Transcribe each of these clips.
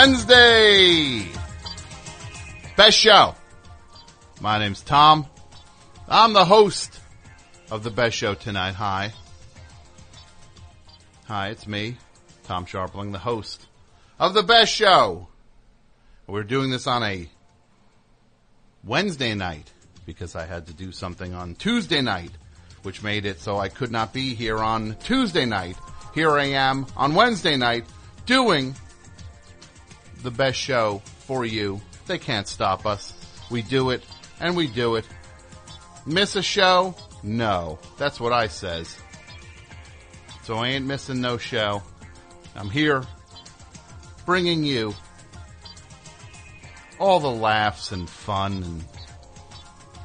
Wednesday. Best show. My name's Tom. I'm the host of the best show tonight. Hi. Hi, it's me, Tom Scharpling, the host of the best show. We're doing this on a Wednesday night because I had to do something on Tuesday night, which made it so I could not be here on Tuesday night. Here I am on Wednesday night doing the best show for you. They can't stop us. We do it and we do it. Miss a show? No. That's what I says. So I ain't missing no show. I'm here bringing you all the laughs and fun and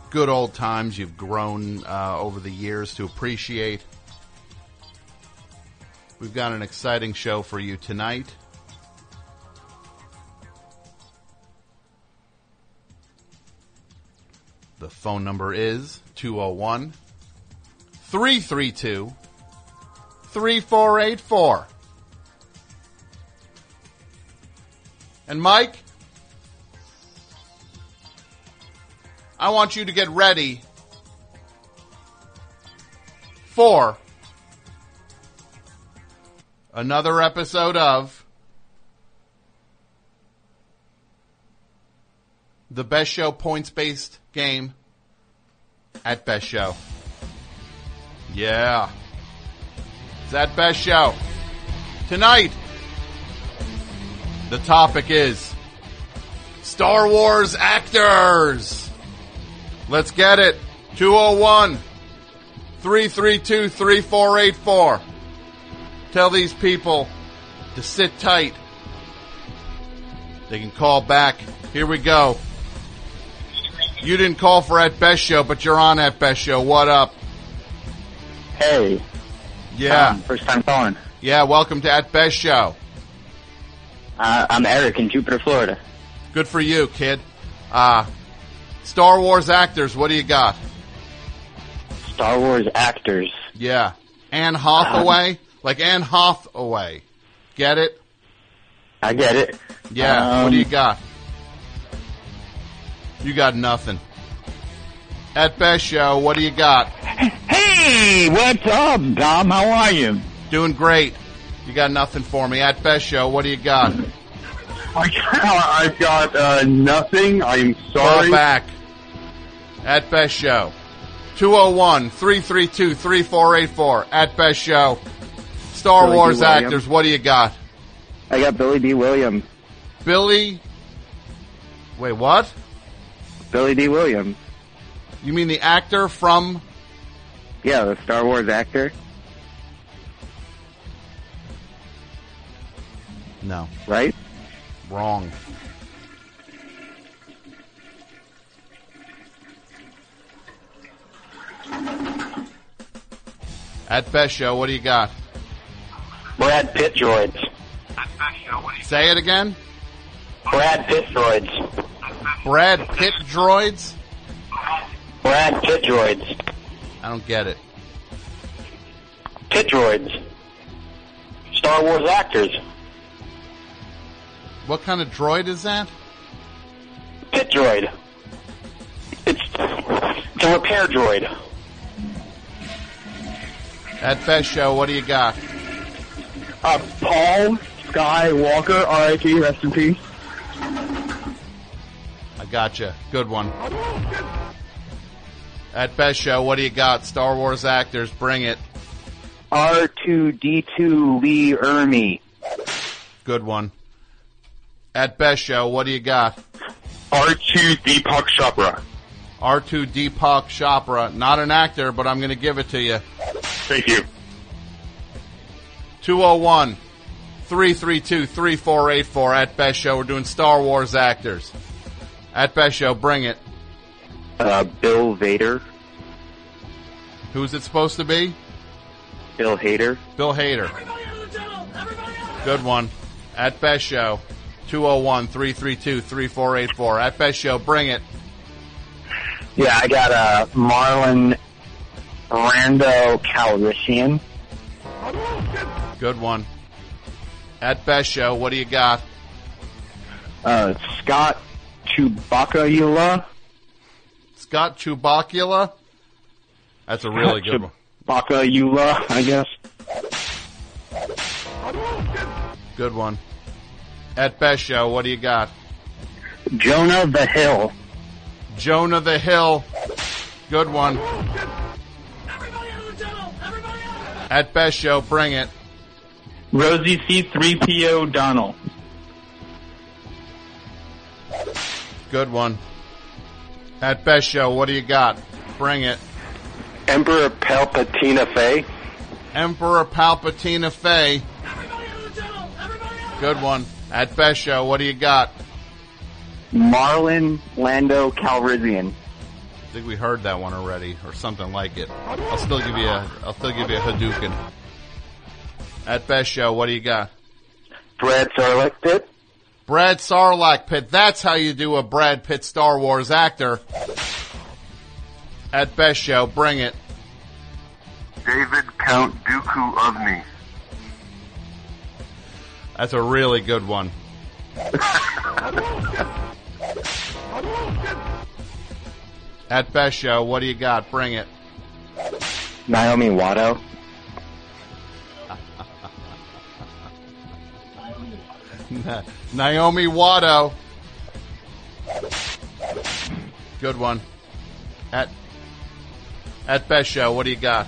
good old times you've grown uh, over the years to appreciate. We've got an exciting show for you tonight. The phone number is 201 332 3484. And Mike, I want you to get ready for another episode of the best show points based game at best show. Yeah. It's at best show. Tonight, the topic is Star Wars actors. Let's get it. 201 332 3484. Tell these people to sit tight. They can call back. Here we go. You didn't call for at best show, but you're on at best show. What up? Hey, Yeah. um, first time calling. Yeah, welcome to at best show. Uh, I'm Eric in Jupiter, Florida. Good for you, kid. Uh, Star Wars actors, what do you got? Star Wars actors. Yeah. Anne Hathaway? like Anne Hathaway. Get it? I get it. Yeah. Um, what do you got? You got nothing. At best show, what do you got? Hey, what's up, Dom? How are you? Doing great. You got nothing for me. At best show, what do you got? I, I've got uh, nothing. I'm sorry. Call sorry. back. At best show. 201 332 3484. At best show. Star Billy Wars Williams. actors, what do you got? I got Billy Dee Williams. Billy. Wait, what? Billy Dee Williams. You mean the actor from. Yeah, the Star Wars actor. No. Right? Wrong. At best show, what do you got? Brad Pitt droids. Say it again. Brad Pitt droids. Brad Pitt droids? Brad Pitt droids. I don't get it. Pit droids. Star Wars actors. What kind of droid is that? Pit droid. It's, it's a repair droid. At best show, what do you got? Uh, Paul Skywalker, R.I.P. Rest in peace. I gotcha. Good one. At best show, what do you got? Star Wars actors, bring it. R2D2 Lee Ermey. Good one. At best show, what do you got? R2 Deepak Chopra. R2 Deepak Chopra, not an actor, but I'm going to give it to you. Thank you. 201 332 3484 at best show. We're doing Star Wars actors. At best show, bring it. Uh, Bill Vader. Who's it supposed to be? Bill Hader. Bill Hader. Good one. At best show. 201 332 3484. At best show, bring it. Yeah, I got uh, Marlon Brando Calrissian. Good one. At best show, what do you got? Uh, Scott Chewbacca Scott Chewbacula. That's a really good one. Chewbacca I guess. Good one. At Best Show, what do you got? Jonah the Hill. Jonah the Hill. Good one. At Best Show, bring it. Rosie C3PO Donald. Good one. At Best Show, what do you got? Bring it. Emperor Palpatine Faye. Emperor Palpatine Faye. Good one. At Best Show, what do you got? Marlon Lando Calrissian. I think we heard that one already, or something like it. I'll still give you a, I'll still give you a Hadouken. At Best Show, what do you got? Brad Sarlacc Pit. Brad Sarlacc Pit. That's how you do a Brad Pitt Star Wars actor. At Best Show, bring it. David Count Dooku Ovni. That's a really good one. At Best Show, what do you got? Bring it. Naomi Watto. Naomi Watto. Good one. At at Best Show, what do you got?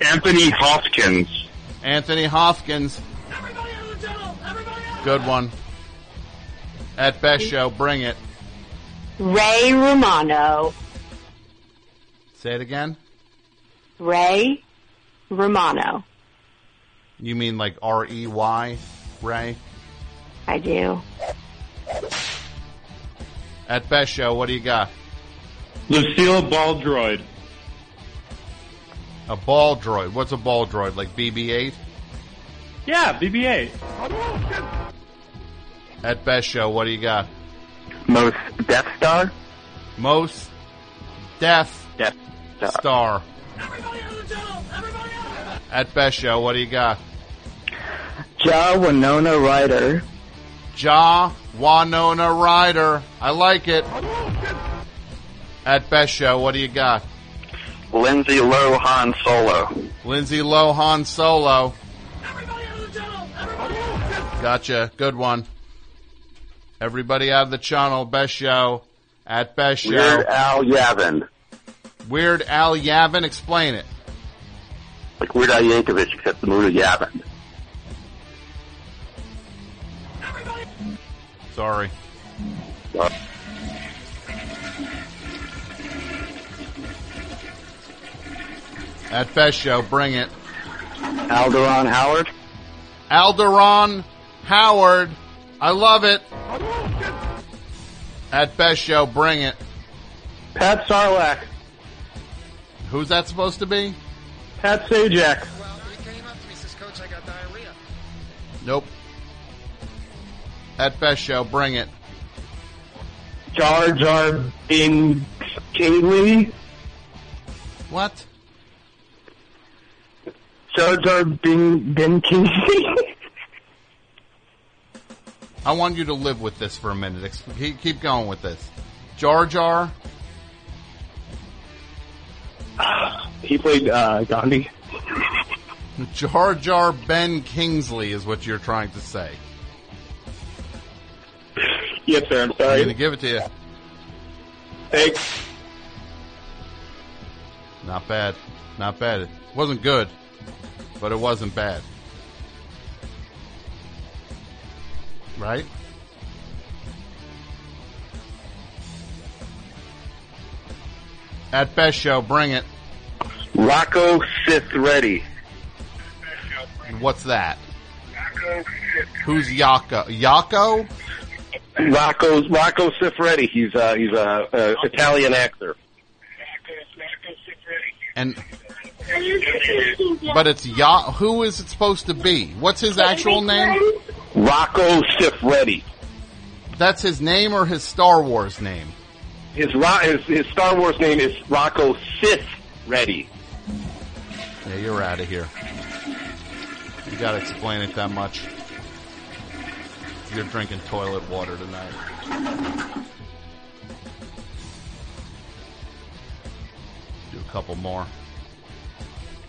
Anthony Hopkins. Anthony Hopkins. Good one. At Best Show, bring it. Ray Romano. Say it again. Ray Romano. You mean like R E Y, Ray? I do. At Best Show, what do you got? Lucille Baldroid. A ball droid. What's a ball droid? Like BB-8? Yeah, BB-8. At Best Show, what do you got? Most Death Star. Most Death Death Star. Star. At Best Show, what do you got? Ja Winona Ryder. Ja Winona Ryder. I like it. At Best Show, what do you got? Lindsay Lohan Solo. Lindsay Lohan Solo. Gotcha. Good one. Everybody out of the channel, Best Show. At Best Show. Weird Al Yavin. Weird Al Yavin. Explain it. Like Weird Al Yankovic, except the movie Yavin. Sorry. At Best Show, bring it. Alderon Howard. Alderon Howard. I love it. At Best Show, bring it. Pat Sarlacc. Who's that supposed to be? Pat Sajak. Well, he came up to me says, Coach, I got diarrhea. Nope. At Best Show, bring it. Jar Jar Bin Kingsley. What? Jar Jar Bin Bin Kingsley. I want you to live with this for a minute. Keep keep going with this. Jar Jar. he played uh, Gandhi. Jar Jar Ben Kingsley is what you're trying to say. Yes, sir. I'm sorry. I'm going to give it to you. Thanks. Not bad. Not bad. It wasn't good, but it wasn't bad. Right? At Best Show, bring it. Rocco Sith Ready. What's that? Who's Yako? Yako? Rocco's Rocco Siffredi. He's uh, he's a, a Italian actor. And but it's Ya. Who is it supposed to be? What's his actual name? Rocco Siffredi. That's his name or his Star Wars name? His, his his Star Wars name is Rocco Sith Ready. Yeah, you're out of here. You gotta explain it that much. You're drinking toilet water tonight. Do a couple more.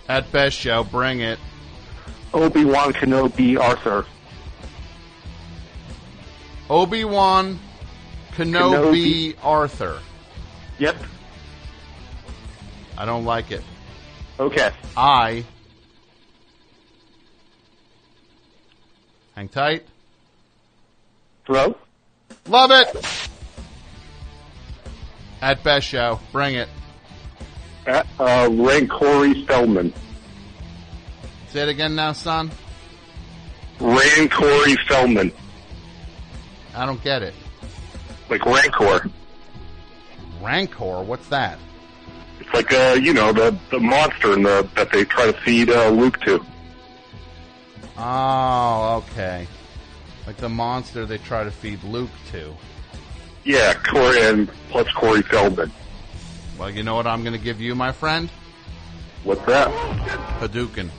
At best show, bring it. Obi Wan Kenobi Arthur. Obi Wan Kenobi, Arthur. Yep. I don't like it. Okay. I. Hang tight. Hello? Love it! At best show, bring it. Uh, uh, Ray Corey Feldman. Say it again now, son. Rancory Feldman. I don't get it. Like Rancor. Rancor, what's that? It's like, uh, you know, the, the monster in the, that they try to feed uh, Luke to. Oh, okay. Like the monster they try to feed Luke to. Yeah, Corey and plus Corey Feldman. Well, you know what I'm going to give you, my friend? What's that? Hadouken.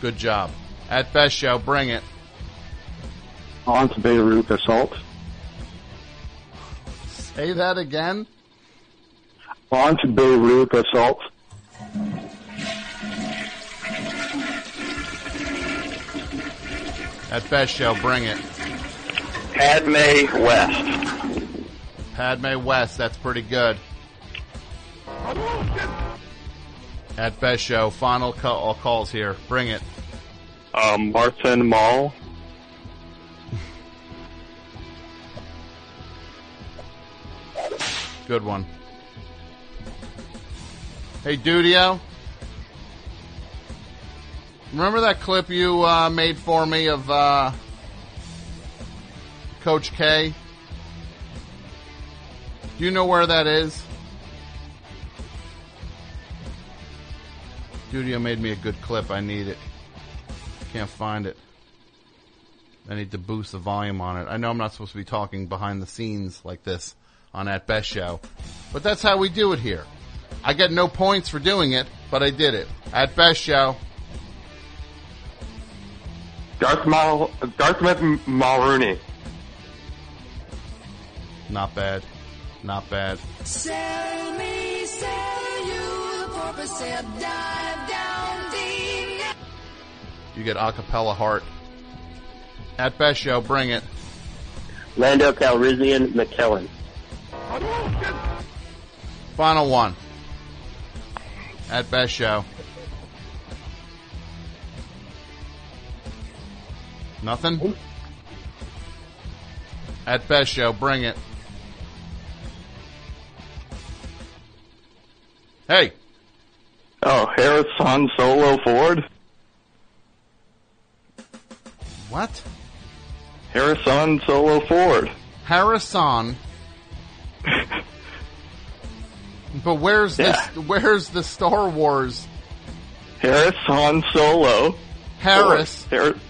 Good job. At best show, bring it. On to Beirut Assault. Say that again. On to Beirut Assault. At best show, bring it. Padme West. Padme West, that's pretty good. At best show, final call, calls here. Bring it. Um, Martin Mall. Good one. Hey, Dudio. Remember that clip you uh, made for me of uh, Coach K? Do you know where that is? Dudio made me a good clip. I need it. Can't find it. I need to boost the volume on it. I know I'm not supposed to be talking behind the scenes like this on At Best Show, but that's how we do it here. I get no points for doing it, but I did it. At Best Show, Darth Maul, Darth Mulrooney. Not bad. Not bad. Sell me, sell you, the porpoise said, dive down deep. You get acapella heart. At Best Show, bring it. Lando Calrissian McKellen. Final one. At Best Show. Nothing? At Best Show, bring it. Hey, Oh, Harris Harrison Solo Ford. what? Harrison Solo Ford. Harrison. but where's Yeah. this? Where's the Star Wars Harris Han Solo. Harris? Ford. Har-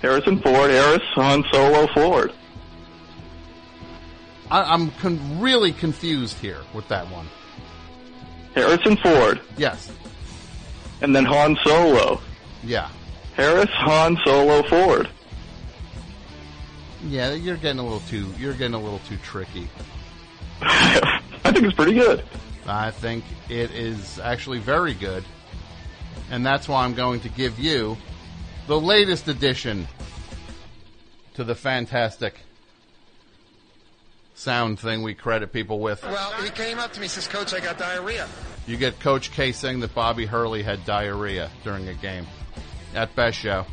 Harrison Ford. Harris Han Solo Ford. I, I'm con- really confused here with that one. Harrison Ford. Yes, And then Han Solo. yeah, Harris Han Solo Ford. yeah. You're getting a little too. You're getting a little too tricky. I think it's pretty good. I think it is actually very good, and that's why I'm going to give you the latest addition to the fantastic sound thing we credit people with. Well, he came up to me, says, Coach, I got diarrhea. You get Coach K saying that Bobby Hurley had diarrhea during a game. At best show.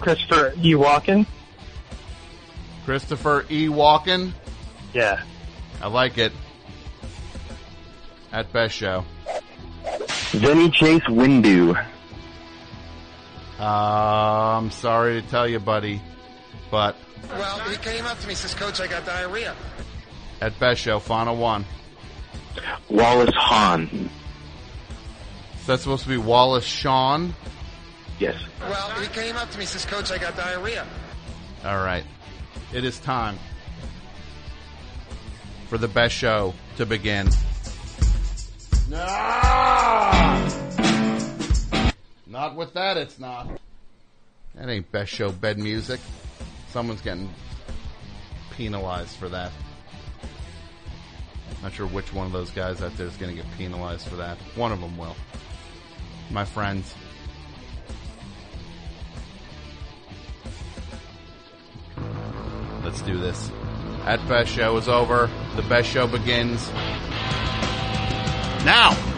Christopher E. Walken. Christopher E. Walken. Yeah. I like it. At best show. Vinny Chase Windu. Uh, I'm sorry to tell you, buddy, but Well, he came up to me, says, Coach, I got diarrhea. at best show, final one. Wallace Hahn. Is that supposed to be Wallace Shawn? Yes. Well, he came up to me, says, Coach, I got diarrhea. All right. It is time for the best show to begin. No! Not with that, it's not. That ain't best show bed music. Someone's getting penalized for that. Not sure which one of those guys out there is going to get penalized for that. One of them will. My friends. Let's do this. At Best Show is over. The Best Show begins now.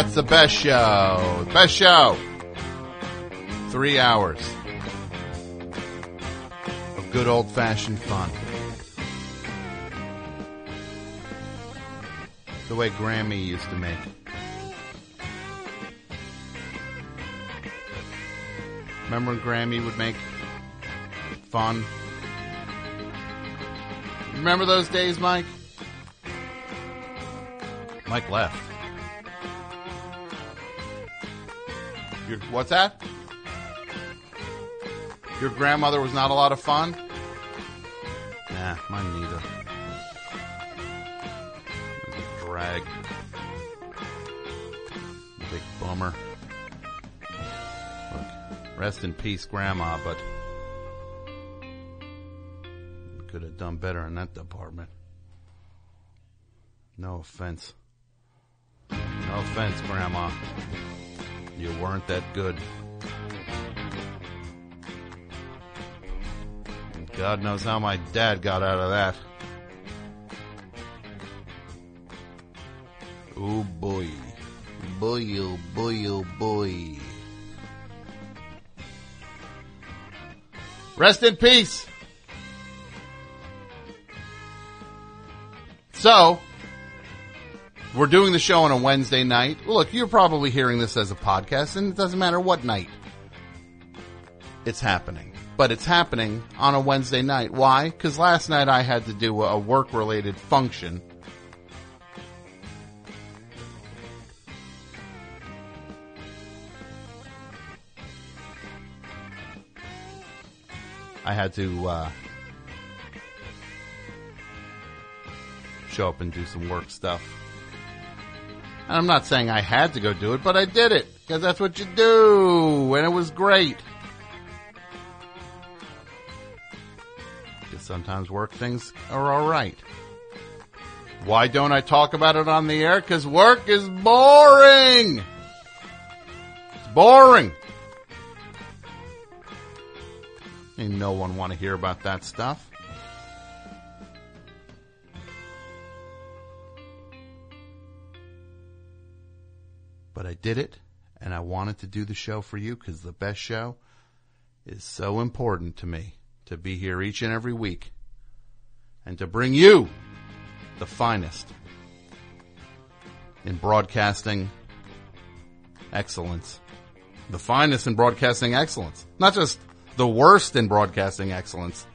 It's the best show. Best show. Three hours of good old fashioned fun. The way Grammy used to make. Remember when Grammy would make fun? Remember those days, Mike? Mike left. Your, what's that? Your grandmother was not a lot of fun? Nah, mine neither. Drag. Big bummer. Look, rest in peace, Grandma, but could have done better in that department. No offense. No offense, Grandma. You weren't that good. God knows how my dad got out of that. Oh boy. Boy, oh boy, oh boy. Rest in peace. So, we're doing the show on a Wednesday night. Look, you're probably hearing this as a podcast, and it doesn't matter what night it's happening. But it's happening on a Wednesday night. Why? Because last night I had to do a work related function. I had to uh, show up and do some work stuff. And I'm not saying I had to go do it, but I did it because that's what you do, and it was great. Because sometimes work things are all right. Why don't I talk about it on the air? Because work is boring. It's boring. And no one want to hear about that stuff. But I did it, and I wanted to do the show for you because the best show is so important to me to be here each and every week and to bring you the finest in broadcasting excellence. The finest in broadcasting excellence. Not just the worst in broadcasting excellence.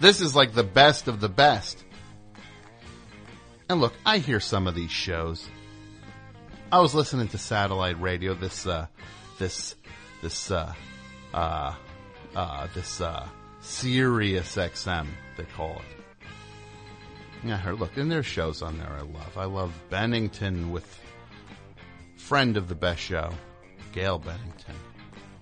This is like the best of the best. And look, I hear some of these shows. I was listening to satellite radio, this, uh, this, this, uh, uh, uh, this, uh, Sirius XM, they call it. Yeah, I heard, look, and there's shows on there I love. I love Bennington with friend of the best show, Gail Bennington.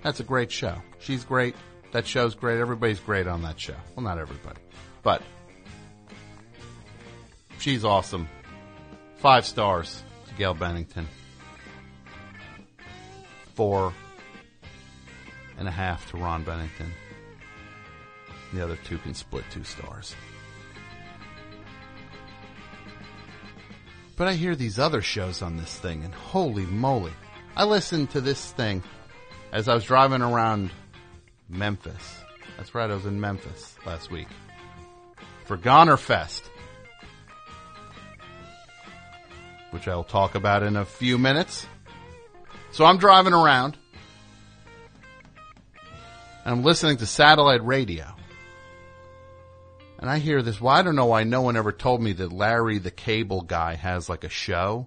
That's a great show. She's great. That show's great. Everybody's great on that show. Well, not everybody, but she's awesome. Five stars Gail Bennington. Four and a half to Ron Bennington. The other two can split two stars. But I hear these other shows on this thing, and holy moly. I listened to this thing as I was driving around Memphis. That's right, I was in Memphis last week for Goner Fest, which I'll talk about in a few minutes. So I'm driving around and I'm listening to satellite radio. And I hear this. Well, I don't know why no one ever told me that Larry the Cable Guy has like a show.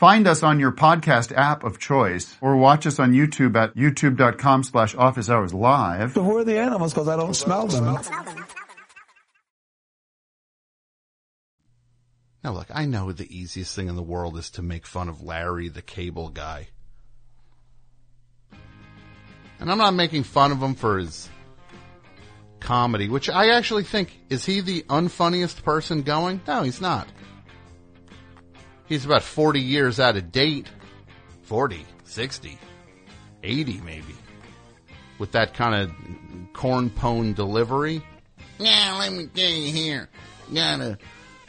Find us on your podcast app of choice or watch us on YouTube at youtube.com slash office hours live. Who are the animals? Because I don't smell them. Now look, I know the easiest thing in the world is to make fun of Larry the Cable Guy. And I'm not making fun of him for his comedy, which I actually think, is he the unfunniest person going? No, he's not. He's about 40 years out of date. 40, 60, 80 maybe. With that kind of corn pone delivery. Now, let me tell you here. Got a,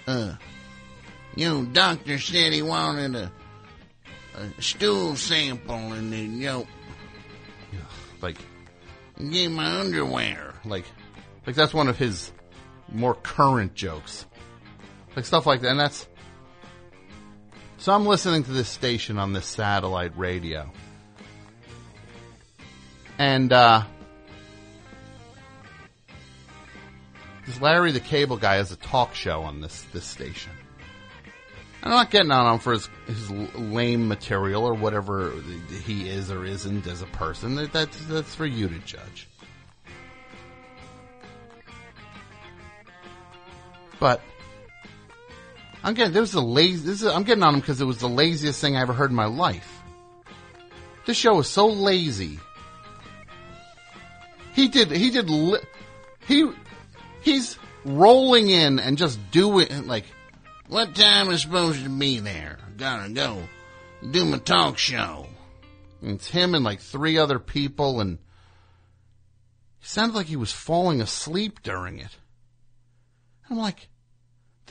uh, you know, doctor said he wanted a, a stool sample and then, you know, Like, get my underwear. like, like that's one of his more current jokes. Like stuff like that. And that's, so I'm listening to this station on this satellite radio. And, uh, this Larry the Cable Guy has a talk show on this, this station. I'm not getting on him for his, his lame material or whatever he is or isn't as a person. That- That's, that's for you to judge. But I'm getting this is the lazy. This is, I'm getting on him because it was the laziest thing I ever heard in my life. This show is so lazy. He did. He did. Li- he he's rolling in and just doing like What time is supposed to be there? Gotta go do my talk show. And it's him and like three other people, and he sounded like he was falling asleep during it. I'm like,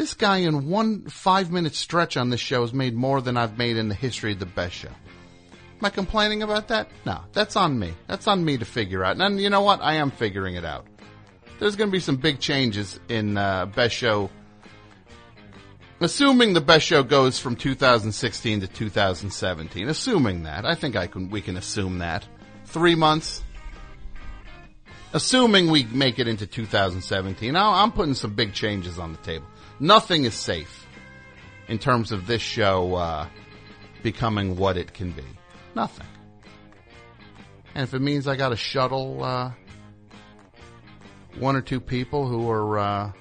this guy in one five minute stretch on this show has made more than I've made in the history of the best show. Am I complaining about that? No, that's on me. That's on me to figure out. And you know what? I am figuring it out. There's going to be some big changes in uh, best show. Assuming the best show goes from 2016 to 2017, assuming that, I think I can we can assume that three months. Assuming we make it into 2017, I'll- I'm putting some big changes on the table. Nothing is safe in terms of this show uh, becoming what it can be? Nothing. And if it means I got to shuttle uh, one or two people who are uh,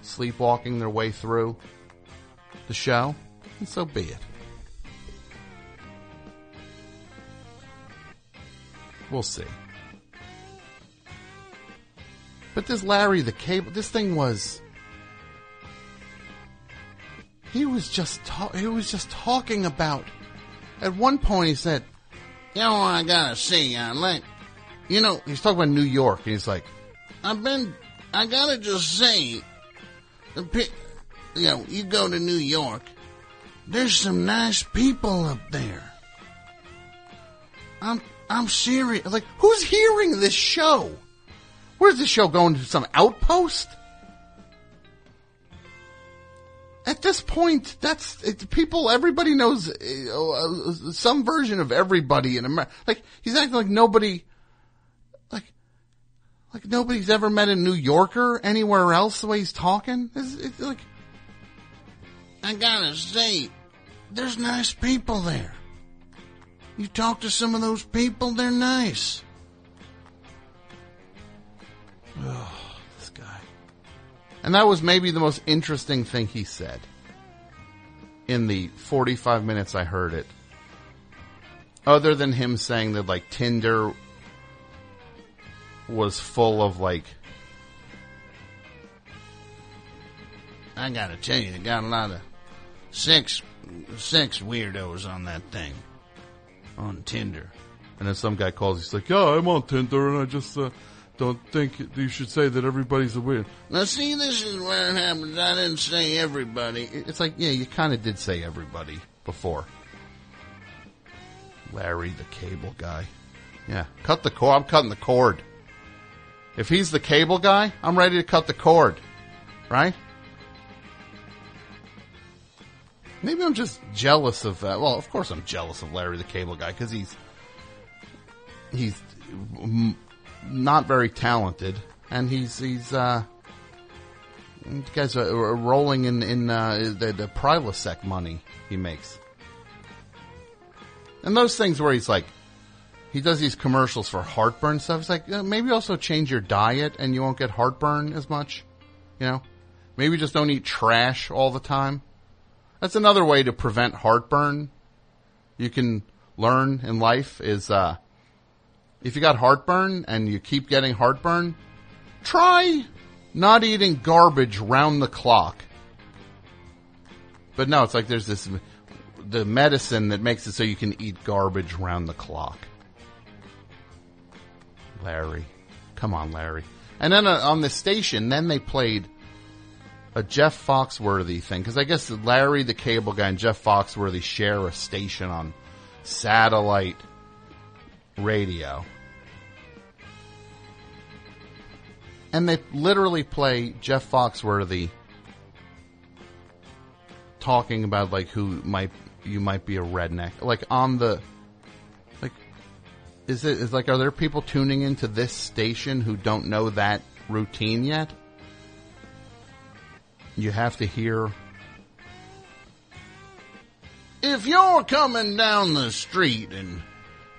sleepwalking their way through the show, then so be it. We'll see. But this Larry the Cable, this thing was. He was just ta- he was just talking about. At one point, he said, You know I gotta say, uh, like, you know, he's talking about New York, and he's like, I've been, I gotta just say, the you know, you go to New York, there's some nice people up there. I'm I'm serious. Like, who's hearing this show? Where's this show going to some outpost? At this point, that's it, people. Everybody knows uh, uh, some version of everybody in America. Like he's acting like nobody, like, like nobody's ever met a New Yorker anywhere else. The way he's talking, it's, like I gotta say, there's nice people there. You talk to some of those people, they're nice. Guy. And that was maybe the most interesting thing he said in the 45 minutes I heard it. Other than him saying that, like, Tinder was full of, like, I gotta tell you, they got a lot of sex, sex weirdos on that thing. On Tinder. and then some guy calls, he's like, yeah, I'm on Tinder and I just, uh, don't think you should say that everybody's a weird. Now see, this is where it happens. I didn't say everybody. It's like, yeah, you kind of did say everybody before. Larry, the cable guy. Yeah, cut the cord. I'm cutting the cord. If he's the cable guy, I'm ready to cut the cord. Right? Maybe I'm just jealous of that. Well, of course I'm jealous of Larry, the cable guy, because he's he's not very talented, and he's he's uh, guys are rolling in in uh, the the Prilosec money he makes, and those things where he's like, he does these commercials for heartburn stuff. It's like maybe also change your diet and you won't get heartburn as much, you know. Maybe just don't eat trash all the time. That's another way to prevent heartburn. You can learn in life is uh, if you got heartburn and you keep getting heartburn, try not eating garbage round the clock. But no, it's like there's this the medicine that makes it so you can eat garbage round the clock. Larry, come on, Larry. And then uh, on the station, then they played a Jeff Foxworthy thing because I guess Larry, the cable guy, and Jeff Foxworthy share a station on satellite radio. And they literally play Jeff Foxworthy talking about like who might you might be a redneck. Like on the like is it is like are there people tuning into this station who don't know that routine yet? You have to hear If you're coming down the street and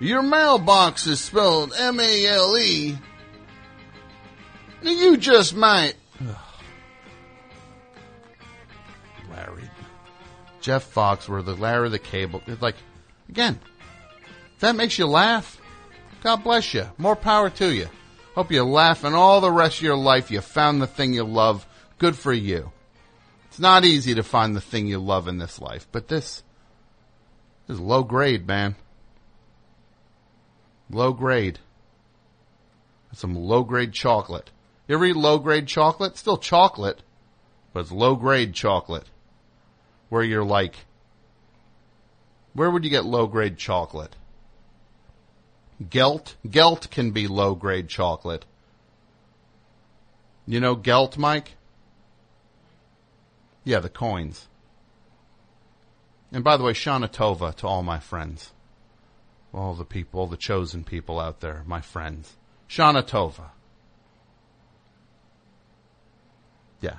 your mailbox is spelled M-A-L-E, you just might. Larry. Jeff Foxworthy, Larry the Cable. It's like, again, if that makes you laugh, God bless you. More power to you. Hope you laugh and all the rest of your life you found the thing you love. Good for you. It's not easy to find the thing you love in this life, but this, this is low grade, man. Low grade. That's some low grade chocolate. You ever eat low grade chocolate? Still chocolate, but it's low grade chocolate. Where you're like, where would you get low grade chocolate? Gelt? Gelt can be low grade chocolate. You know Gelt, Mike? Yeah, the coins. And by the way, Shana Tova to all my friends. All the people, all the chosen people out there, my friends. Shana Tova. Yeah.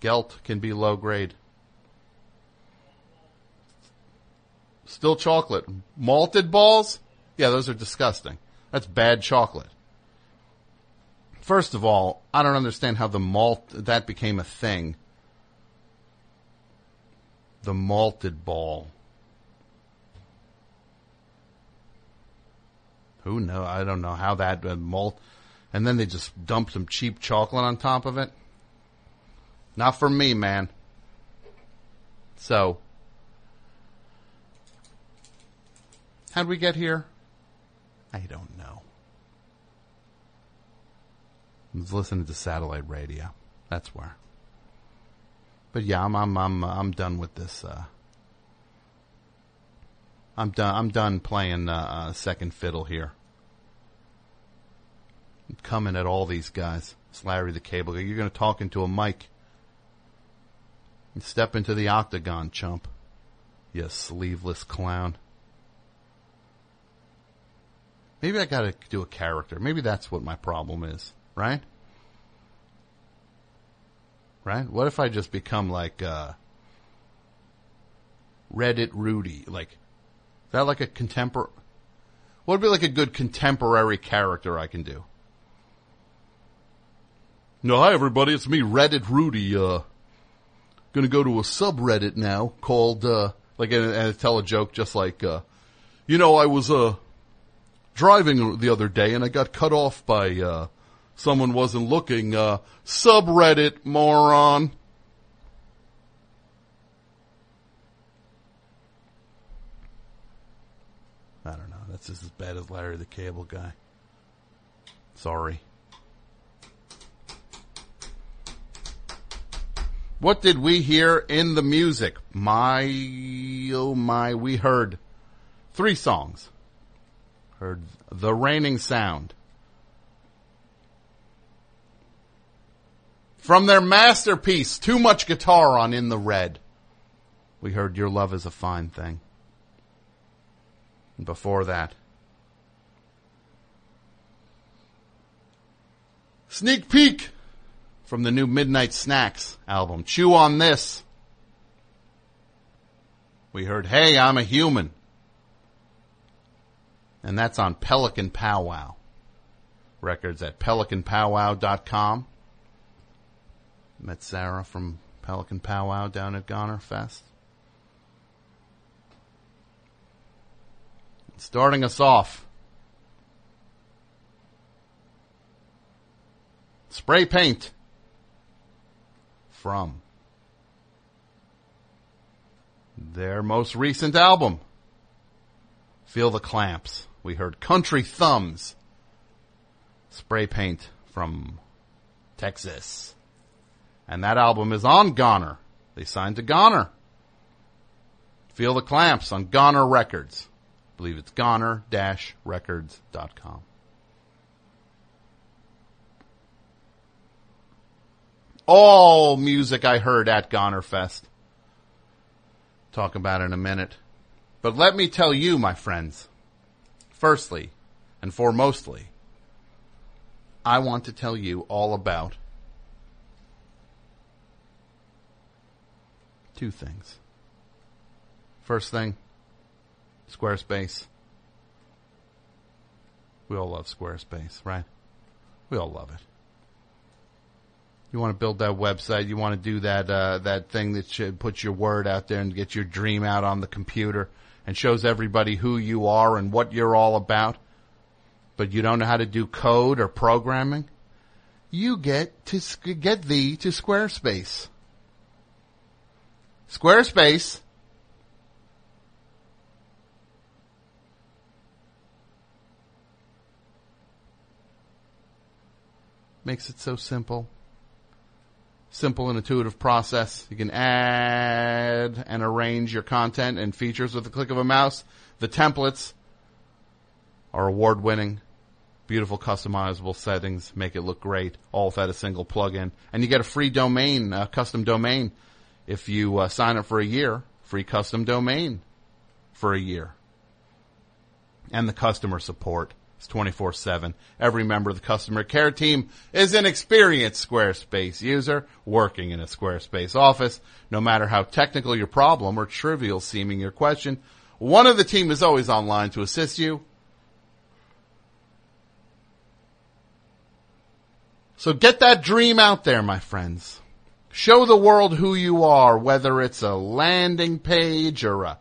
Gelt can be low grade. Still chocolate. Malted balls? Yeah, those are disgusting. That's bad chocolate. First of all, I don't understand how the malt, that became a thing. The malted ball. Who know? I don't know how that uh, malt, and then they just dumped some cheap chocolate on top of it. Not for me, man. So, how'd we get here? I don't know. I was listening to satellite radio. That's where. But yeah, I'm I'm I'm I'm done with this. Uh, I'm done. I'm done playing uh, uh, second fiddle here. I'm coming at all these guys. It's Larry the Cable Guy. You're going to talk into a mic. Step into the octagon, chump. You sleeveless clown. Maybe I got to do a character. Maybe that's what my problem is, right? Right? What if I just become like uh, Reddit Rudy? Like, is that like a contemporary? What would be like a good contemporary character I can do? No, hi everybody, it's me, Reddit Rudy. Uh, gonna go to a subreddit now called uh, like and, and tell a joke just like, uh, you know, I was uh driving the other day and I got cut off by uh, someone wasn't looking. Uh, subreddit moron. I don't know. That's just as bad as Larry the Cable Guy. Sorry. What did we hear in the music? My, oh my, we heard three songs. Heard The Reigning Sound. From their masterpiece, Too Much Guitar on In the Red. We heard Your Love is a Fine Thing. And before that, Sneak Peek from the new Midnight Snacks album. Chew on this. We heard, Hey, I'm a Human. And that's on Pelican Powwow. Records at pelicanpowwow.com. Met Sarah from Pelican Powwow down at Goner Fest. Starting us off. Spray paint from their most recent album, Feel the Clamps. We heard Country Thumbs, Spray Paint from Texas. And that album is on Goner. They signed to Goner. Feel the Clamps on Goner Records. I believe it's goner-records.com. all music I heard at Gonerfest. Talk about in a minute. But let me tell you, my friends, firstly and foremostly, I want to tell you all about two things. First thing, Squarespace. We all love Squarespace, right? We all love it. You want to build that website. You want to do that uh, that thing that should put your word out there and get your dream out on the computer and shows everybody who you are and what you're all about. But you don't know how to do code or programming. You get to get thee to Squarespace. Squarespace makes it so simple simple and intuitive process. You can add and arrange your content and features with the click of a mouse. The templates are award winning. Beautiful customizable settings make it look great, all without a single plugin. And you get a free domain, a custom domain, if you uh, sign up for a year. Free custom domain for a year. And the customer support. It's 24-7. Every member of the customer care team is an experienced Squarespace user working in a Squarespace office. No matter how technical your problem or trivial seeming your question, One of the team is always online to assist you. So get that dream out there, my friends. Show the world who you are, whether it's a landing page or a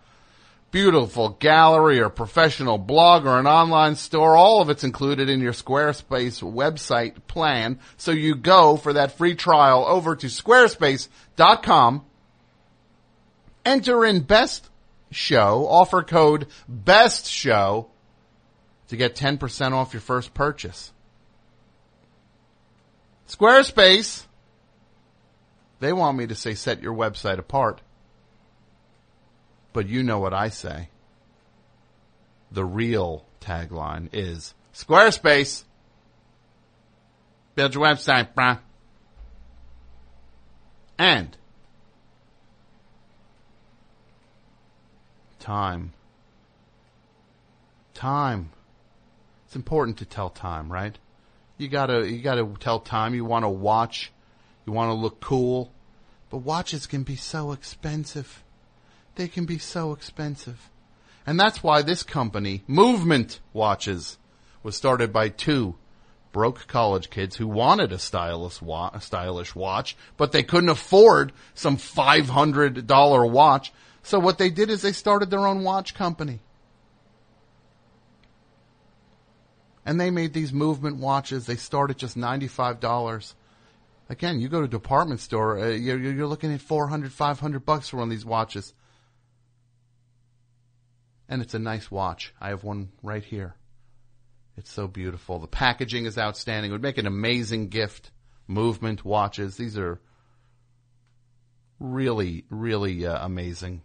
beautiful gallery or professional blog or an online store. All of it's included in your Squarespace website plan. So you go for that free trial over to squarespace.com. Enter in best show, offer code best show to get 10% off your first purchase. Squarespace. They want me to say set your website apart. But you know what I say. The real tagline is Squarespace. Build your website, bruh. And time. Time. It's important to tell time, right? You gotta, you gotta tell time. You want to watch. You want to look cool. But watches can be so expensive. They can be so expensive. And that's why this company, Movement Watches, was started by two broke college kids who wanted a stylish, wa- a stylish watch, but they couldn't afford some $500 watch. So what they did is they started their own watch company. And they made these movement watches. They start at just $95. Again, you go to a department store, uh, you're, you're looking at 400, 500 bucks for one of these watches. And it's a nice watch. I have one right here. It's so beautiful. The packaging is outstanding. It would make an amazing gift. Movement watches. These are really, really uh, amazing.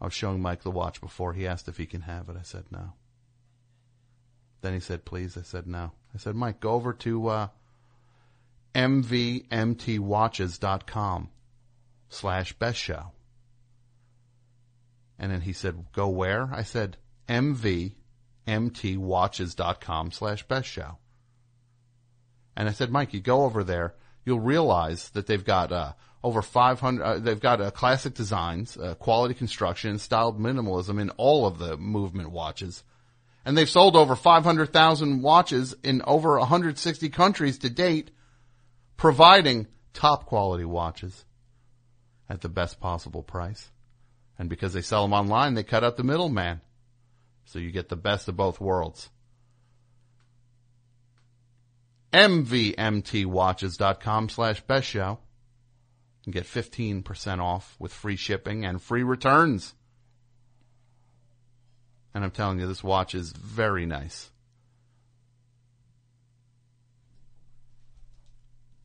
I was showing Mike the watch before. He asked if he can have it. I said no. Then he said, please. I said no. I said, Mike, go over to uh, mvmtwatches.com slash best show. And then he said, go where? I said, mvmtwatches.com slash best show. And I said, Mike, you go over there, you'll realize that they've got uh, over 500, uh, they've got uh, classic designs, uh, quality construction, styled minimalism in all of the movement watches. And they've sold over 500,000 watches in over 160 countries to date, providing top quality watches at the best possible price. And because they sell them online, they cut out the middleman. So you get the best of both worlds. MVMTwatches.com slash best show. Get 15% off with free shipping and free returns. And I'm telling you, this watch is very nice.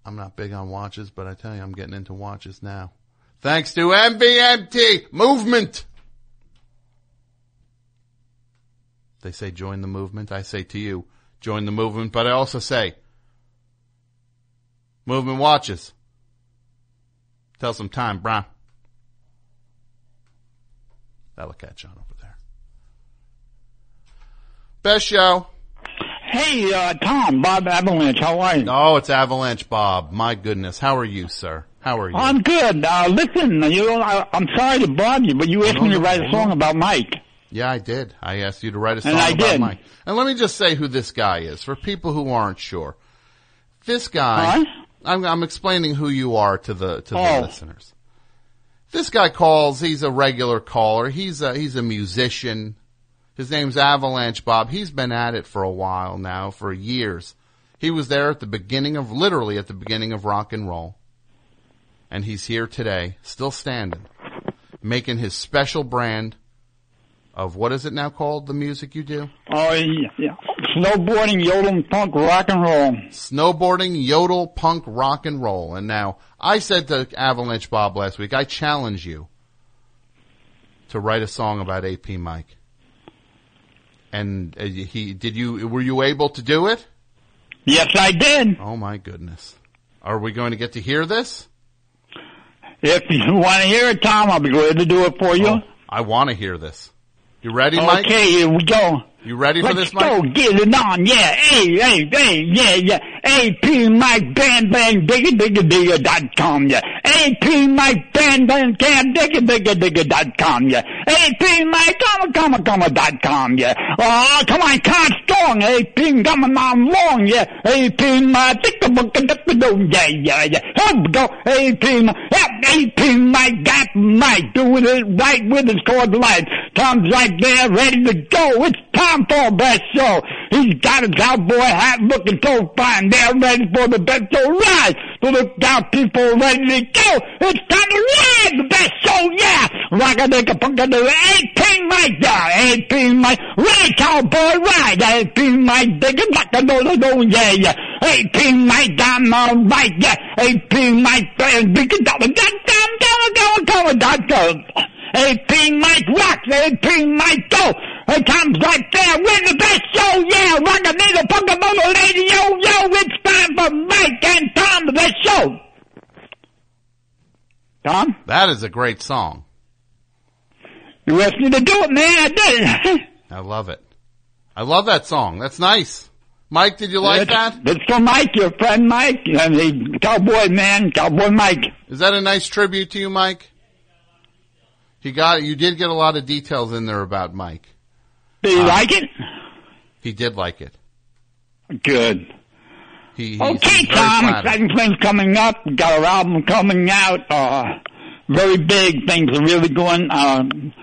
I'm not big on watches, but I tell you, I'm getting into watches now. Thanks to MVMT Movement. They say join the movement. I say to you, join the movement, but I also say, movement watches. Tell some time, Brown. That'll catch on over there. Best show. Hey, uh, Tom, Bob Avalanche, how are you? Oh, it's Avalanche Bob. My goodness. How are you, sir? How are you? I'm good. Uh, listen, you know, I, I'm sorry to bother you, but you asked No, me to write a song about Mike. Yeah, I did. I asked you to write a song And I about did. Mike. And let me just say who this guy is for people who aren't sure. This guy, Huh? I'm, I'm explaining who you are to the to the Oh. listeners. This guy calls. He's a regular caller. He's a he's a musician. His name's Avalanche Bob. He's been at it for a while now, for years. He was there at the beginning of, literally at the beginning of rock and roll. And he's here today, still standing, making his special brand of what is it now called, the music you do? Oh, yeah, yeah. Snowboarding, yodel, punk, rock and roll. Snowboarding, yodel, punk, rock and roll. And now, I said to Avalanche Bob last week, I challenge you to write a song about AP Mike. And uh, he, did you, were you able to do it? Yes, I did. Oh my goodness. Are we going to get to hear this? If you want to hear it, Tom, I'll be glad to do it for you. Oh, I want to hear this. You ready, Mike? Okay, here we go. You ready for this? Let's this, Mike? go, get it on, yeah, hey, hey, hey, yeah, yeah, AP Mike Bang Bang Digga Digga Digga dot com, yeah, AP Mike Bang Bang Cam Digga Digga Digga dot com, yeah, AP Mike Comma Comma Comma dot com, yeah, oh, come on, can't strong, AP coming on long, yeah, AP Mike Digga Digga Digga Do, yeah, yeah, yeah, here we go, AP Mike, AP Mike got Mike, doing it right with his cord light, Tom's right there, ready to go, it's time a best show. He's got his cowboy hat looking so fine. They're ready for the best show ride. So look out, people ready to go. It's time to ride the best show, yeah. Rock a dick a punk a do AP Mike, yeah. AP Mike, ride cowboy ride. AP Mike, dig it, rock a do do yeah, yeah. AP Mike, I'm all right, yeah. AP Mike, and big it down, down, down, down, down, down, AP Mike rocks, AP Mike go. It comes right there, win the best show, yeah. Rock a nigga, punk a motor lady, yo, yo. It's time for Mike and Tom, the best show. Tom, That is a great song. you asked me to do it, man. I did it. I love it. I love that song. That's nice. Mike, did you like that? It's for Mike, your friend Mike, and the cowboy man, cowboy Mike. Is that a nice tribute to you, Mike? He got you did get a lot of details in there about Mike. Do you Uh, like it? He did like it. Good. He, he's Okay, Tom, exciting things coming up. Got our album coming out. Uh, very big things are really going. Um,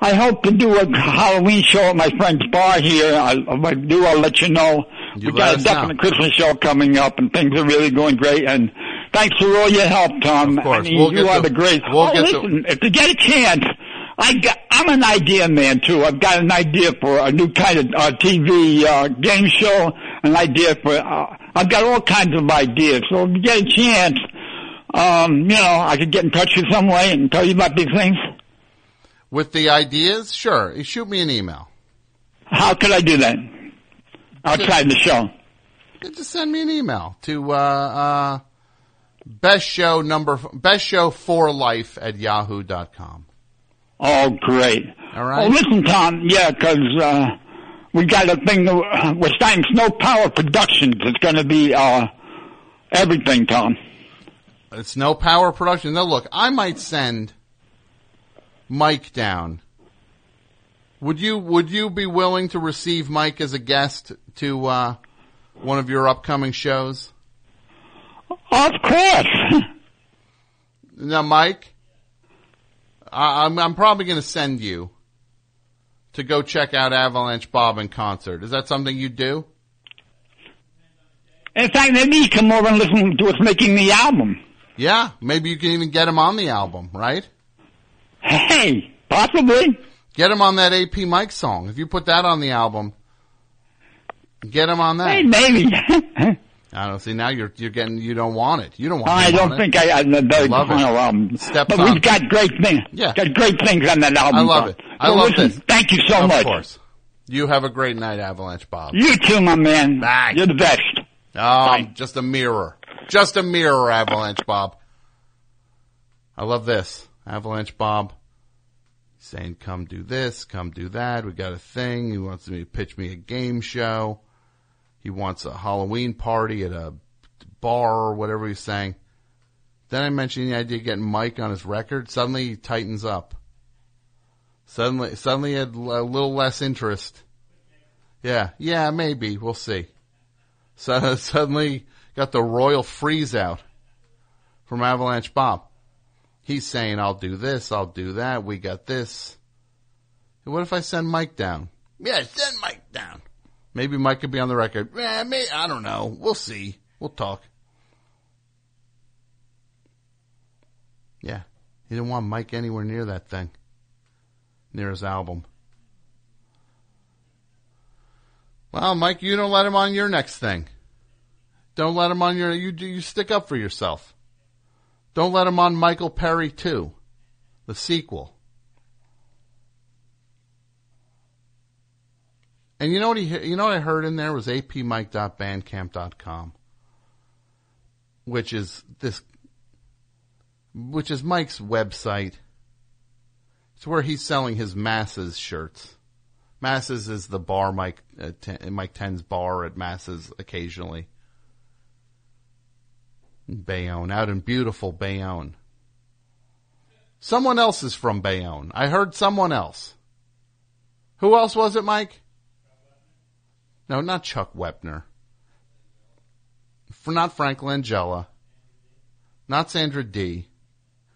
I hope to do a Halloween show at my friend's bar here. I, if I do, I'll let you know. You we got a definite Christmas show coming up, and things are really going great. And thanks for all your help, Tom. Of course. I mean, We'll you get are the- the great. we'll oh, the- listen, if you get a chance, I got, I'm an idea man too. I've got an idea for a new kind of uh, TV uh, game show, an idea for. Uh, I've got all kinds of ideas. So if you get a chance, um, you know, I could get in touch with you some way and tell you about these things. With the ideas, sure. You shoot me an email. How could I do that? Outside the show. Just send me an email to uh, uh, best show number best show for life at yahoo.com. Oh, great. All right. Oh, listen, Tom. Yeah, 'cause uh, we got a thing. uh, We're starting Snow Power Productions. It's going to be uh, everything, Tom. It's no power production. Now look, I might send Mike down. Would you would you be willing to receive Mike as a guest to uh, one of your upcoming shows? Of course. Now, Mike, I, I'm I'm probably going to send you to go check out Avalanche Bob in concert. Is that something you do? In fact, maybe you come over and listen to us making the album. Yeah, maybe you can even get him on the album, right? Hey, possibly. Get him on that AP Mike song. If you put that on the album, get him on that. Hey, maybe. I don't see now you're you're getting you don't want it. You don't want. It. I don't on think it. I, I the very Love it. final album. Steps but on. we've got great things. Yeah. got great things on that album. I love it. I So love listen, this. Thank you so of much. Of course. You have a great night, Avalanche Bob. You too, my man. Bye. You're the best. Oh, I'm just a mirror. Just a mirror, Avalanche Bob. I love this. Avalanche Bob saying, come do this, come do that. We got a thing. He wants me to pitch me a game show. He wants a Halloween party at a bar or whatever he's saying. Then I mentioned the idea of getting Mike on his record. Suddenly he tightens up. Suddenly, suddenly had a little less interest. Yeah, yeah, maybe. We'll see. So suddenly got the royal freeze out from Avalanche Bob. He's saying, I'll do this, I'll do that, we got this. What if I send Mike down? Yeah, send Mike down. Maybe Mike could be on the record. Eh, may I don't know. We'll see. We'll talk. Yeah. He didn't want Mike anywhere near that thing. Near his album. Well, Mike, you don't let him on your next thing. Don't let him on your, you, you stick up for yourself. Don't let him on Michael Perry 2, the sequel. And you know what he, you know what I heard in there was apmike.bandcamp.com, which is this, which is Mike's website. It's where he's selling his Masses shirts. Masses is the bar Mike uh, ten, Mike Ten's bar at Masses occasionally. Bayonne, out in beautiful Bayonne. Someone else is from Bayonne. I heard someone else. Who else was it, Mike? No, not Chuck Wepner. For not Frank Langella. Not Sandra Dee.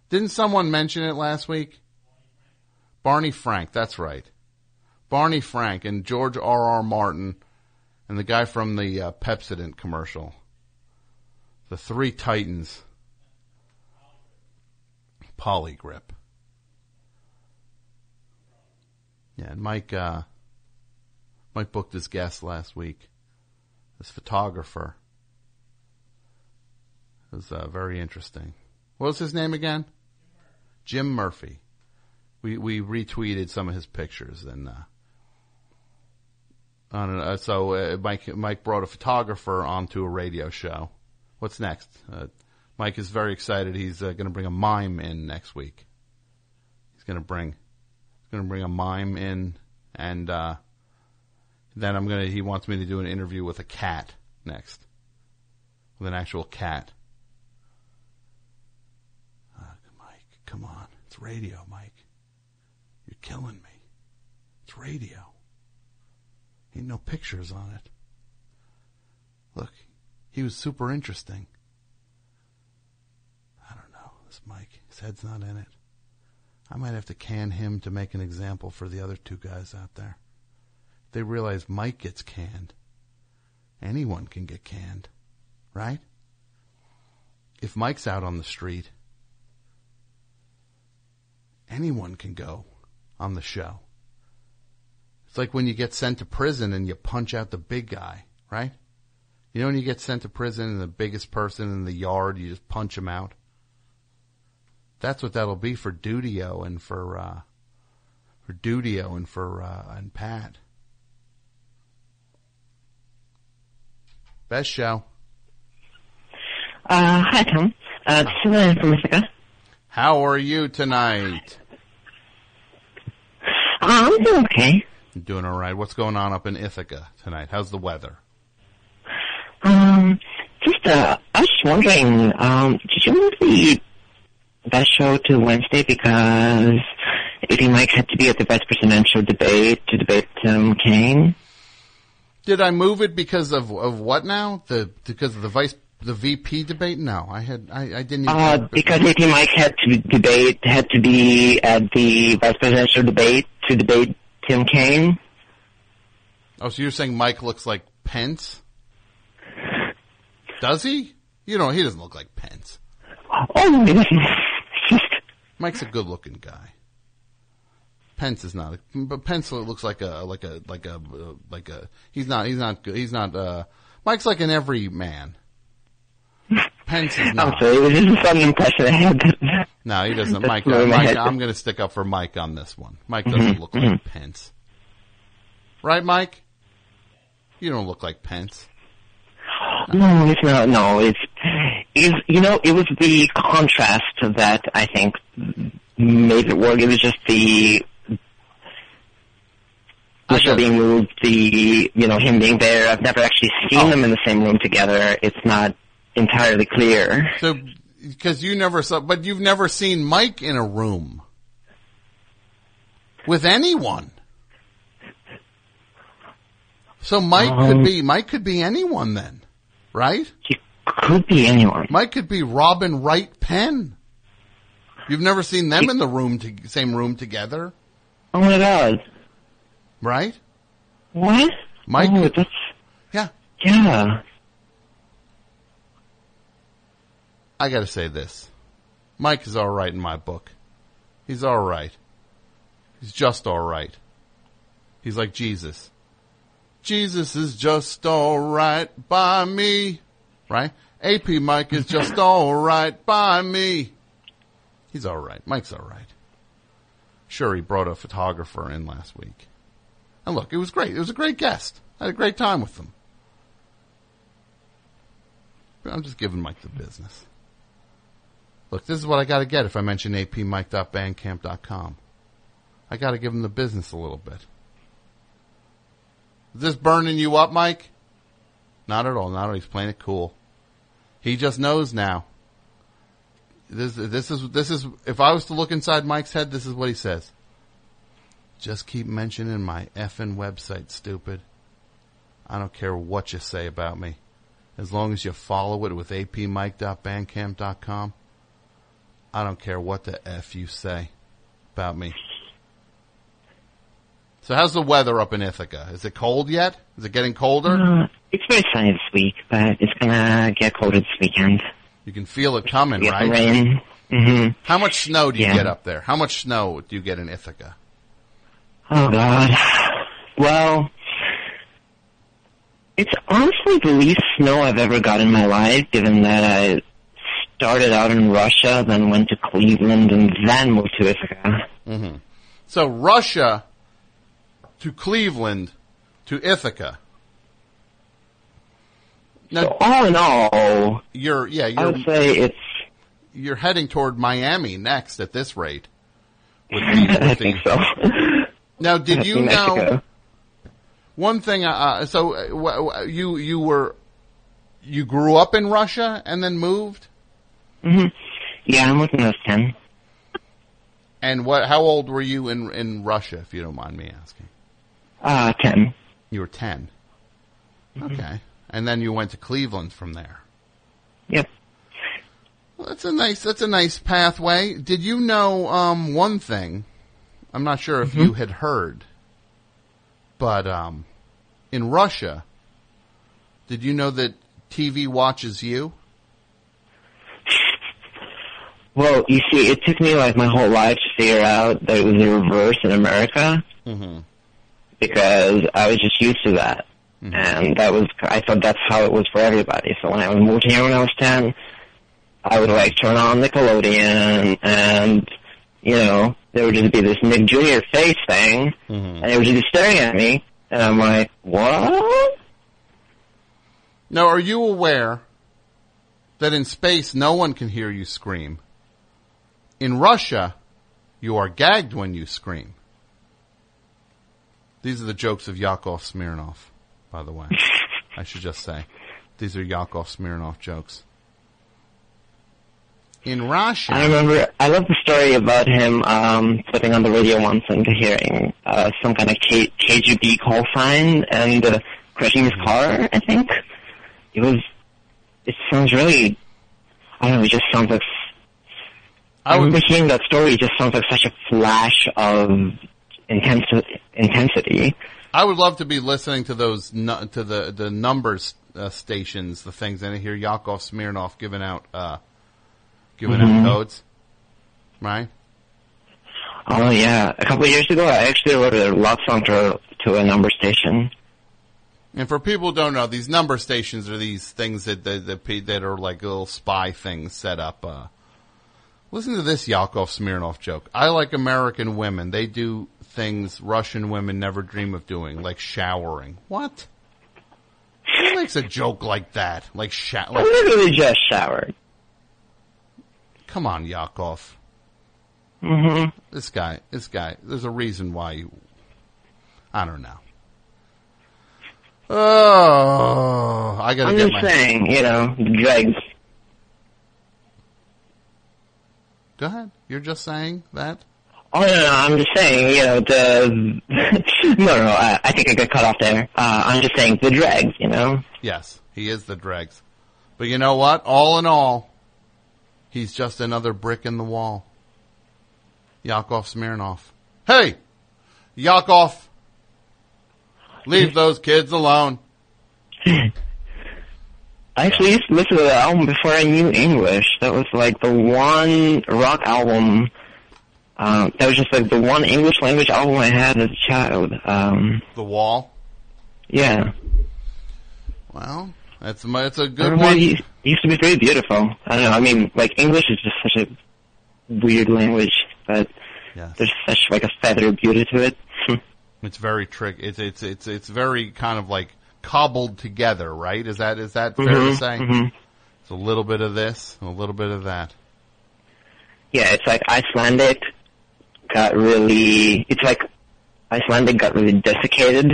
Didn't someone mention it last week? Barney Frank, that's right. Barney Frank and George R. R. Martin and the guy from the uh, Pepsodent commercial. The three titans. Poligrip. Yeah, and Mike, uh, Mike booked his guest last week. This photographer. It was uh, very interesting. What was his name again? Jim Murphy. We we retweeted some of his pictures and uh, on uh, so uh, Mike Mike brought a photographer onto a radio show. What's next? Uh, Mike is very excited. He's uh, going to bring a mime in next week. He's going to bring he's going to bring a mime in, and uh, then I'm gonna. He wants me to do an interview with a cat next, with an actual cat. Uh, Mike, come on, it's radio, Mike. You're killing me. It's radio. Ain't no pictures on it. Look, he was super interesting. I don't know. This Mike, his head's not in it. I might have to can him to make an example for the other two guys out there. They realize Mike gets canned. Anyone can get canned, right? If Mike's out on the street, anyone can go on the show. It's like when you get sent to prison and you punch out the big guy, right? You know when you get sent to prison and the biggest person in the yard, you just punch him out? That's what that'll be for Dudio and for, uh, for Dudio and for, uh, and Pat. Best show. Uh, hi, Tom. Uh, this is Lynn from Ithaca. How are you tonight? Uh, I'm doing okay. Doing all right. What's going on up in Ithaca tonight? How's the weather? Um, just, uh, I was just wondering, um, did you move the best show to Wednesday because AP Mike had to be at the vice presidential debate to debate Tim Kaine? Did I move it because of of what now? The because of the vice the VP debate? No, I had I, I didn't. Even Uh, because AP Mike had to debate, had to be at the vice presidential debate to debate Tim Kaine. Oh, so you're saying Mike looks like Pence? Does he? You know, he doesn't look like Pence. Oh. Mike's a good looking guy. Pence is not, but Pence looks like a like a like a like a. He's not. He's not good. He's not. uh Mike's like an every man. Pence is I'm sorry, it was just a sudden impression I had. No, he doesn't. Mike, uh, Mike I'm going to stick up for Mike on this one. Mike doesn't Mhm, look like Pence. Right, Mike? You don't look like Pence. No, it's not. No, it's, it's you know, it was the contrast that I think made it work. It was just the show being moved, the you know him being there. I've never actually seen Oh. them in the same room together. It's not entirely clear. So, because you never saw, but you've never seen Mike in a room with anyone. So Mike Um, could be Mike could be anyone then, right? He could be anyone. Mike could be Robin Wright Penn. You've never seen them in the room to, same room together, Oh my god! Right? What? Mike Oh, that's yeah. yeah. I got to say this. Mike is all right in my book. He's all right. He's just all right. He's like Jesus. Jesus is just all right by me. Right? AP Mike is just all right by me. He's all right. Mike's all right. Sure, he brought a photographer in last week. And look, it was great. It was a great guest. I had a great time with them. I'm just giving Mike the business. Look, this is what I got to get if I mention apmike.bandcamp.com. I got to give him the business a little bit. Is this burning you up, Mike? Not at all. Not at all. He's playing it cool. He just knows now. This, this is, this is, if I was to look inside Mike's head, this is what he says. Just keep mentioning my effing website, stupid. I don't care what you say about me. As long as you follow it with apmike.bandcamp.com, I don't care what the F you say about me. So how's the weather up in Ithaca? Is it cold yet? Is it getting colder? Uh, it's very sunny this week, but it's gonna get colder this weekend. You can feel it coming, right? rain. hmm How much snow do you Yeah. get up there? How much snow do you get in Ithaca? Oh God. Well, it's honestly the least snow I've ever got in my life, given that I started out in Russia, then went to Cleveland, and then moved to Ithaca. hmm So Russia to Cleveland to Ithaca. so all in all, You're yeah, you're I would say it's. you're heading toward Miami next at this rate. With the, with I the- think so. Now, did you know one thing? Uh, Uh, so uh, w- you you were you grew up in Russia and then moved. hmm Yeah, I'm looking at ten. And what? How old were you in in Russia, if you don't mind me asking? Uh, ten. You were 10 Okay, and then you went to Cleveland from there. Yep. Well, that's a nice. That's a nice pathway. Did you know um, one thing? I'm not sure if you had heard, but um, in Russia, did you know that TV watches you? Well, you see, it took me like my whole life to figure out that it was the reverse in America Mm-hmm. because I was just used to that. And that was, I thought that's how it was for everybody. So when I was moved here when I was 10, I would like turn on Nickelodeon and, you know, there would just be this Nick Jr. face thing mm-hmm. and they would just be staring at me and I'm like, what? Now, are you aware that in space no one can hear you scream? In Russia, you are gagged when you scream. These are the jokes of Yakov Smirnoff, by the way. I should just say. These are Yakov Smirnoff jokes. In Russia, I remember, I love the story about him um, flipping on the radio once and hearing uh, some kind of K- KGB call sign and uh, crashing his car, I think. It was, it sounds really, I don't know, it just sounds like, I, remember hearing that story, it just sounds like such a flash of intense, intensity. I would love to be listening to those nu- to the the numbers uh, stations, the things, and I hear Yakov Smirnoff giving out uh, giving Mhm. out codes, right? Oh yeah, a couple of years ago I actually wrote a love song to, to a number station. And for people who don't know, these number stations are these things that that that, that are like little spy things set up. Uh, listen to this Yakov Smirnoff joke. I like American women. They do things Russian women never dream of doing, like showering. What? Who makes a joke like that? Like sho- I literally just showered. Come on, Yakov. hmm This guy, this guy, there's a reason why you, I don't know. Oh, I gotta I'm get just my, saying, you know, the dregs. go ahead. You're just saying that? Oh no, no, I'm just saying, you know, the no, no, I, I think I got cut off there. Uh, I'm just saying the dregs, you know. Yes, he is the dregs. But you know what? All in all, he's just another brick in the wall. Yakov Smirnoff. Hey! Yakov! Leave those kids alone. I actually used to listen to that album before I knew English. That was like the one rock album. Um, that was just like the one English language album I had as a child. Um, The wall. yeah. Well, that's my, it's a good one. Used- it used to be very beautiful. I don't know. I mean, like English is just such a weird language, but Yes. there's such like a feather beauty to it. It's very trick. It's it's it's it's very kind of like cobbled together, right? Is that is that fair to Mhm, say? mhm. It's a little bit of this, a little bit of that. Yeah, it's like Icelandic got really, it's like Icelandic got really desiccated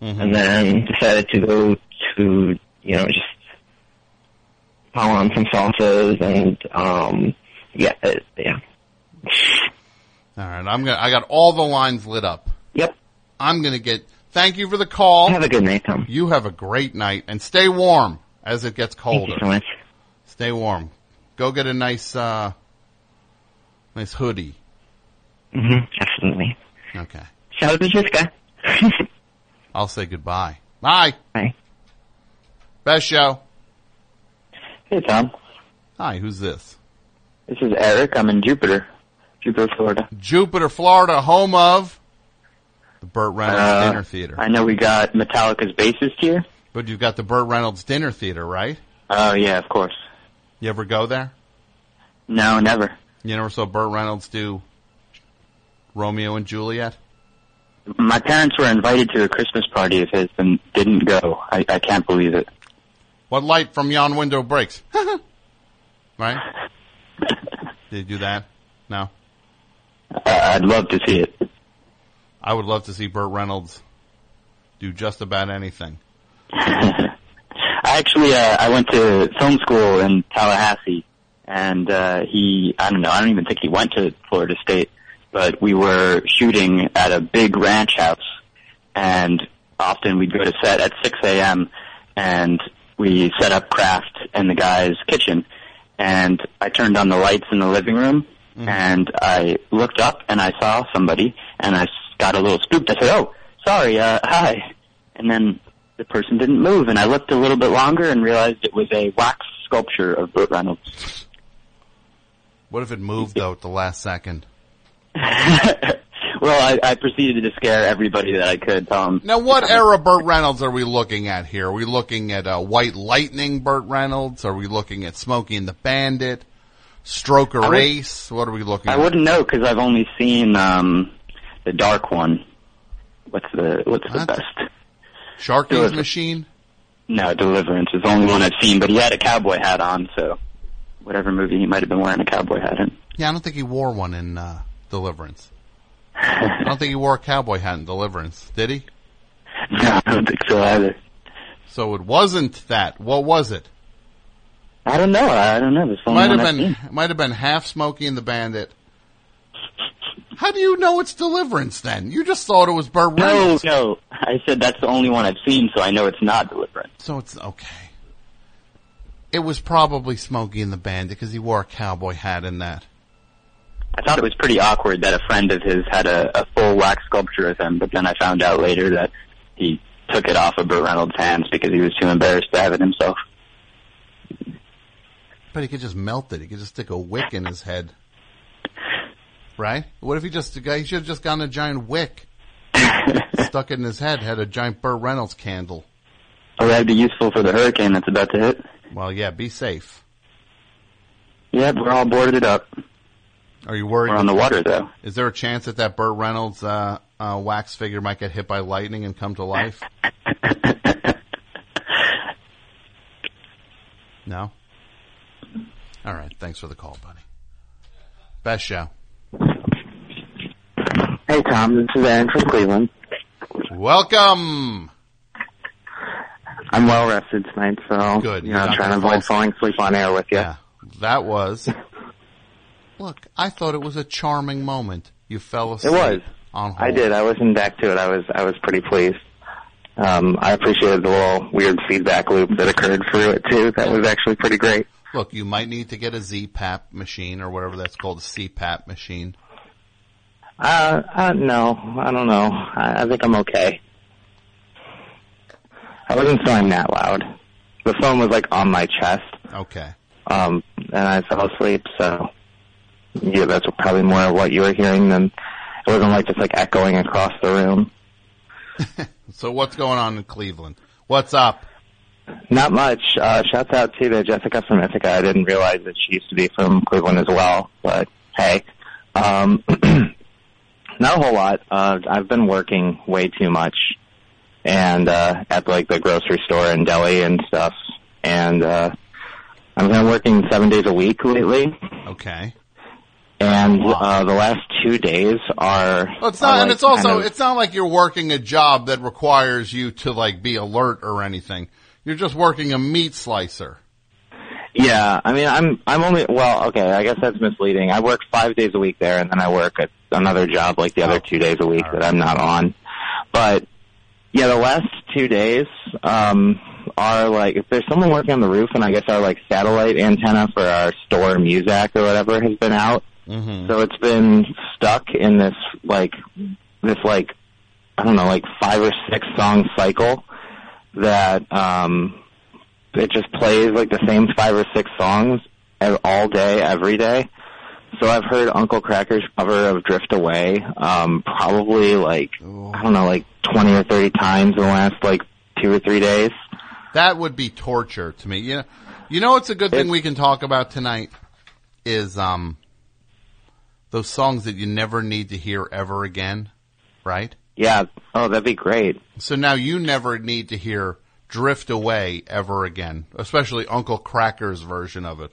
and then decided to go to, you know, just pile on some sauces and, um, yeah, it, yeah. All right, I'm gonna. I got all the lines lit up. Yep. I'm gonna get. Thank you for the call. Have a good night, Tom. You have a great night and stay warm as it gets colder. Thank you so much. Stay warm. Go get a nice, uh, nice hoodie. hmm absolutely. Okay. Ciao, Francisca. I'll say goodbye. Bye. Bye. Best show. Hey, Tom. Hi, who's this? This is Eric. I'm in Jupiter, Jupiter, Florida. Jupiter, Florida, home of the Burt Reynolds Uh, Dinner Theater. I know we got Metallica's bassist here. But you've got the Burt Reynolds Dinner Theater, right? Oh, yeah, of course. You ever go there? No, never. You never saw Burt Reynolds do Romeo and Juliet? My parents were invited to a Christmas party of his and didn't go. I, I can't believe it. What light from yon window breaks? right? Did you do that? No. Uh, I'd love to see it. I would love to see Burt Reynolds do just about anything. I actually, uh, I went to film school in Tallahassee, and uh, he, I don't know, I don't even think he went to Florida State, but we were shooting at a big ranch house, and often we'd go to set at 6 a.m., and we set up craft in the guy's kitchen, and I turned on the lights in the living room, and I looked up and I saw somebody, and I got a little spooked. I said, "Oh, sorry, uh, hi," and then the person didn't move, and I looked a little bit longer and realized it was a wax sculpture of Burt Reynolds. What if it moved though at the last second? Well, I, I proceeded to scare everybody that I could. Um, Now, what era Burt Reynolds are we looking at here? Are we looking at uh, White Lightning Burt Reynolds? Are we looking at Smokey and the Bandit? Stroker I would- Ace? What are we looking at? I at? wouldn't know because I've only seen um, the dark one. What's the What's the best? Sharky's Deliver- Machine? No, Deliverance is the only one I've seen, but he had a cowboy hat on, so whatever movie he might have been wearing a cowboy hat in. Yeah, I don't think he wore one in uh, Deliverance. I don't think he wore a cowboy hat in Deliverance, did he? No, I don't think so either. So it wasn't that. What was it? I don't know. I don't know. This Might have been might have been half Smokey and the Bandit. How do you know it's Deliverance then? You just thought it was Burt No, no. I said that's the only one I've seen, so I know it's not Deliverance. So it's okay. It was probably Smokey and the Bandit because he wore a cowboy hat in that. I thought it was pretty awkward that a friend of his had a, a full wax sculpture of him, but then I found out later that he took it off of Burt Reynolds' hands because he was too embarrassed to have it himself. But he could just melt it. He could just stick a wick in his head. Right? What if he just, he should have just gotten a giant wick. stuck it in his head, had a giant Burt Reynolds candle. Oh, that'd be useful for the hurricane that's about to hit. Well, yeah, be safe. Yep, we're all boarded up. Are you worried? We're on the water, though. Is there a chance that that Burt Reynolds uh, uh, wax figure might get hit by lightning and come to life? no. All right. Thanks for the call, buddy. Best show. Hey, Tom. This is Aaron from Cleveland. Welcome. I'm well rested tonight, so Good. you You're know, not trying to gonna avoid fall falling asleep on air with you. Yeah, that was. Look, I thought it was a charming moment. You fell asleep. It was. On hold. I did. I listened back to it. I was I was pretty pleased. Um, I appreciated the little weird feedback loop that occurred through it too. That was actually pretty great. Look, you might need to get a ZPAP machine or whatever that's called, a CPAP machine. Uh, uh no, I don't know. I, I think I'm okay. I wasn't snoring that loud. The phone was like on my chest, Okay. um, and I fell asleep. So, yeah, that's probably more of what you were hearing than it wasn't like just like echoing across the room. So what's going on in Cleveland? What's up? Not much. Uh, shouts out to the Jessica from Ithaca. I didn't realize that she used to be from Cleveland as well, but hey. Um, not a whole lot. Uh, I've been working way too much and, uh, at like the grocery store and deli and stuff. And, uh, I've been working seven days a week lately. Okay. And uh, the last two days are. Well, it's are, not, and it's also of- it's not like you're working a job that requires you to like be alert or anything. You're just working a meat slicer. Yeah, I mean, I'm I'm only well, okay. I guess that's misleading. I work five days a week there, and then I work at another job like the other two days a week that I'm not on. But yeah, the last two days um, are like if there's someone working on the roof, and I guess our like satellite antenna for our store Muzak or whatever has been out, Mm-hmm. so it's been stuck in this like this like I don't know like five or six song cycle that um it just plays like the same five or six songs all day every day. So I've heard Uncle Kracker's cover of Drift Away um probably like I don't know like 20 or 30 times in the last like two or three days. That would be torture to me. You know, you know what's a good thing we can talk about tonight is um those songs that you never need to hear ever again, right? Yeah. Oh, that'd be great. So now you never need to hear Drift Away ever again, especially Uncle Kracker's version of it.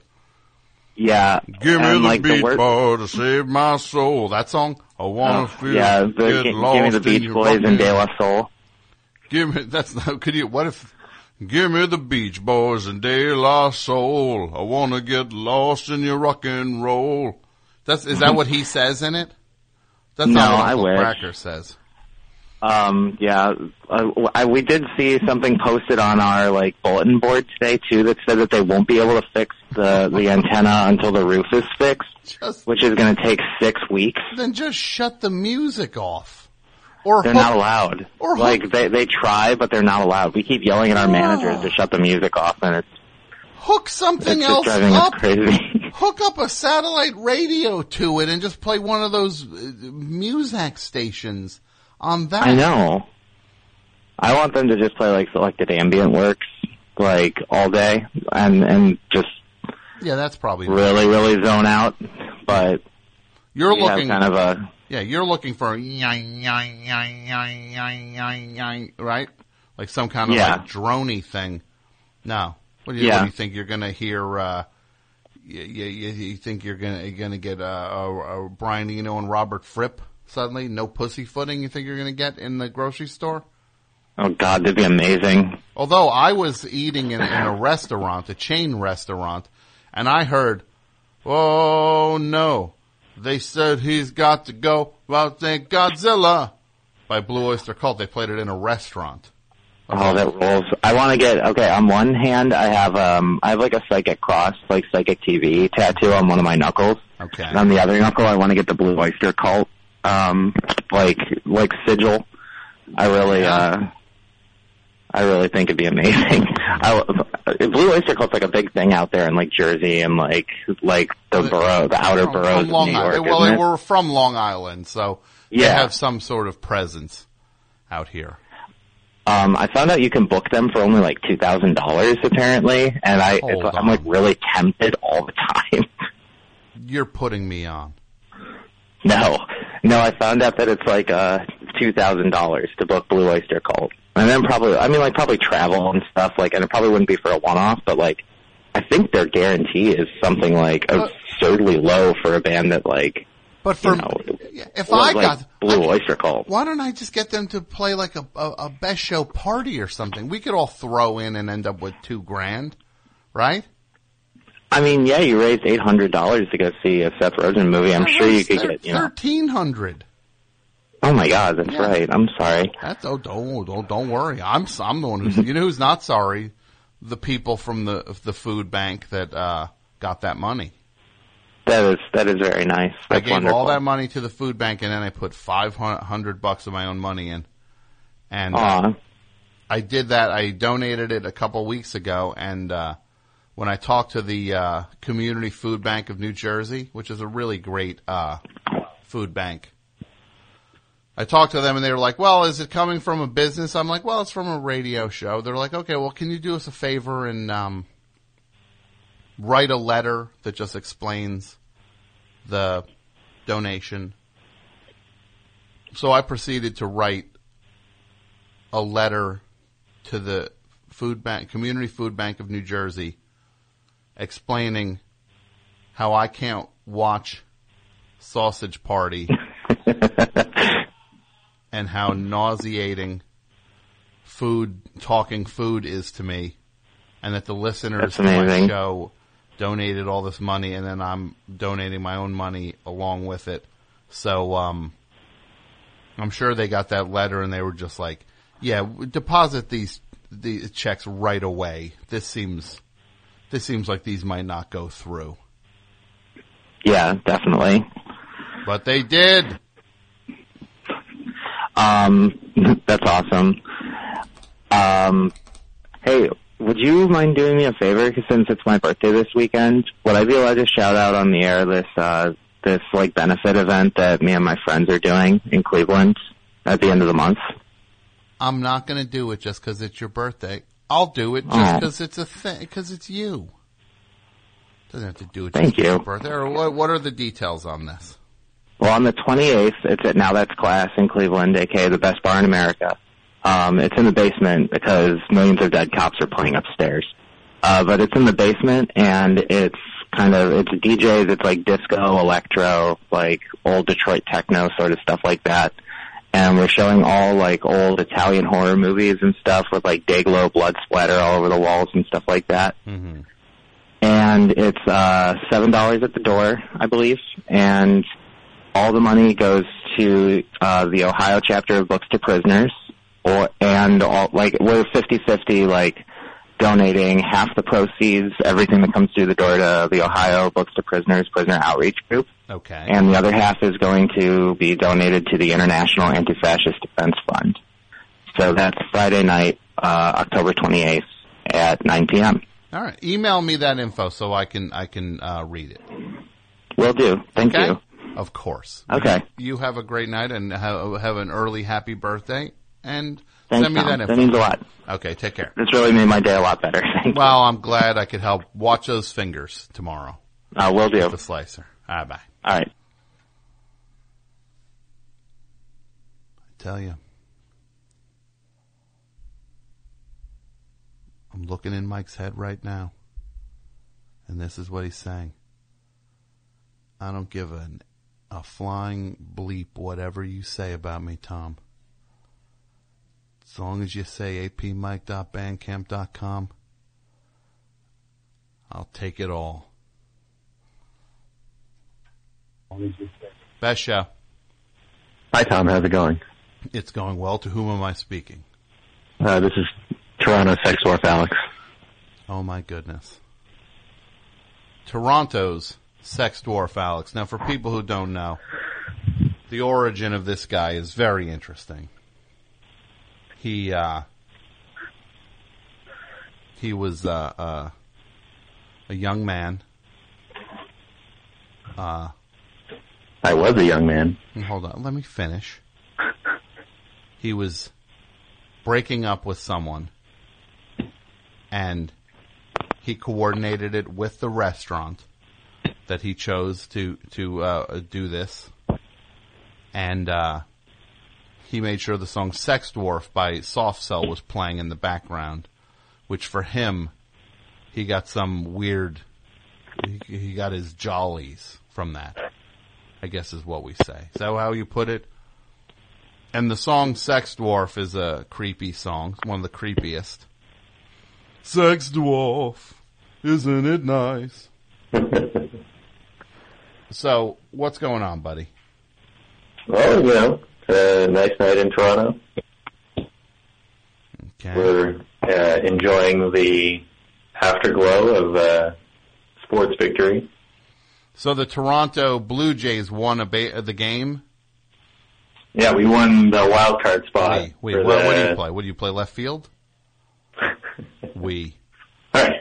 Yeah. Give me and, the like, beach word- ball to save my soul. That song, I wanna Oh, feel yeah, the, get give, lost me the Beach Boys and De La Soul. Give me that's not. Could you? What if? Give me the Beach Boys and De La Soul. I wanna get lost in your rock and roll. That's is that what he says in it? That's No, not what I wish. Kracker says. Um, yeah, uh, I, we did see something posted on our like bulletin board today too that said that they won't be able to fix the the antenna until the roof is fixed, Just- which is going to take six weeks. Then just shut the music off. Or They're hook- not allowed. or hook- like they they try, but they're not allowed. We keep yelling at our managers to shut the music off, and it's hook something else up. crazy. Hook up a satellite radio to it and just play one of those uh, music stations on that. I know. I want them to just play like selected ambient works like all day, and and just Yeah, that's probably really really zone out. But You're looking kind of a Yeah, you're looking for yang, yang, yang, yang, yang, yang, yang, right? Like some kind of Yeah. like droney thing. No. What do you, Yeah. what do you think you're gonna hear, uh, you, you, you think you're gonna, gonna get, uh, uh, Brian Eno and Robert Fripp suddenly? No pussyfooting you think you're gonna get in the grocery store? oh god, that'd be amazing. Although I was eating in, in a restaurant, a chain restaurant, and I heard, "Oh no, they said he's got to go." Well, thank Godzilla by Blue Oyster Cult. They played it in a restaurant. Oh, that rules. I want to get okay. On one hand, I have um, I have like a psychic cross, like psychic TV tattoo on one of my knuckles. Okay. And on the other knuckle, I want to get the Blue Oyster Cult, um, like like sigil. I really, uh, I really think it'd be amazing. I, Blue Oyster Cult's like a big thing out there in like Jersey and like like the borough, the outer From, boroughs from Long of New York. Island. Well, they it? were from Long Island, so they have some sort of presence out here. Um, I found out you can book them for only like two thousand dollars apparently, and I Hold I'm like really tempted all the time. You're putting me on. no, no, I found out that it's like uh two thousand dollars to book Blue Oyster Cult, and then probably I mean like probably travel and stuff like, and it probably wouldn't be for a one off, but like I think their guarantee is something like absurdly low for a band that like But for you know, if I like got Blue Oyster Cult. Why don't I just get them to play like a, a, a best show party or something? We could all throw in and end up with two grand, right? I mean, yeah, you raised eight hundred dollars to go see a Seth Rogen movie. I'm sure you could get you know. thirteen hundred. Oh my God, that's right. I'm sorry. That's oh don't don't don't worry. I'm I'm the one who's you know who's not sorry. The people from the the food bank that uh got that money. That is that is very nice. I gave wonderful. all that money to the food bank and then I put five hundred bucks of my own money in. And uh, I did that. I donated it a couple weeks ago, and uh, when I talked to the uh, Community Food Bank of New Jersey, which is a really great uh, food bank, I talked to them and they were like, "Well, is it coming from a business?" I'm like, "Well, it's from a radio show." They're like, "Okay, well, can you do us a favor and um, write a letter that just explains the donation?" So I proceeded to write a letter to the food bank, Community Food Bank of New Jersey, explaining how I can't watch sausage party and how nauseating food, talking food is to me, and that the listeners of my show donated all this money, and then I'm donating my own money along with it. So, um, I'm sure they got that letter and they were just like, "Yeah, deposit these the checks right away." This seems, this seems like these might not go through, Yeah, definitely. but they did. Um, that's awesome. Um, hey, would you mind doing me a favor? 'Cause since it's my birthday this weekend, would I be allowed to shout out on the air this uh, this like benefit event that me and my friends are doing in Cleveland at the end of the month? I'm not going to do it just because it's your birthday. I'll do it just Oh. because it's a thing, because it's you. Doesn't have to do it Thank just 'cause it's your you. birthday. Or what, what are the details on this? Well, on the 28th, it's at Now That's Class in Cleveland, aka the best bar in America. Um, it's in the basement because millions of dead cops are playing upstairs. Uh, but it's in the basement and it's kind of, it's DJs, it's like disco, electro, like old Detroit techno sort of stuff like that. And we're showing all like old Italian horror movies and stuff with like day-glow blood splatter all over the walls and stuff like that Mm-hmm. and it's uh seven dollars at the door, I believe, and all the money goes to uh the Ohio chapter of Books to Prisoners, or and all like we're fifty fifty, like donating half the proceeds, everything that comes through the door to the Ohio Books to Prisoners Prisoner Outreach Group, Okay. and the other half is going to be donated to the International Anti-Fascist Defense Fund. So that's Friday night, uh October twenty eighth at nine p.m. All right. Email me that info so I can I can uh, read it. Will do. Thank Okay? you. Of course. Okay. You, you have a great night and have, have an early happy birthday. And Thanks, send me Tom. that That means a lot. Okay. Take care. This really made my day a lot better. Thank Well, I'm glad I could help. Watch those fingers tomorrow. I Uh, will do. The slicer. All right. Bye. All right. I tell you. I'm looking in Mike's head right now. And this is what he's saying. I don't give a, a flying bleep whatever you say about me, Tom. As long as you say apmike.bandcamp.com, I'll take it all. Best show. Hi, Tom. How's it going? It's going well. To whom am I speaking? Uh, this is Toronto Sex Dwarf Alex. Oh my goodness. Toronto's sex dwarf Alex. Now for people who don't know, the origin of this guy is very interesting. He, uh, he was, uh, uh, a young man. Uh, I was a young man. hold on, let me finish. He was breaking up with someone and he coordinated it with the restaurant that he chose to to uh, do this, and uh, he made sure the song "Sex Dwarf" by Soft Cell was playing in the background, which for him, he got some weird. He, he got his jollies from that. I guess is what we say. Is that how you put it? And the song "Sex Dwarf" is a creepy song, one of the creepiest. Sex dwarf, isn't it nice? so, what's going on, buddy? Oh, Well, it's a nice night in Toronto. Okay. We're uh, enjoying the afterglow of uh, sports victory. So the Toronto Blue Jays won a ba- the game. Yeah, we won the wild card spot. Wait, wait what, the- what do you play? What do you play? Left field? we. Right.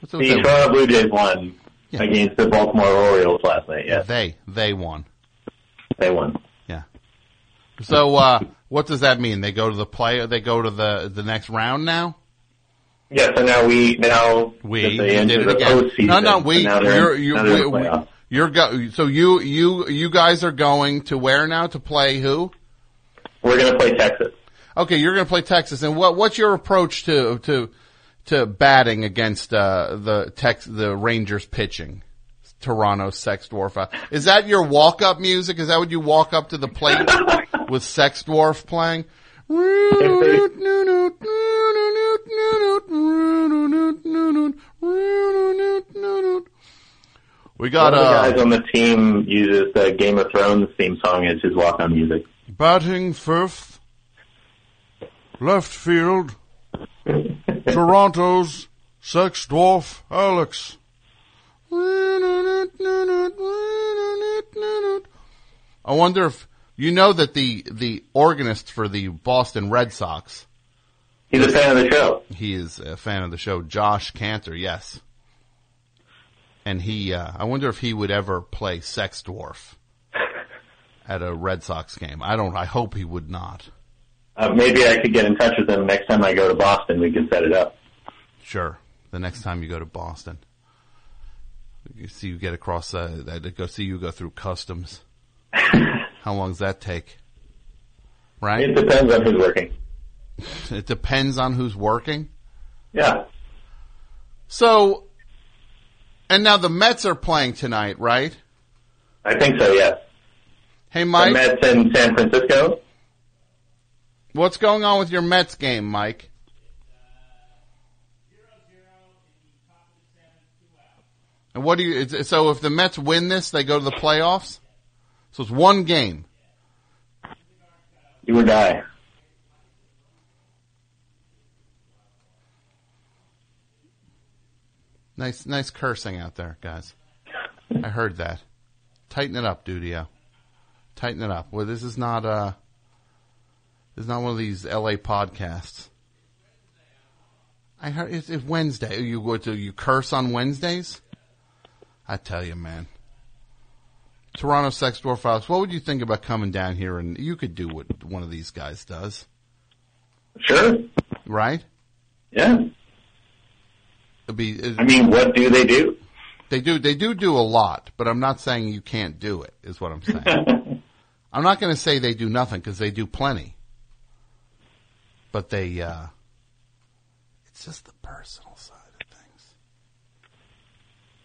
What's The that- Toronto Blue Jays won against the Baltimore Orioles last night. Yes, They they won. they won. So uh, what does that mean? They go to the play. They go to the the next round now. Yeah, so now we now We that you they enter did it the again. postseason, No, no, so we. they're You're in- you now they're we, you're go. So you you you guys are going to where now to play who? We're going to play Texas. Okay, you're going to play Texas, and what what's your approach to to to batting against uh, the Tex the Rangers pitching? Toronto Sex Dwarf. Is that your walk up music? Is that what you walk up to the plate with Sex Dwarf playing? We got One of the uh, guys on the team uses the Game of Thrones theme song as his walk-on music. batting fifth, left field, Toronto's Sex Dwarf Alex. I wonder if you know that the the organist for the Boston Red Sox. He's a fan of the show. He is a fan of the show. Josh Kantor, yes. And he, uh, I wonder if he would ever play Sex Dwarf at a Red Sox game. I don't. I hope he would not. Uh, maybe I could get in touch with him next time I go to Boston. We can set it up. Sure. The next time you go to Boston, you see you get across. Uh, go see you go through customs. How long does that take? Right. It depends on who's working. It depends on who's working. Yeah. So, and now the Mets are playing tonight, right? I think so, yes. Hey, The Mike. Mets in San Francisco. What's going on with your Mets game, Mike? And what do you? So if the Mets win this, they go to the playoffs. So it's one game. You or die. Nice, nice cursing out there, guys. I heard that. Tighten it up, Dudio. Tighten it up. Well, this is not uh this is not one of these L.A. podcasts. I heard it's, it's Wednesday. You go to you curse on Wednesdays? I tell you, man. Toronto Sex Dwarf Files. What would you think about coming down here and you could do what one of these guys does, Sure. right? Yeah. It'd be, I mean, what do they do? They do. They do do a lot, but I'm not saying you can't do it. Is what I'm saying. I'm not going to say they do nothing because they do plenty. But they, uh, it's just the personal side of things.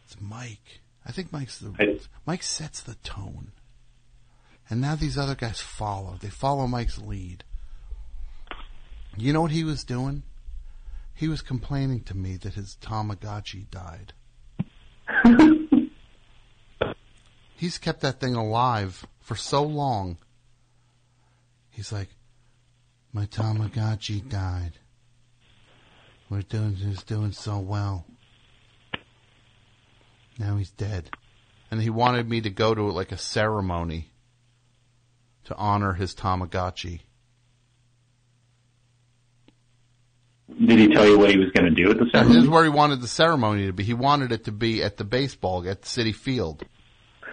It's Mike. I think Mike's the Mike sets the tone, and now these other guys follow. They follow Mike's lead. You know what he was doing? He was complaining to me that his Tamagotchi died. He's kept that thing alive for so long. He's like, my Tamagotchi died. We're doing, he's doing so well. Now he's dead. And he wanted me to go to like a ceremony to honor his Tamagotchi. Did he tell you what he was going to do at the ceremony? This is where he wanted the ceremony to be. He wanted it to be at the baseball at Citi Field.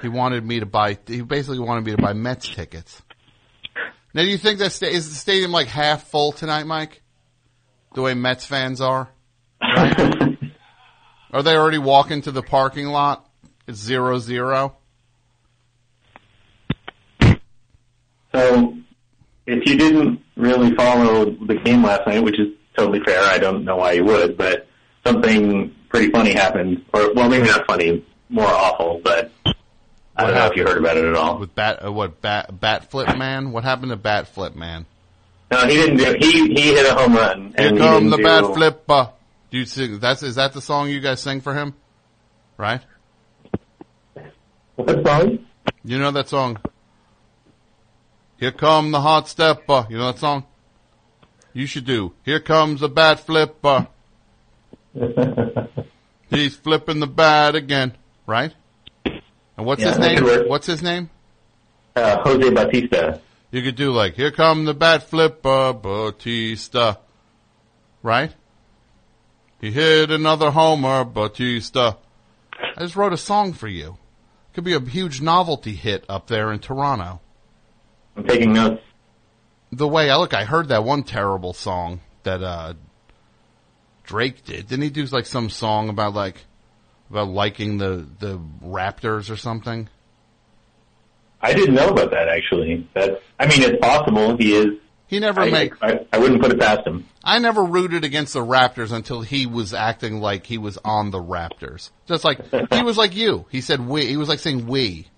He wanted me to buy. He basically wanted me to buy Mets tickets. Now, do you think that sta- is the stadium like half full tonight, Mike? The way Mets fans are. Right? are they already walking to the parking lot? It's zero zero. So, if you didn't really follow the game last night, which is totally fair, I don't know why you would, but something pretty funny happened, or well, maybe not funny, more awful, but I don't know if you heard about it at all. With bat, uh, what bat, bat flip man? What happened to bat flip man? No, he didn't do. He he hit a home run, Here come the do, bat flipper. Do you sing? That's is that the song you guys sing for him? Right? What song? You know that song? Here come the hot stepper. You know that song? You should do. Here comes the bat flipper. He's flipping the bat again. Right? And what's Yeah, his name? work. What's his name? Uh, Jose Bautista. You could do like, here come the bat flipper, Bautista. Right? He hit another homer, Bautista. I just wrote a song for you. Could be a huge novelty hit up there in Toronto. I'm taking notes. The way I look, I heard that one terrible song that, uh, Drake did. Didn't he do like some song about like, about liking the, the Raptors or something? I didn't know about that actually. That's. I mean, it's possible he is. He never I. I, I wouldn't put it past him. I never rooted against the Raptors until he was acting like he was on the Raptors. Just like he was like you. He said we. He was like saying we.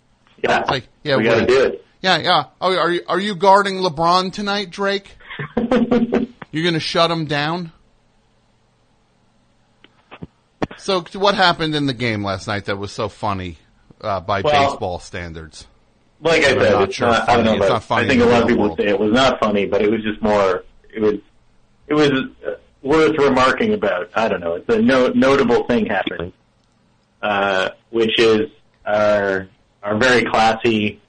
Yeah, It's like yeah, we gotta do it. Yeah, yeah. Oh, are you are you guarding LeBron tonight, Drake? You're gonna shut him down. So, what happened in the game last night that was so funny uh, by Well- baseball standards? Like I said, not it's sure not, I don't know. It's not funny I think a lot of people world. say it was not funny, but it was just more. It was. It was uh, worth remarking about. I don't know. It's a no, notable thing happened, uh, which is our our very classy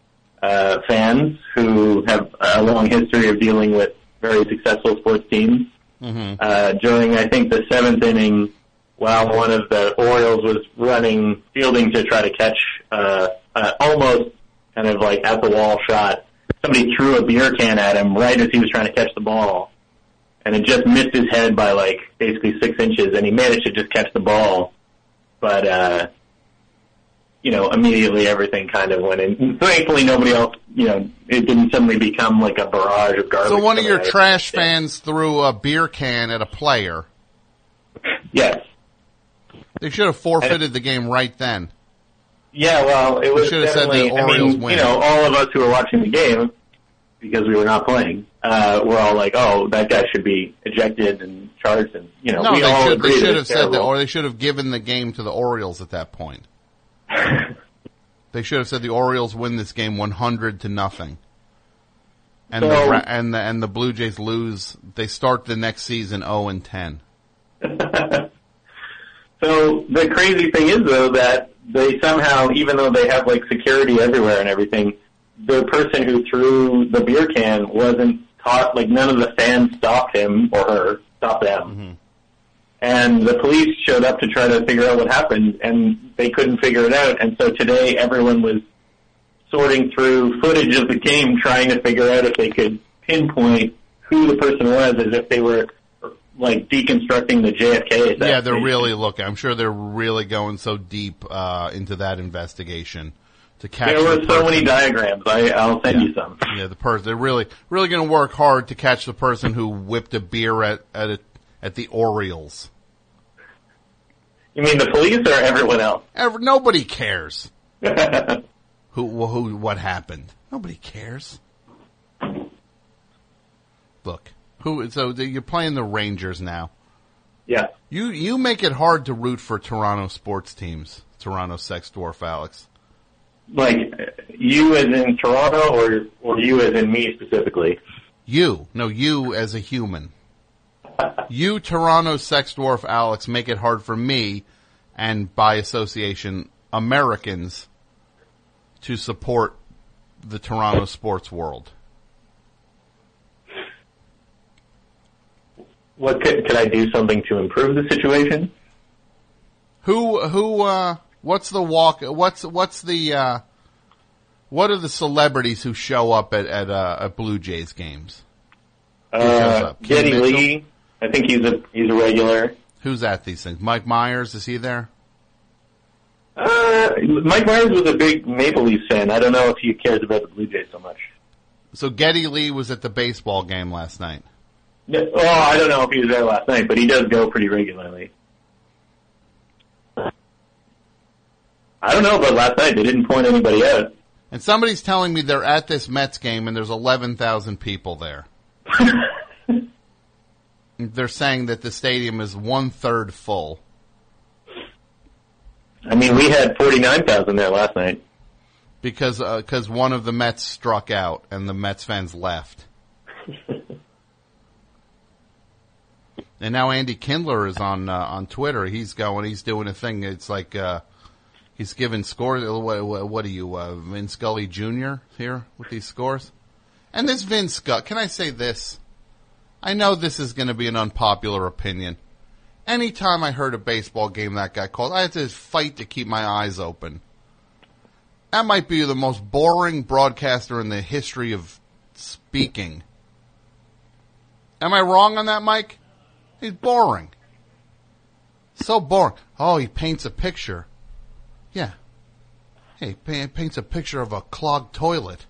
uh, fans who have a long history of dealing with very successful sports teams. Mm-hmm. Uh, during I think the seventh inning, while one of the Orioles was running fielding to try to catch uh, uh, almost kind of like at the wall shot, somebody threw a beer can at him right as he was trying to catch the ball, and it just missed his head by like basically six inches, and he managed to just catch the ball, but. uh you know, immediately everything kind of went in. Thankfully, nobody else, you know, it didn't suddenly become like a barrage of garbage. So one of your trash fans threw a beer can at a player. Yes. They should have forfeited the game right then. Yeah, well, it was should have said the. I mean, win. you know, all of us who were watching the game because we were not playing, uh, were all like, "Oh, that guy should be ejected and charged," and you know, no, we they all should. They should have said that, or they should have given the game to the Orioles at that point. they should have said the Orioles win this game one hundred to nothing, and the So- Ra- and the and the Blue Jays lose. They start the next season zero and ten. So the crazy thing is though that they somehow, even though they have like security everywhere and everything, the person who threw the beer can wasn't caught. Like none of the fans stopped him or her, stopped them. Mm-hmm. And the police showed up to try to figure out what happened, and they couldn't figure it out. And so today, everyone was sorting through footage of the game, trying to figure out if they could pinpoint who the person was, as if they were like deconstructing the JFK. Yeah, they're really looking. I'm sure they're really going so deep uh, into that investigation to catch. There were the so many diagrams. I, I'll send you some. Yeah, the person. They're really, really going to work hard to catch the person who whipped a beer at at a, at the Orioles. You mean the police or everyone else? Ever, nobody cares. who, who, what happened? Nobody cares. Look, who? So you're playing the Rangers now. Yeah. You you make it hard to root for Toronto sports teams. Toronto Sex Dwarf Alex. Like you as in Toronto, or or you as in me specifically? You, no, you as a human. You, Toronto sex dwarf Alex, make it hard for me, and by association, Americans, to support the Toronto sports world. What could, could I do something to improve the situation? Who, who, uh, what's the walk, what's, what's the, uh, what are the celebrities who show up at, at, uh, at Blue Jays games? Uh, Geddy? Lee, I think he's a he's a regular. Who's at these things? Mike Myers, is he there? Uh, Mike Myers was a big Maple Leafs fan. I don't know if he cares about the Blue Jays so much. So Geddy Lee was at the baseball game last night. No- Oh, I don't know if he was there last night, but he does go pretty regularly. I don't know but last night. They didn't point anybody out. And somebody's telling me they're at this Mets game and there's 11,000 people there. they're saying that the stadium is one third full. I mean, we had forty nine thousand there last night. Because, uh, cause one of the Mets struck out and the Mets fans left. and now Andy Kindler is on, uh, on Twitter. He's going, he's doing a thing. It's like, uh, he's giving scores. What, what, what are you, uh, Vin Scully Jr. here with these scores? And this Vin Scully, can I say this? I know this is going to be an unpopular opinion. Anytime I heard a baseball game that guy called, I had to fight to keep my eyes open. That might be the most boring broadcaster in the history of speaking. Am I wrong on that, Mike? He's boring. So boring. Oh, he paints a picture. Yeah. Hey, he pa- paints a picture of a clogged toilet.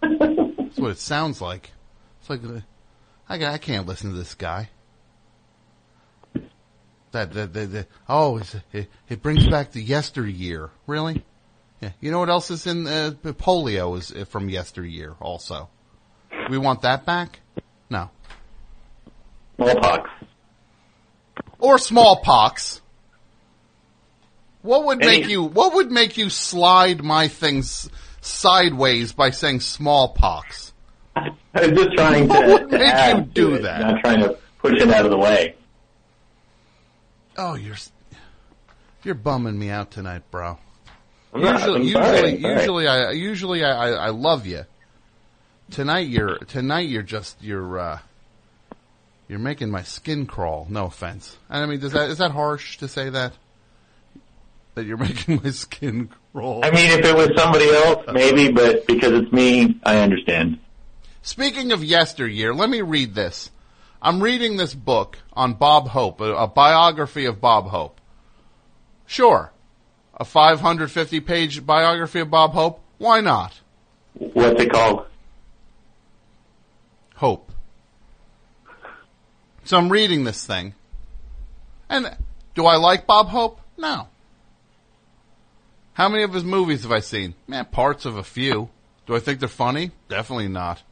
That's what it sounds like. It's like uh, I, I can't listen to this guy. That oh, it it brings back the yesteryear. Really? Yeah. You know what else is in uh, polio is uh, from yesteryear also. We want that back? No. Smallpox. Or smallpox. What would Any- make you what would make you slide my things sideways by saying smallpox? I'm just trying to, What would to make you do it, that? Not trying to push it out of the way. Oh, you're you're bumming me out tonight, bro. I'm not. usually, sorry, usually, sorry. usually, I usually I, I, I love you. Tonight you're tonight you're just you're uh, you're making my skin crawl. No offense. And I mean, does that is that harsh to say that? That you're making my skin crawl. I mean, if it was somebody else, maybe, but because it's me, I understand. Speaking of yesteryear, let me read this. I'm reading this book on Bob Hope, a, a biography of Bob Hope. Sure, a 550 page biography of Bob Hope. Why not? What's it called? Hope. So I'm reading this thing. And do I like Bob Hope? No. How many of his movies have I seen? Man, parts of a few. Do I think they're funny? Definitely not.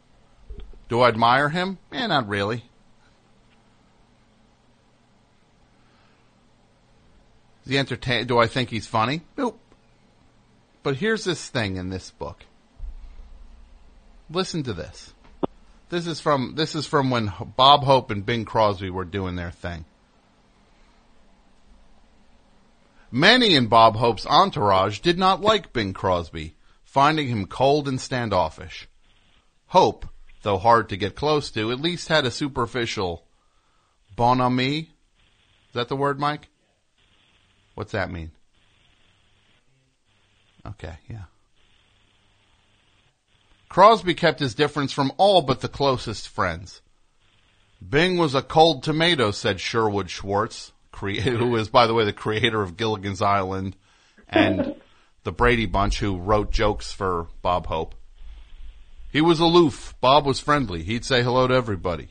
Do I admire him? Eh, not really. Is he entertain? Do I think he's funny? Nope. But here's this thing in this book. Listen to this. This is from this is from when Bob Hope and Bing Crosby were doing their thing. Many in Bob Hope's entourage did not like Bing Crosby, finding him cold and standoffish. Hope, though hard to get close to, at least had a superficial bon ami. Is that the word, Mike? What's that mean? Okay, yeah. Crosby kept his difference from all but the closest friends. Bing was a cold tomato, said Sherwood Schwartz, who is, by the way, the creator of Gilligan's Island and the Brady Bunch, who wrote jokes for Bob Hope. He was aloof. Bob was friendly. He'd say hello to everybody.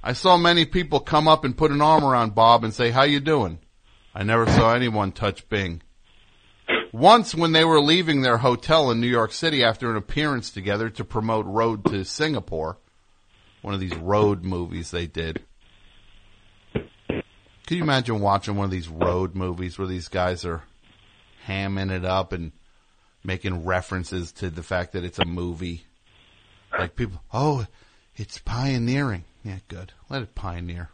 I saw many people come up and put an arm around Bob and say, how you doing? I never saw anyone touch Bing. Once when they were leaving their hotel in New York City after an appearance together to promote Road to Singapore, one of these road movies they did. Can you imagine watching one of these road movies where these guys are hamming it up and making references to the fact that it's a movie? Like people, oh, it's pioneering. Yeah, good. Let it pioneer.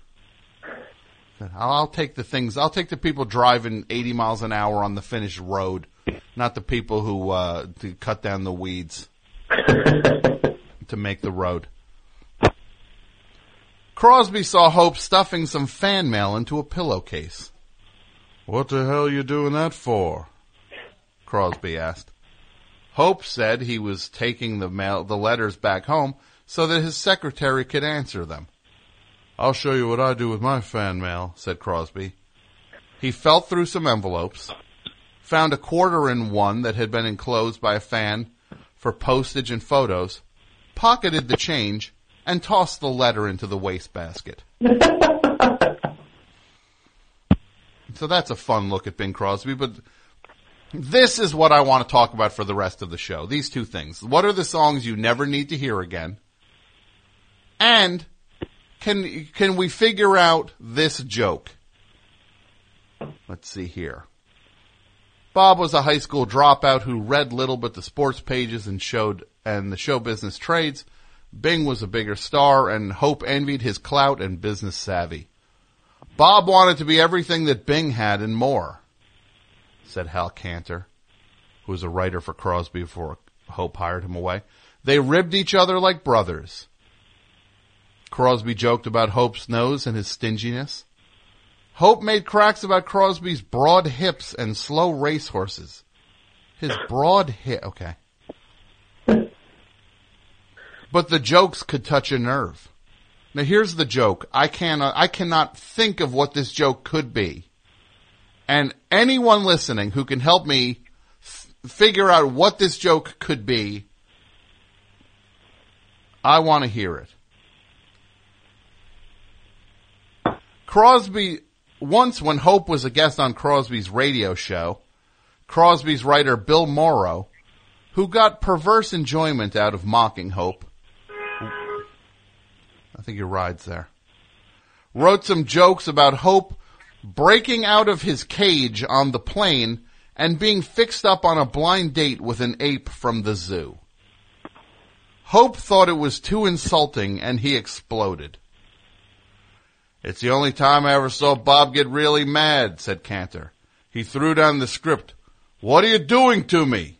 I'll, I'll take the things. I'll take the people driving 80 miles an hour on the finished road, not the people who uh, to cut down the weeds to make the road. Crosby saw Hope stuffing some fan mail into a pillowcase. What the hell you doing that for? Crosby asked. Hope said he was taking the mail, the letters back home so that his secretary could answer them. I'll show you what I do with my fan mail, said Crosby. He felt through some envelopes, found a quarter in one that had been enclosed by a fan for postage and photos, pocketed the change, and tossed the letter into the wastebasket. so that's a fun look at Bing Crosby, but this is what I want to talk about for the rest of the show. These two things. What are the songs you never need to hear again? And can can we figure out this joke? Let's see here. Bob was a high school dropout who read little but the sports pages and showed and the show business trades. Bing was a bigger star and Hope envied his clout and business savvy. Bob wanted to be everything that Bing had and more, said Hal Kanter, who was a writer for Crosby before Hope hired him away. They ribbed each other like brothers. Crosby joked about Hope's nose and his stinginess. Hope made cracks about Crosby's broad hips and slow racehorses. His broad hip, okay. But the jokes could touch a nerve. Now here's the joke. I cannot, I cannot think of what this joke could be. And anyone listening who can help me f- figure out what this joke could be, I want to hear it. Crosby, once when Hope was a guest on Crosby's radio show, Crosby's writer Bill Morrow, who got perverse enjoyment out of mocking Hope, I think he ride's there, wrote some jokes about Hope breaking out of his cage on the plane and being fixed up on a blind date with an ape from the zoo. Hope thought it was too insulting and he exploded. It's the only time I ever saw Bob get really mad, said Kanter. He threw down the script. What are you doing to me?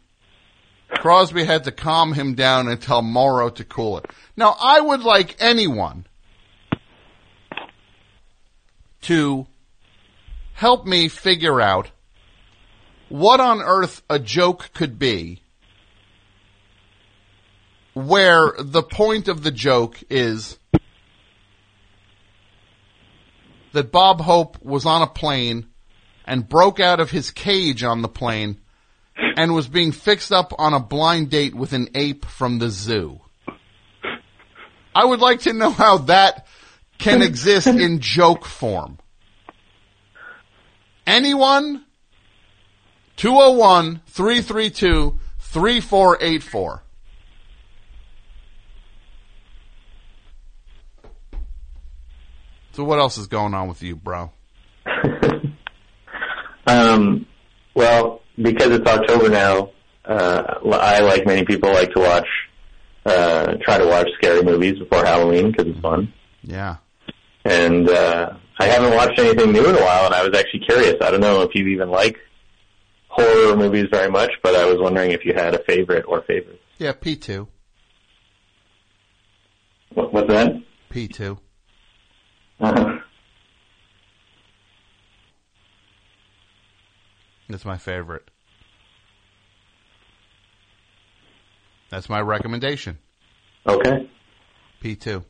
Crosby had to calm him down and tell Morrow to cool it. Now, I would like anyone to help me figure out what on earth a joke could be where the point of the joke is that Bob Hope was on a plane and broke out of his cage on the plane and was being fixed up on a blind date with an ape from the zoo. I would like to know how that can exist in joke form. Anyone? 201 332 3484. So what else is going on with you, bro? Um, well, because it's October now, uh, I, like many people, like to watch, uh, try to watch scary movies before Halloween because it's fun. Yeah. And uh, I haven't watched anything new in a while, and I was actually curious. I don't know if you even like horror movies very much, but I was wondering if you had a favorite or favorite. Yeah, P2. What, what's that? P2. Uh, That's my favorite. That's my recommendation. okay. P2.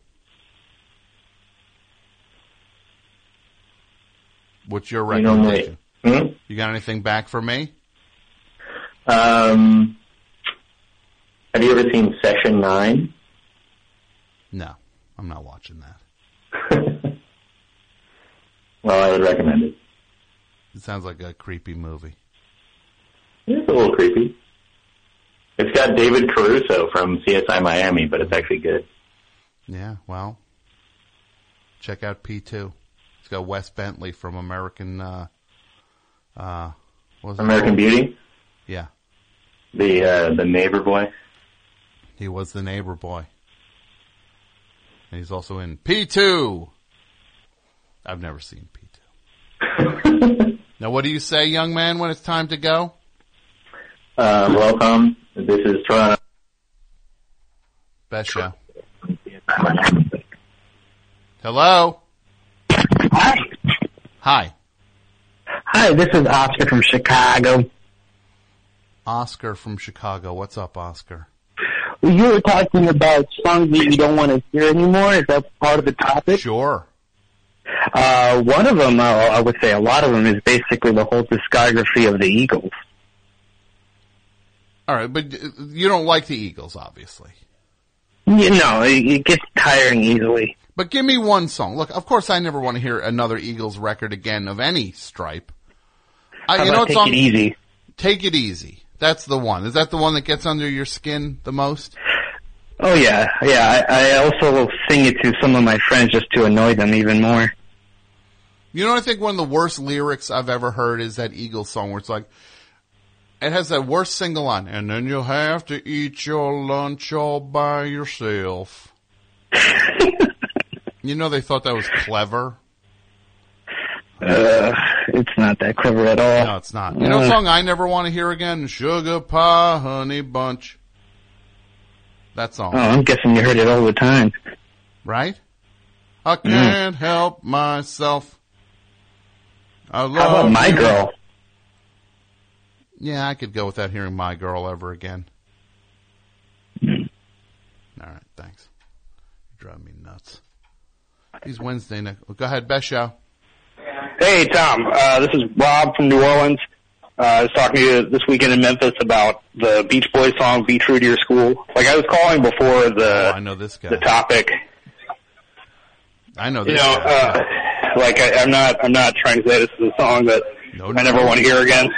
What's your You know, recommendation? Hmm? You got anything back for me? Um, have you ever seen Session 9? No, I'm not watching that. Well, I would recommend it. It sounds like a creepy movie. It's a little creepy. It's got David Caruso from CSI Miami, but it's actually good. Yeah, well, check out P2. It's got Wes Bentley from American, uh, uh, American? Beauty, Yeah, the uh, the neighbor boy. he was the neighbor boy. And he's also in P2. I've never seen P2. now, what do you say, young man, when it's time to go? Uh, welcome. This is Toronto. Best show. Hello? Hi. Hi. Hi, this is Oscar from Chicago. Oscar from Chicago. What's up, Oscar? You were talking about songs that you don't want to hear anymore. Is that part of the topic? Sure. Uh, one of them, uh, I would say a lot of them, is basically the whole discography of the Eagles. All right, but uh, you don't like the Eagles, obviously. You know, it, gets tiring easily. But give me one song. Look, of course, I never want to hear another Eagles record again of any stripe. I, you know Take song? It Easy? Take it easy. That's the one. Is that the one that gets under your skin the most? Oh yeah, yeah. I, I also sing it to some of my friends just to annoy them even more. You know, I think one of the worst lyrics I've ever heard is that Eagles song where it's like, it has that worst single line, and then you'll have to eat your lunch all by yourself. you know, they thought that was clever. Uh, it's not that clever at all. No, it's not. You know, a Uh, song I never want to hear again, Sugar Pie Honey Bunch. That song, Oh, I'm guessing you heard it all the time. right? I Mm. can't help myself. I love How about My. Girl? Yeah, I could go without hearing My Girl ever again. Mm. All right, thanks. You drive me nuts. These Wednesday night. Go ahead, best show. Hey, Tom. Uh, this is Rob from New Orleans. Uh, I was talking to you this weekend in Memphis about the Beach Boys song "Be True to Your School." Like I was calling before the Oh, I know this guy. the topic. I know You this know, guy. uh, like I, I'm not I'm not trying to say this is a song that I never want to hear again.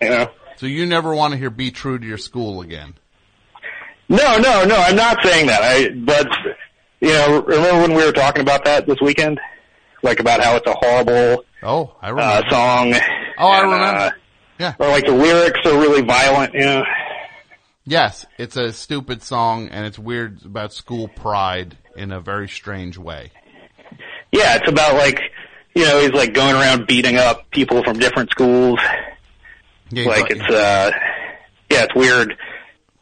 You know. So you never want to hear "Be True to Your School" again? No, no, no. I'm not saying that. I but you know, remember when we were talking about that this weekend? Like about how it's a horrible Oh, I uh, remember. song. Oh, I remember. Uh, Yeah. Or like the lyrics are really violent. You know. Yes, it's a stupid song and it's weird about school pride in a very strange way. Yeah, it's about like you know he's like going around beating up people from different schools. Yeah, like it's uh yeah, it's weird.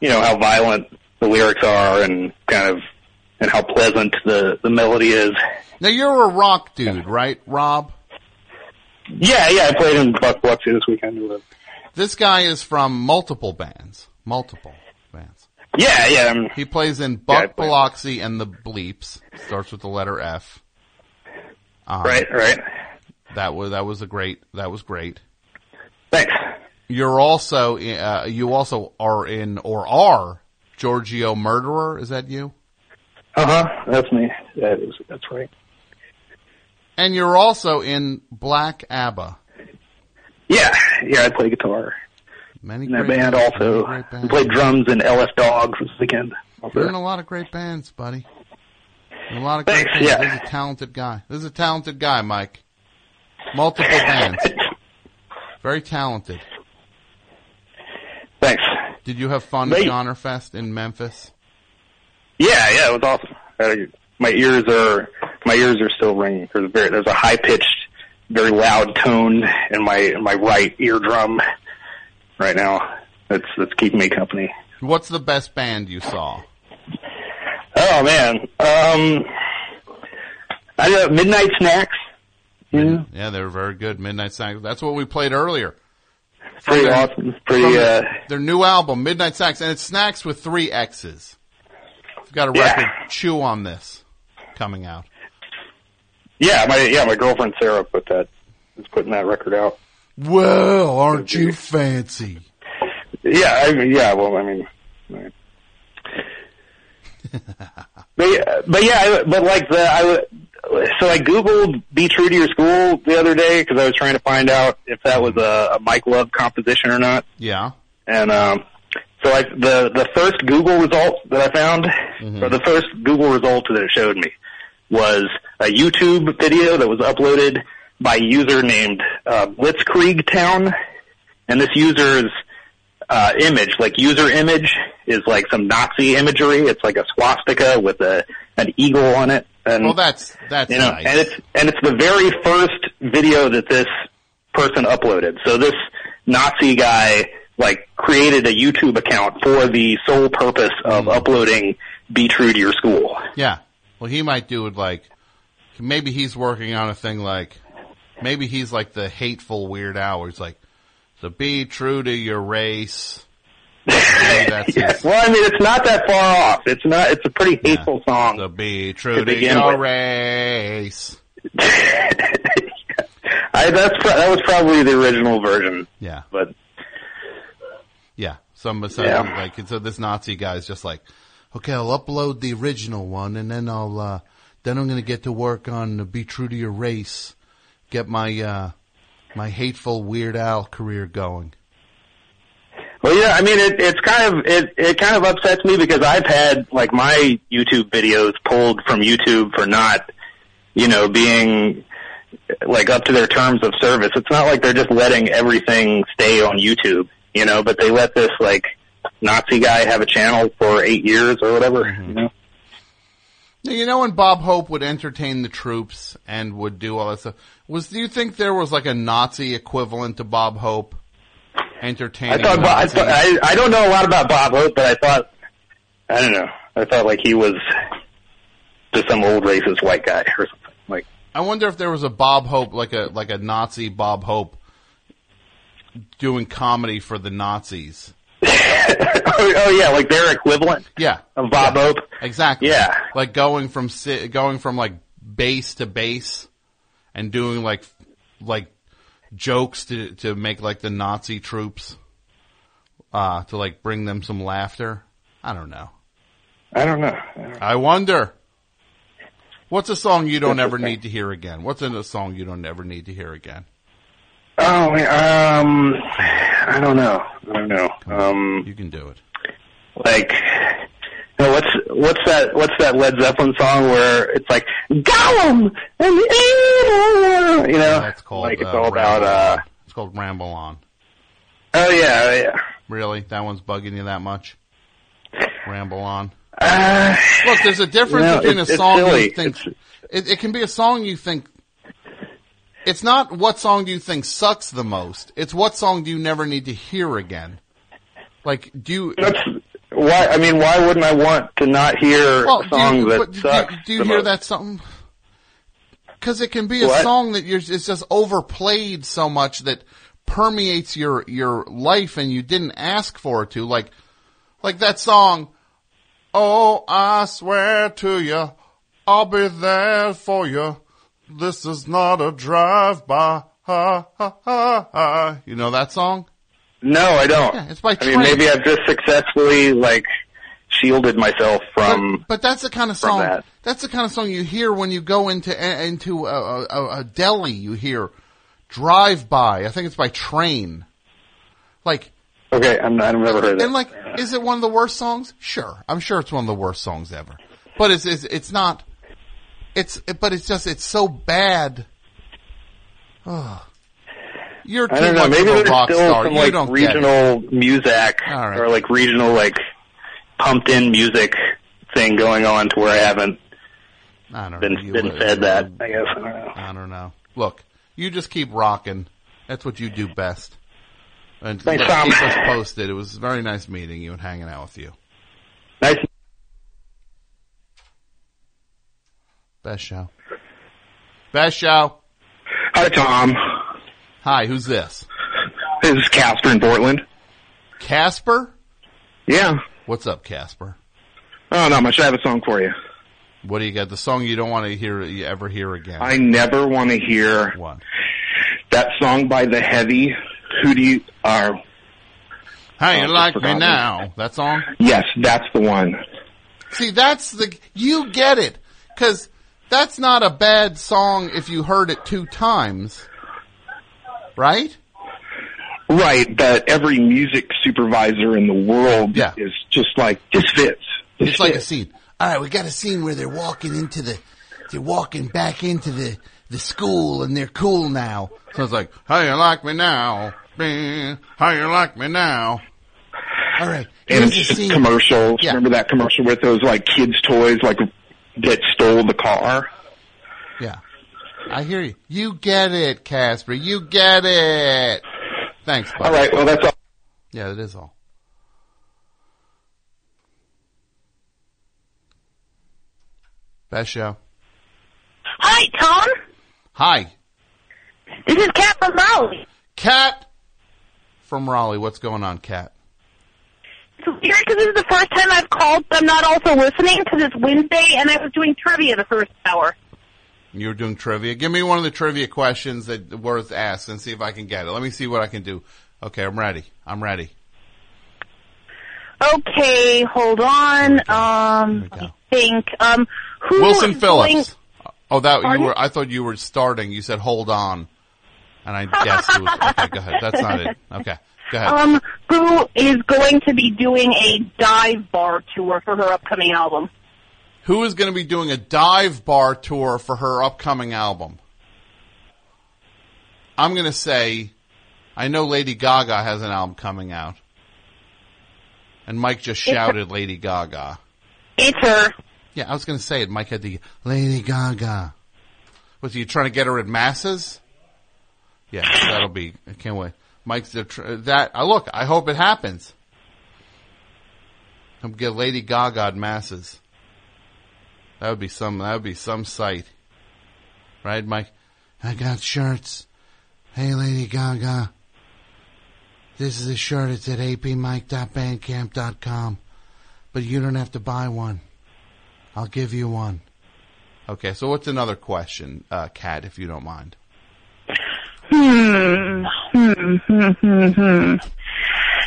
You know how violent the lyrics are and kind of and how pleasant the the melody is. Now you're a rock dude, right, Rob? Yeah, yeah, I played in Buck Biloxi this weekend. This guy is from multiple bands. Multiple bands. Yeah, yeah. I'm, He plays in Yeah, Buck play- Biloxi and the Bleeps. Starts with the letter F. Um, Right, right. That was that was a great. That was great. Thanks. You're also uh, you also are in or are Giorgio Murderer. Is that you? Uh huh. That's me. That is. That's right. And you're also in Black ABBA. Yeah, yeah. I play guitar Many in that band bands, also. many great I bands. played drums in LS Dogs this weekend. You're in a lot of great bands, buddy. In a lot of great Thanks, yeah. This is a talented guy. This is a talented guy, Mike. Multiple bands. Very talented. Thanks. Did you have fun They- at Goner Fest in Memphis? Yeah, yeah, it was awesome. Uh, my ears are my ears are still ringing. There's a very there's a high pitched, very loud tone in my in my right eardrum right now. That's that's keeping me company. What's the best band you saw? Oh man, um, I know Midnight Snacks. Yeah, Yeah, they're very good. Midnight Snacks. That's what we played earlier. pretty their- awesome. Pretty uh, their new album, Midnight Snacks, and it's snacks with three X's. I've got a Yeah. record chew on this coming out. yeah. My yeah, my girlfriend Sarah put that is putting that record out. Well, aren't you fancy? Yeah, I mean, yeah. Well, I mean. But yeah, but yeah, but like the I so I googled "Be True to Your School" the other day because I was trying to find out if that was a, a Mike Love composition or not, Yeah. and um, so I the the first Google result that I found, or the first Google result that it showed me was a YouTube video that was uploaded by a user named uh, Blitzkrieg Town, and this user's uh, image, like user image, is like some Nazi imagery. It's like a swastika with a an eagle on it. And, Well, that's that's you know, nice. and it's and it's the very first video that this person uploaded. So this Nazi guy like created a YouTube account for the sole purpose of Hmm. uploading "Be True to Your School." Yeah. Well, he might do it like maybe he's working on a thing like maybe he's like the hateful Weird Al. Where he's like, "So be true to your race." Maybe that's his. Well, I mean, it's not that far off. It's not. It's a pretty hateful song. So be true To to, your with. race. I, that's pro- that was probably the original version. Yeah. But Yeah. Some so Yeah. like so this Nazi guy's just like, okay, I'll upload the original one and then I'll uh then I'm gonna get to work on Be True to Your Race, get my uh my hateful Weird Al career going. Well, yeah, I mean, it, it's kind of it it kind of upsets me because I've had like my YouTube videos pulled from YouTube for not, you know, being like up to their terms of service. It's not like they're just letting everything stay on YouTube, you know, but they let this like Nazi guy have a channel for eight years or whatever, mm-hmm. you know. You know when Bob Hope would entertain the troops and would do all that stuff. Was do you think there was like a Nazi equivalent to Bob Hope I entertaining? thought, Bo- I, thought I I don't know a lot about Bob Hope, but I thought I don't know. I thought like he was just some old racist white guy or something. Like I wonder if there was a Bob Hope, like a like a Nazi Bob Hope, doing comedy for the Nazis. Oh, oh yeah, like their equivalent. Yeah, of Bob Hope. Exactly. Yeah. like going from going from like base to base, and doing like like jokes to to make like the Nazi troops, uh, to like bring them some laughter. I don't know. I don't know. I wonder. What's a song you don't ever need to hear again? What's in a song you don't ever need to hear again? Oh, um, I don't know. I don't know. Um, you can do it. Like, what's what's that? What's that Led Zeppelin song where it's like Gollum and the you know? That's called. like it's uh, all about. Uh It's called Ramble On. Oh yeah, yeah. Really? That one's bugging you that much? Ramble On. Uh, Look, there's a difference No, between a song silly. you think. It, it can be a song you think. It's not what song do you think sucks the most. It's what song do you never need to hear again. Like, do you? That's why. I mean, why wouldn't I want to not hear Well, a song you, that but do, do you hear most? that something? Because it can be a What? song that you're, it's just overplayed so much that permeates your your life, and you didn't ask for it to. Like, like that song. Oh, I swear to you, I'll be there for you. This is not a drive-by. Ha, ha, ha, ha. You know that song? No, I don't. Yeah, it's by I mean, maybe I've just successfully like shielded myself from. But that's the kind of song. that. That's the kind of song you hear when you go into into a, a, a deli. You hear "Drive By." I think it's by Train. Like, Okay, I'm, I've never heard that. and like, is it one of the worst songs? Sure, I'm sure it's one of the worst songs ever. But it's it's, it's not. It's but it's just it's so bad. Ugh. You're too I don't know. Maybe there's rock still star. some you like don't get it. regional music right. or like regional like pumped in music thing going on to where I haven't I don't been know. You been fed that. I guess I don't know. I don't know. Look, you just keep rocking. That's what you do best. And Thanks, keep Tom. us posted. It was very nice meeting you and hanging out with you. Nice. Best show. Best show. Hi, Tom. Hi, who's this? This is Casper in Portland. Casper? Yeah. What's up, Casper? Oh, not much. I have a song for you. What do you got? The song you don't want to hear you ever hear again. I never want to hear What? that song by the Heavy. Who do you are? Uh, How you Oh, like me now? That song? Yes, that's the one. See, that's the you get it because that's not a bad song if you heard it two times, right? Right, but every music supervisor in the world Yeah. is just like this fits. This It's like a scene. All right, we got a scene where they're walking into the, they're walking back into the the school and they're cool now. So it's like, how you like me now? How you like me now? All right, and it's just commercials. Yeah. Remember that commercial with those like kids' toys, like that stole the car? Yeah, I hear you. You get it, Casper. You get it. Thanks. Buddy. All right, well that's all. Yeah, that is all. Best show. Hi, Tom. Hi, This is Kat from Raleigh. Cat from Raleigh. What's going on, Cat? Weird because this is the first time I've called, but I'm not also listening because it's Wednesday and I was doing trivia the first hour. You were doing trivia. Give me one of the trivia questions that worth asked and see if I can get it. Let me see what I can do. Okay, I'm ready. I'm ready. Okay, hold on. Um, me think. Um, who Wilson Phillips. going- Oh, that Pardon? you were. I thought you were starting. You said hold on, and I guessed it was. Okay, go ahead. That's not it. Okay. Um, who is going to be doing a dive bar tour for her upcoming album? Who is going to be doing a dive bar tour for her upcoming album? I'm going to say, I know Lady Gaga has an album coming out. And Mike just It's shouted Lady Gaga. It's her. Yeah, I was going to say it. Mike had the Lady Gaga. Was he trying to get her at masses? Yeah, that'll be. I can't wait. Tr- that. I look. I hope it happens. Come get Lady Gaga masses. That would be some. That would be some sight, right, Mike? I got shirts. Hey, Lady Gaga. This is a shirt. It's at apmike.bandcamp.com. But you don't have to buy one. I'll give you one. Okay, so what's another question, uh, Kat, if you don't mind? Hmm, Hmm. Hmm. Hmm.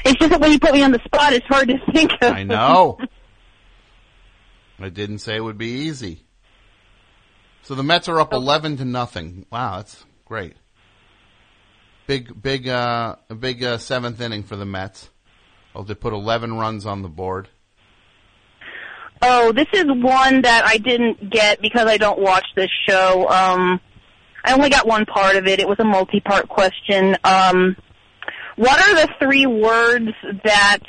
It's just that when you put me on the spot, it's hard to think of. I know. I didn't say it would be easy. So the Mets are up eleven to nothing. Wow, that's great. Big, big, uh, a big uh, seventh inning for the Mets. Oh, they put eleven runs on the board. Oh, this is one that I didn't get because I don't watch this show. Um, I only got one part of it. It was a multi-part question. Um, what are the three words that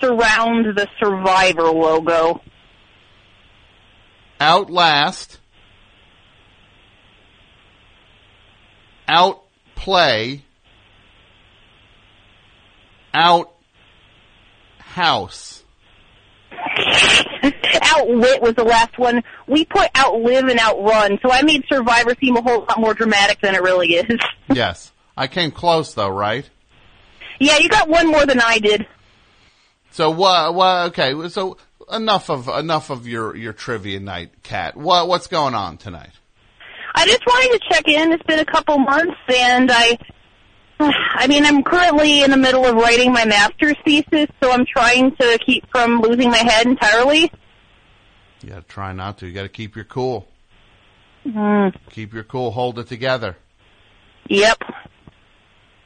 surround the Survivor logo? Outlast, outplay, out house. Outwit was the last one. We put outlive and outrun, so I made Survivor seem a whole lot more dramatic than it really is. yes, I came close though, right? yeah, you got one more than I did. So what? What? Okay. So enough of enough of your your trivia night, Kat. What what's going on tonight? I just wanted to check in. It's been a couple months, and I, I mean, I'm currently in the middle of writing my master's thesis, so I'm trying to keep from losing my head entirely. You got to try not to. You got to keep your cool. Mm. Keep your cool. Hold it together. Yep.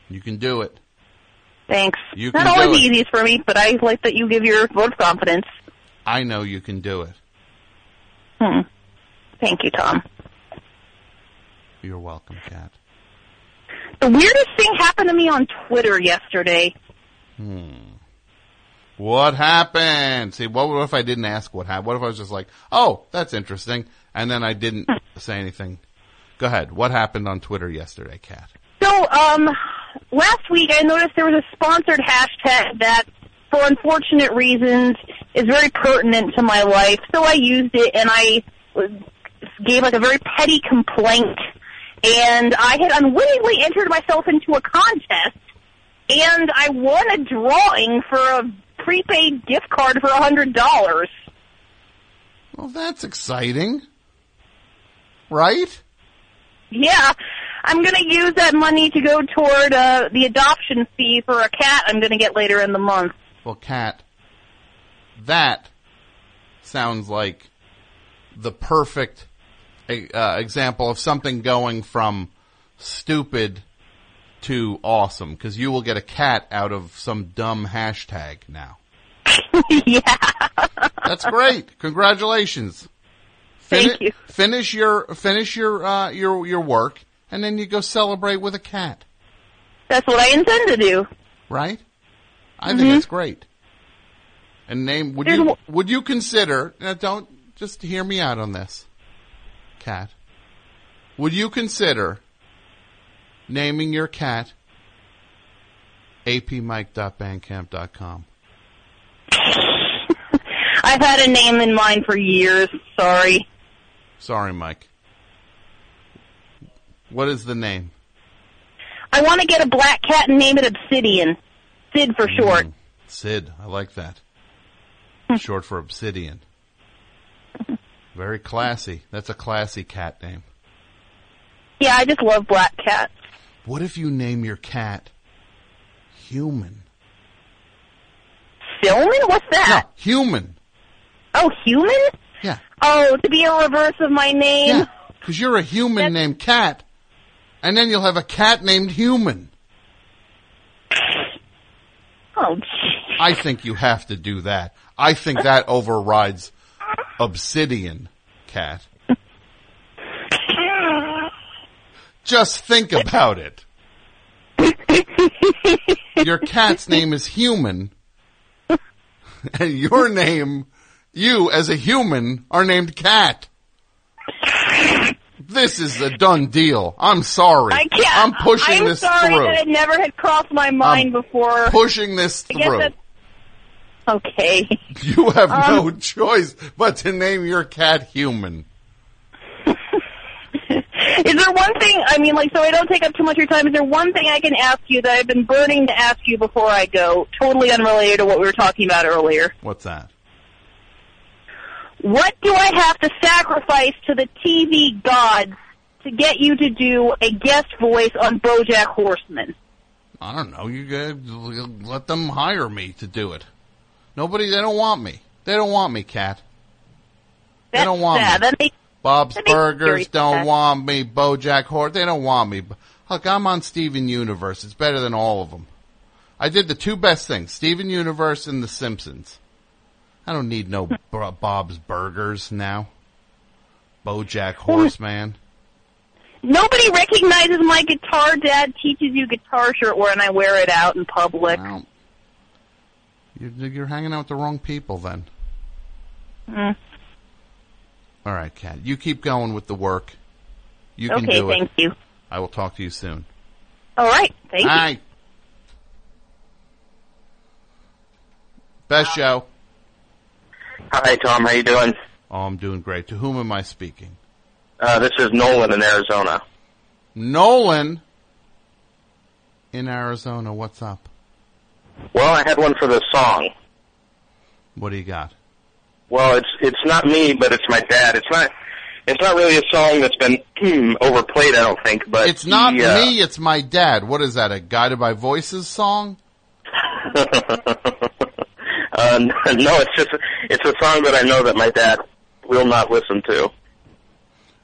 You can do it. Thanks. You Not always the easiest for me, but I like that you give your vote of confidence. I know you can do it. Hmm. Thank you, Tom. You're welcome, Kat. The weirdest thing happened to me on Twitter yesterday. Hmm. What happened? See, what if I didn't ask what happened? What if I was just like, "Oh, that's interesting," and then I didn't say anything? Go ahead. What happened on Twitter yesterday, Kat? So, um, last week I noticed there was a sponsored hashtag that, for unfortunate reasons, is very pertinent to my life. So I used it and I gave like a very petty complaint. And I had unwittingly entered myself into a contest, and I won a drawing for a prepaid gift card for a hundred dollars. Well, that's exciting, right? Yeah, I'm going to use that money to go toward uh, the adoption fee for a cat I'm going to get later in the month. Well, cat, that sounds like the perfect uh, example of something going from stupid to awesome because you will get a cat out of some dumb hashtag now. yeah. That's great. Congratulations. Thank you. Finish your finish your uh, your your work, and then you go celebrate with a cat. That's what I intend to do. Right? I Mm-hmm. think that's great. And name would you would you consider? Now don't just hear me out on this, cat. Would you consider naming your cat apmike.bandcamp.com? I've had a name in mind for years. Sorry. Sorry, Mike. What is the name? I want to get a black cat and name it Obsidian. Sid for short. Mm, Sid. I like that. Short for obsidian. Very classy. That's a classy cat name. Yeah, I just love black cats. What if you name your cat human? Filman? What's that? No, Human. Oh, human? Yeah. Oh, to be a reverse of my name? Yeah. Because you're a human named Cat, and then you'll have a cat named Human. Oh, I think you have to do that. I think that overrides Obsidian Cat. Just think about it. Your cat's name is Human, and your name, you as a human, are named Cat. This is a done deal. I'm sorry. I can't. I'm pushing I'm this sorry through. that it never had crossed my mind before. Pushing this I guess through. that's okay. You have Um, no choice but to name your cat Human. Is there one thing, I mean, like, so I don't take up too much of your time, is there one thing I can ask you that I've been burning to ask you before I go, totally unrelated to what we were talking about earlier? What's that? What do I have to sacrifice to the TV gods to get you to do a guest voice on BoJack Horseman? I don't know. You guys let them hire me to do it. Nobody. They don't want me. They don't want me, Cat. They That's don't want sad. me. Makes Bob's that makes me Burgers don't sad. want me. BoJack Horse. They don't want me. Look, I'm on Steven Universe. It's better than all of them. I did the two best things: Steven Universe and The Simpsons. I don't need no Bob's Burgers now. BoJack Horseman. Nobody recognizes my guitar. Dad teaches you guitar shirt when I wear it out in public. You're, you're hanging out with the wrong people then. Mm. All right, Kat. You keep going with the work. You can do it. thank you. I will talk to you soon. All right, thank you. Hi. Best show. Hi, Tom. How you doing? Oh, I'm doing great. To whom am I speaking? Uh, this is Nolan in Arizona. Nolan in Arizona. What's up? Well, I had one for the song. What do you got? Well, it's it's not me, but it's my dad. It's not it's not really a song that's been hmm, overplayed. I don't think, but It's not he, uh, me, it's my dad. What is that, a Guided by Voices song? uh, no, it's just it's a song that I know that my dad will not listen to.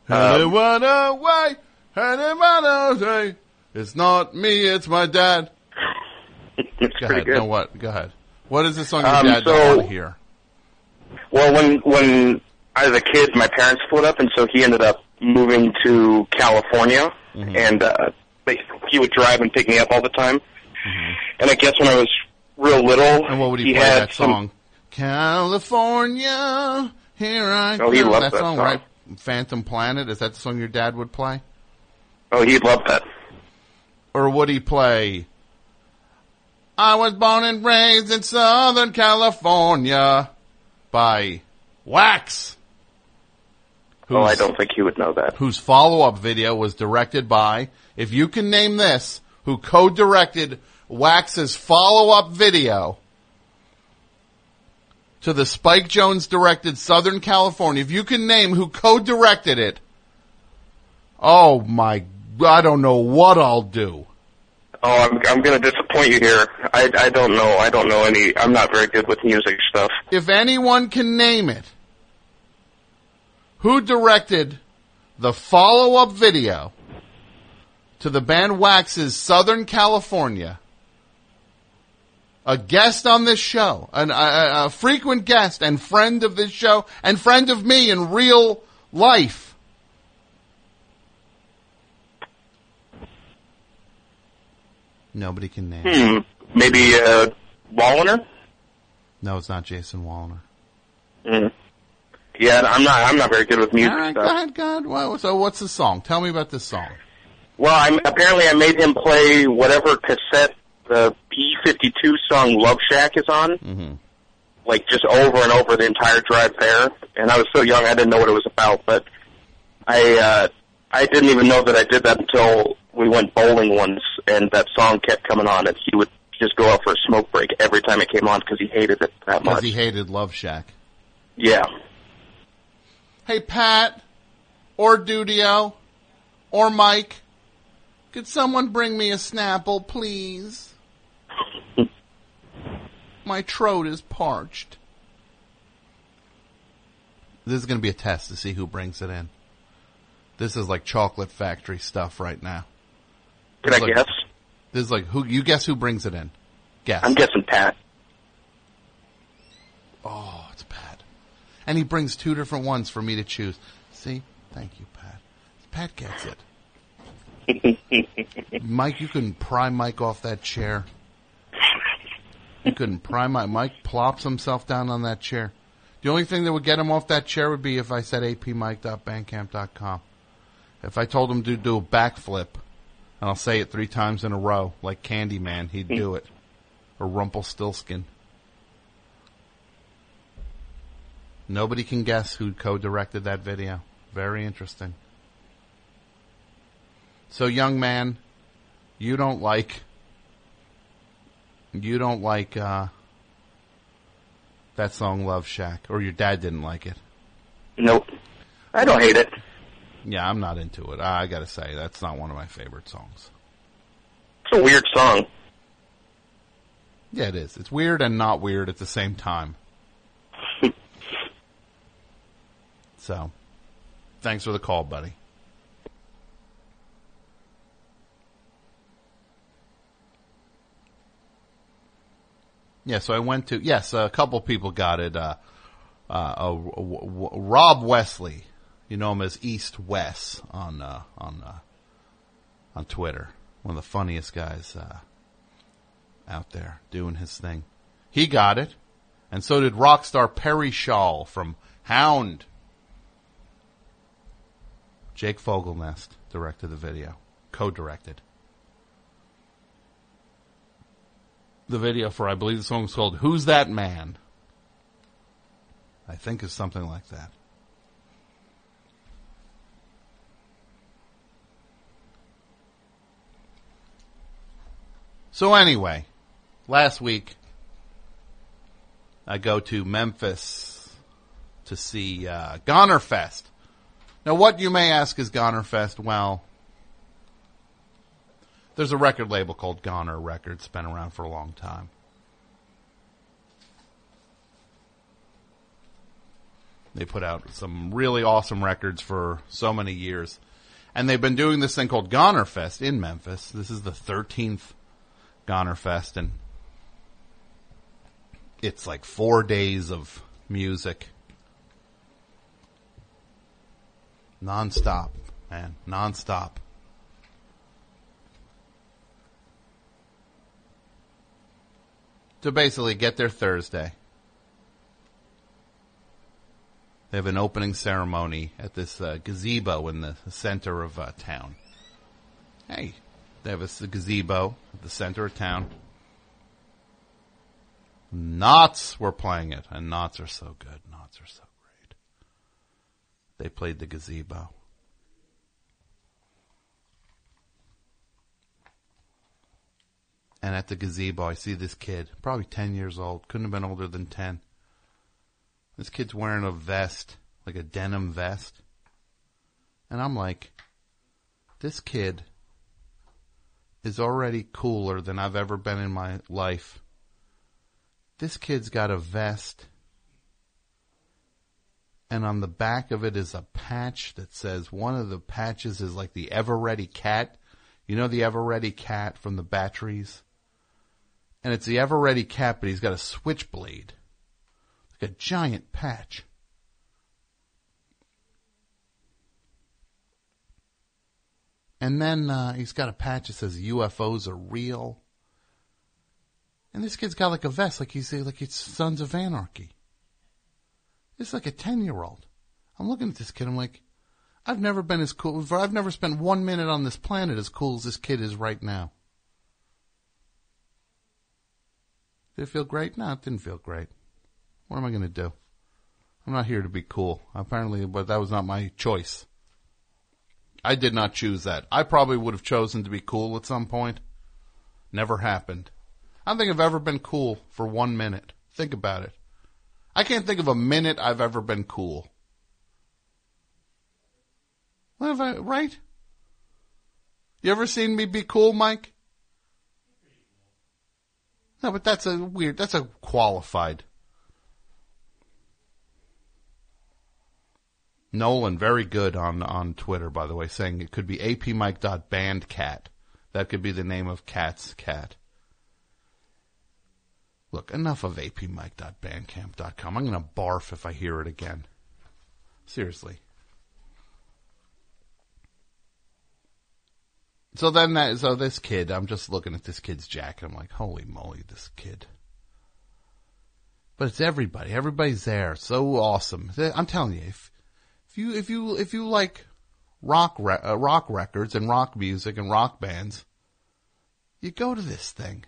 Hey, what away, what away. It's not me, it's my dad. It's Go pretty ahead. good. No, what? Go ahead. What is the song your Um, dad so- don't want to hear? Well, when when I was a kid, my parents split up, and so he ended up moving to California, and uh, they, he would drive and pick me up all the time. And I guess when I was real little, And what would he, play had that some- song? California, here I Oh, he loved that that song, song. right? Phantom Planet. Is that the song your dad would play? Oh, he'd love that. Or would he play? I was born and raised in Southern California by Wax. Oh, I don't think he would know that. Whose follow-up video was directed by, if you can name this, who co-directed Wax's follow-up video to the Spike Jonze directed Southern California. If you can name who co-directed it, oh my, I don't know what I'll do. Oh, I'm I'm to disappoint you here. I I don't know. I don't know any. I'm not very good with music stuff. If anyone can name it, who directed the follow-up video to the band Wax's Southern California? A guest on this show, an, a, a frequent guest and friend of this show, and friend of me in real life. Nobody can name. Hmm. Maybe uh, Woliner. No, it's not Jason Woliner. Hmm. Yeah, I'm not. I'm not very good with music All right, go ahead, go ahead. Well, so what's the song? Tell me about this song. Well, I'm apparently I made him play whatever cassette the B-52 song "Love Shack" is on, Mm-hmm. like just over and over the entire drive there. And I was so young, I didn't know what it was about. But I, uh, I didn't even know that I did that until we went bowling once, and that song kept coming on, and he would just go out for a smoke break every time it came on because he hated it that Because much. he hated Love Shack. Yeah. Hey, Pat, or Dudio, or Mike, could someone bring me a Snapple, please? My throat is parched. This is going to be a test to see who brings it in. This is like chocolate factory stuff right now. Can I like- guess? This is like who you guess who brings it in. Guess. I'm guessing Pat. Oh, it's Pat. And he brings two different ones for me to choose. See? Thank you, Pat. Pat gets it. Mike, you couldn't pry Mike off that chair. You couldn't pry Mike. Mike plops himself down on that chair. The only thing that would get him off that chair would be if I said apmike.bandcamp.com. If I told him to do a backflip, and I'll say it three times in a row, like Candyman, he'd do it. Or Rumpelstiltskin. Nobody can guess who co-directed that video. Very interesting. So, young man, you don't like, you don't like, uh, that song Love Shack, or your dad didn't like it. Nope. I don't hate it. Yeah, I'm not into it. I gotta say, that's not one of my favorite songs. It's a weird song. Yeah, it is. It's weird and not weird at the same time. so, thanks for the call, buddy. Yeah, so I went to yes, a couple people got it. Uh, uh, uh, w- w- Rob Wesley, you know him as East West on uh, on uh, on Twitter. One of the funniest guys uh, out there doing his thing. He got it, and so did rock star Perry Shaw from Hound. Jake Fogelnest directed the video, co-directed. The video for, I believe the song is called Who's That Man? I think is something like that. So anyway, last week I go to Memphis to see uh, Goner Fest. Now, what you may ask is Goner Fest? Well, there's a record label called Goner Records, been around for a long time. They put out some really awesome records for so many years. And they've been doing this thing called Goner Fest in Memphis. This is the 13th Goner Fest, and it's like four days of music. Non-stop, man. Non-stop. To basically get there Thursday. They have an opening ceremony at this uh, gazebo in the center of uh, town. Hey, they have a gazebo at the center of town. Nots were playing it, and Nots are so good. Nots are so great. They played the gazebo. And at the gazebo, I see this kid, probably 10 years old, couldn't have been older than 10. This kid's wearing a vest, like a denim vest. And I'm like, this kid is already cooler than I've ever been in my life. This kid's got a vest, and on the back of it is a patch that says one of the patches is like the Eveready cat. You know the Eveready cat from the batteries? And it's the Eveready cat, but he's got a switchblade. Like a giant patch. And then uh, he's got a patch that says UFOs are real. And this kid's got like a vest, like he's like it's Sons of Anarchy. It's like a ten year old. I'm looking at this kid. I'm like, I've never been as cool. I've never spent one minute on this planet as cool as this kid is right now. Did it feel great? No, it didn't feel great. What am I going to do? I'm not here to be cool. Apparently, but that was not my choice. I did not choose that. I probably would have chosen to be cool at some point. Never happened. I don't think I've ever been cool for one minute. Think about it. I can't think of a minute I've ever been cool. What have I, right? You ever seen me be cool, Mike? No, but that's a weird, that's a qualified. Nolan, very good on, on Twitter, by the way, saying it could be apmike.bandcat. That could be the name of Cat's cat. Look, enough of apmike.bandcamp.com. I'm going to barf if I hear it again. Seriously. So then that, so this kid, I'm just looking at this kid's jacket. I'm like, holy moly, this kid. But it's everybody. Everybody's there. So awesome. I'm telling you, if, if you, if you, if you like rock, re- uh, rock records and rock music and rock bands, you go to this thing.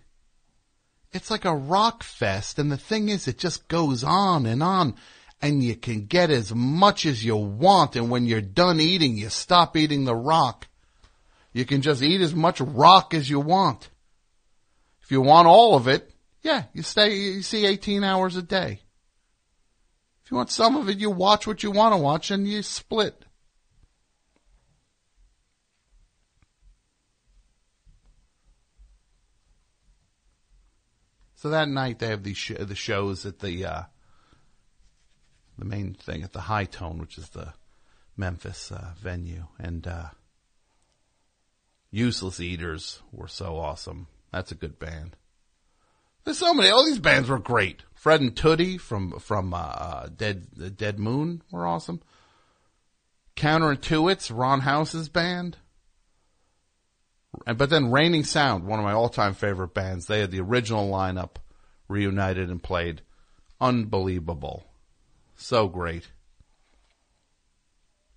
It's like a rock fest. And the thing is, it just goes on and on and you can get as much as you want. And when you're done eating, you stop eating the rock. You can just eat as much rock as you want. If you want all of it, yeah, you stay, you see 18 hours a day you want some of it, you watch what you want to watch and you split. So that night they have the sh- the shows at the uh, the main thing at the Hi-Tone, which is the Memphis uh, venue, and uh, Useless Eaters were so awesome. That's a good band. There's so many. All these bands were great. Fred and Toody from from uh, uh, Dead Dead Moon were awesome. Counterintuits, Ron House's band. And but then Reigning Sound, one of my all-time favorite bands. They had the original lineup reunited and played. Unbelievable. So great.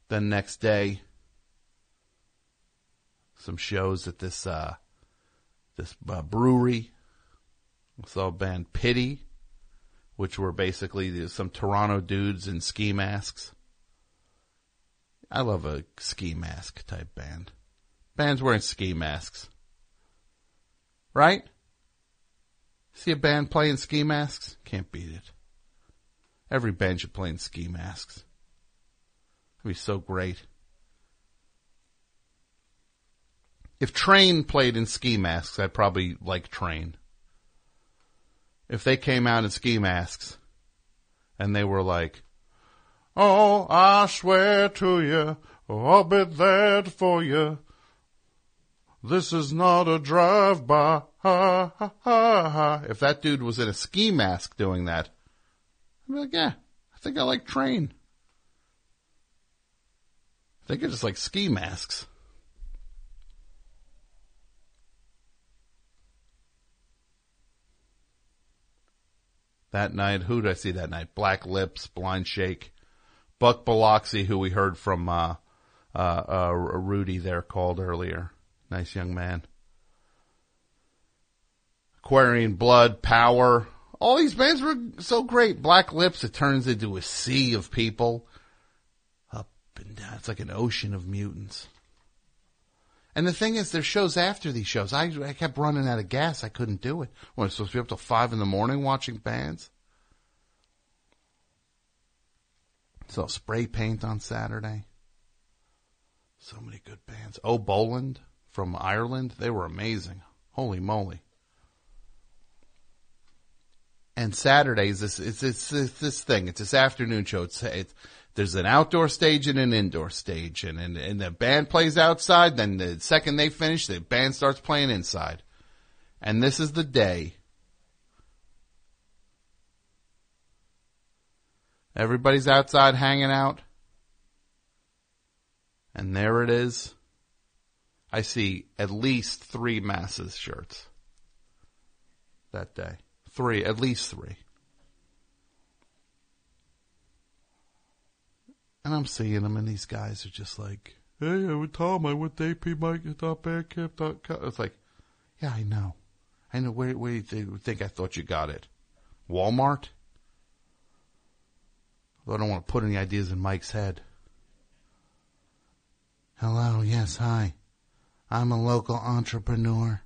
Then next day, some shows at this uh, this uh, brewery. Saw a band Pity, which were basically some Toronto dudes in ski masks. I love a ski mask type band. Bands wearing ski masks. Right? See a band playing ski masks? Can't beat it. Every band should play in ski masks. That'd be so great. If Train played in ski masks, I'd probably like Train. If they came out in ski masks and they were like, Oh, I swear to you, I'll be there for you. This is not a drive-by. Ha, ha, ha, ha. If that dude was in a ski mask doing that, I'd be like, yeah, I think I like train. I think I just like ski masks. That night, who did I see that night? Black Lips, Blind Shake, Buck Biloxi, who we heard from uh, uh, uh, Rudy there called earlier. Nice young man. Aquarian Blood, Power. All these bands were so great. Black Lips, it turns into a sea of people. Up and down. It's like an ocean of mutants. And the thing is, there's shows after these shows. I, I kept running out of gas. I couldn't do it. When I was supposed to be up till five in the morning watching bands. So spray paint on Saturday. So many good bands. Oh, Boland from Ireland. They were amazing. Holy moly. And Saturdays, this it's, it's, it's this thing. It's this afternoon show. It's, it's there's an outdoor stage and an indoor stage, and, and and the band plays outside. Then the second they finish, the band starts playing inside. And this is the day. Everybody's outside hanging out. And there it is. I see at least three masses shirts that day. Three, at least three. And I'm seeing them, and these guys are just like, "Hey, I'm Tom. I went to apmike.bandcamp.com." It's like, yeah, I know, I know. Where, where do you think I thought you got it? Walmart. Though I don't want to put any ideas in Mike's head. Hello, yes, hi. I'm a local entrepreneur.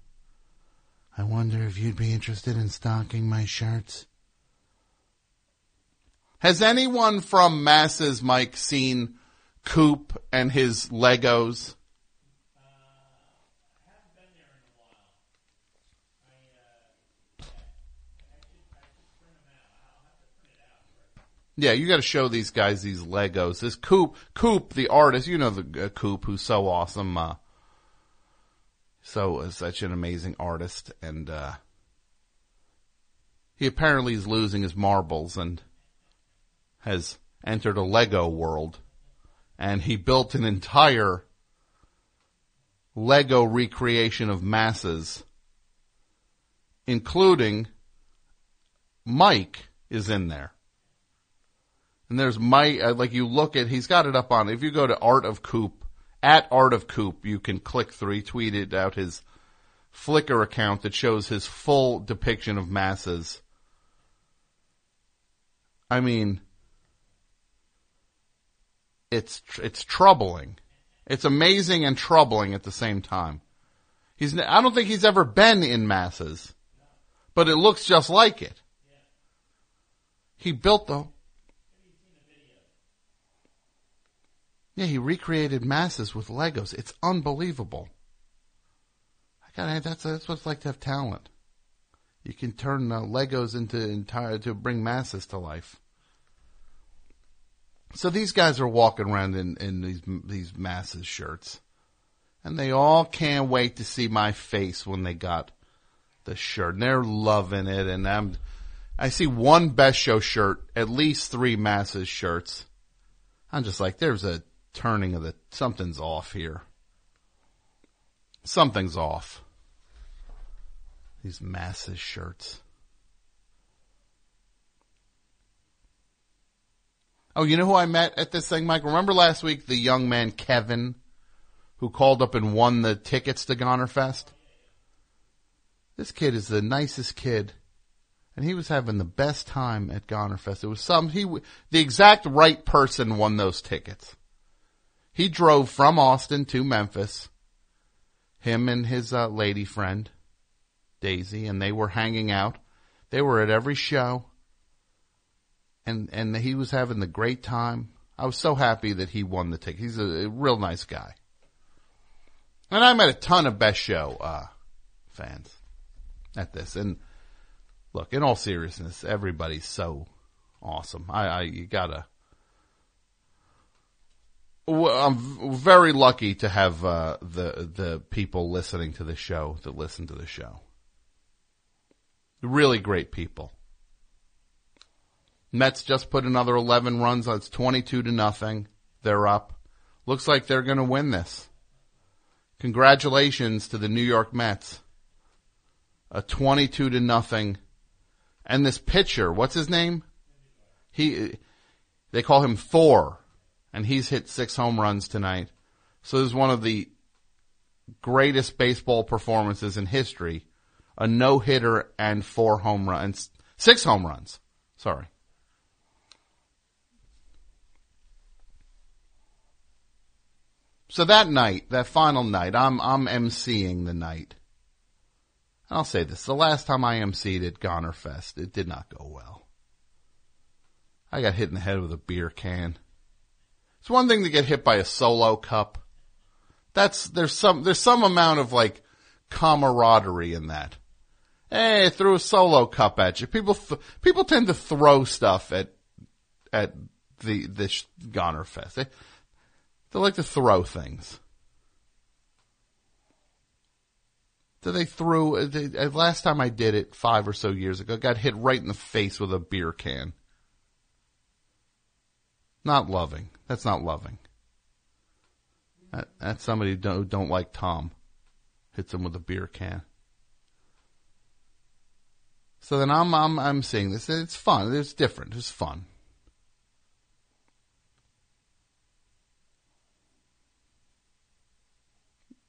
I wonder if you'd be interested in stocking my shirts. Has anyone from Masses Mike seen Coop and his Legos? Yeah, you got to show these guys these Legos. This Coop, Coop, the artist, you know the uh, Coop, who's so awesome. Uh, so uh, such an amazing artist, and uh, he apparently is losing his marbles and has entered a Lego world, and he built an entire Lego recreation of masses, including Mike is in there. And there's Mike, uh, like you look at, he's got it up on, if you go to Art of Coop, at Art of Coop, you can click through, he tweeted out his Flickr account that shows his full depiction of masses. I mean, it's, it's troubling. It's amazing and troubling at the same time. He's, I don't think he's ever been in masses, but it looks just like it. He built the, Yeah, he recreated masses with Legos. It's unbelievable. I got that's that's what it's like to have talent. You can turn uh, Legos into entire to bring masses to life. So these guys are walking around in, in these these masses shirts, and they all can't wait to see my face when they got the shirt, and they're loving it. And I'm, I see one best show shirt, at least three masses shirts. I'm just like, there's a turning of the something's off here. Something's off. These masses shirts. Oh, you know who I met at this thing, Mike? Remember last week the young man Kevin who called up and won the tickets to Goner Fest? This kid is the nicest kid. And he was having the best time at Goner Fest. It was some, he, the exact right person won those tickets. He drove from Austin to Memphis. Him and his uh, lady friend, Daisy, and they were hanging out. They were at every show. And, and he was having the great time. I was so happy that he won the ticket. He's a, a real nice guy. And I met a ton of Best Show, uh, fans at this. And look, in all seriousness, everybody's so awesome. I, I you gotta. I'm very lucky to have uh, the the people listening to the show that listen to the show. Really great people. Mets just put another 11 runs on. It's 22 to nothing. They're up. Looks like they're going to win this. Congratulations to the New York Mets. A 22 to nothing. And this pitcher, what's his name? He, they call him Thor, and he's hit six home runs tonight. So this is one of the greatest baseball performances in history. A no hitter and four home runs, six home runs. Sorry. So that night, that final night, I'm I'm emceeing the night. And I'll say this: the last time I emceed at Goner Fest, it did not go well. I got hit in the head with a beer can. It's one thing to get hit by a solo cup. That's there's some there's some amount of like camaraderie in that. Hey, threw a solo cup at you. People th- people tend to throw stuff at at the this Goner Fest. They, they like to throw things. So they threw, they, uh, last time I did it five or so years ago, got hit right in the face with a beer can. Not loving. That's not loving. That, that's somebody who don't, don't like Tom. Hits him with a beer can. So then I'm, I'm, I'm seeing this. And it's fun. It's different. It's fun.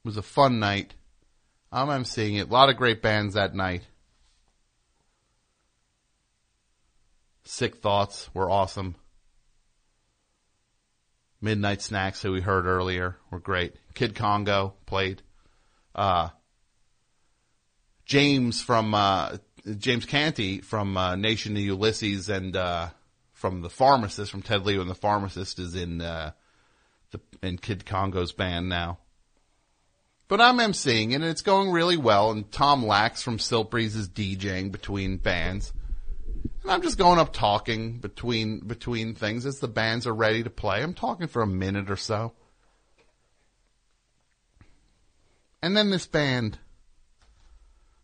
It was a fun night. I'm, seeing it. A lot of great bands that night. Sick Thoughts were awesome. Midnight Snacks, who we heard earlier, were great. Kid Congo played. Uh, James from, uh, James Canty from, uh, Nation of Ulysses and, uh, from the pharmacist, from Ted Leo and the pharmacist is in, uh, the, in Kid Congo's band now. But I'm emceeing it and it's going really well. And Tom Lax from Siltbreeze is DJing between bands. And I'm just going up talking between, between things as the bands are ready to play. I'm talking for a minute or so. And then this band,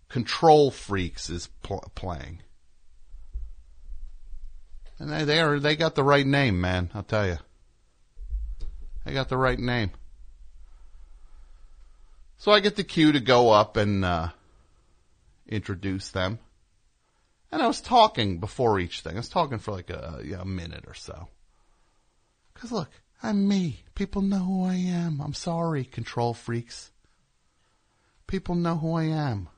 Control Freaks, is pl- playing. And they, they are, they got the right name, man. I'll tell you. They got the right name. So I get the cue to go up and uh, introduce them. And I was talking before each thing. I was talking for like a, a minute or so. Cause look, I'm me. People know who I am. I'm sorry, control freaks. People know who I am.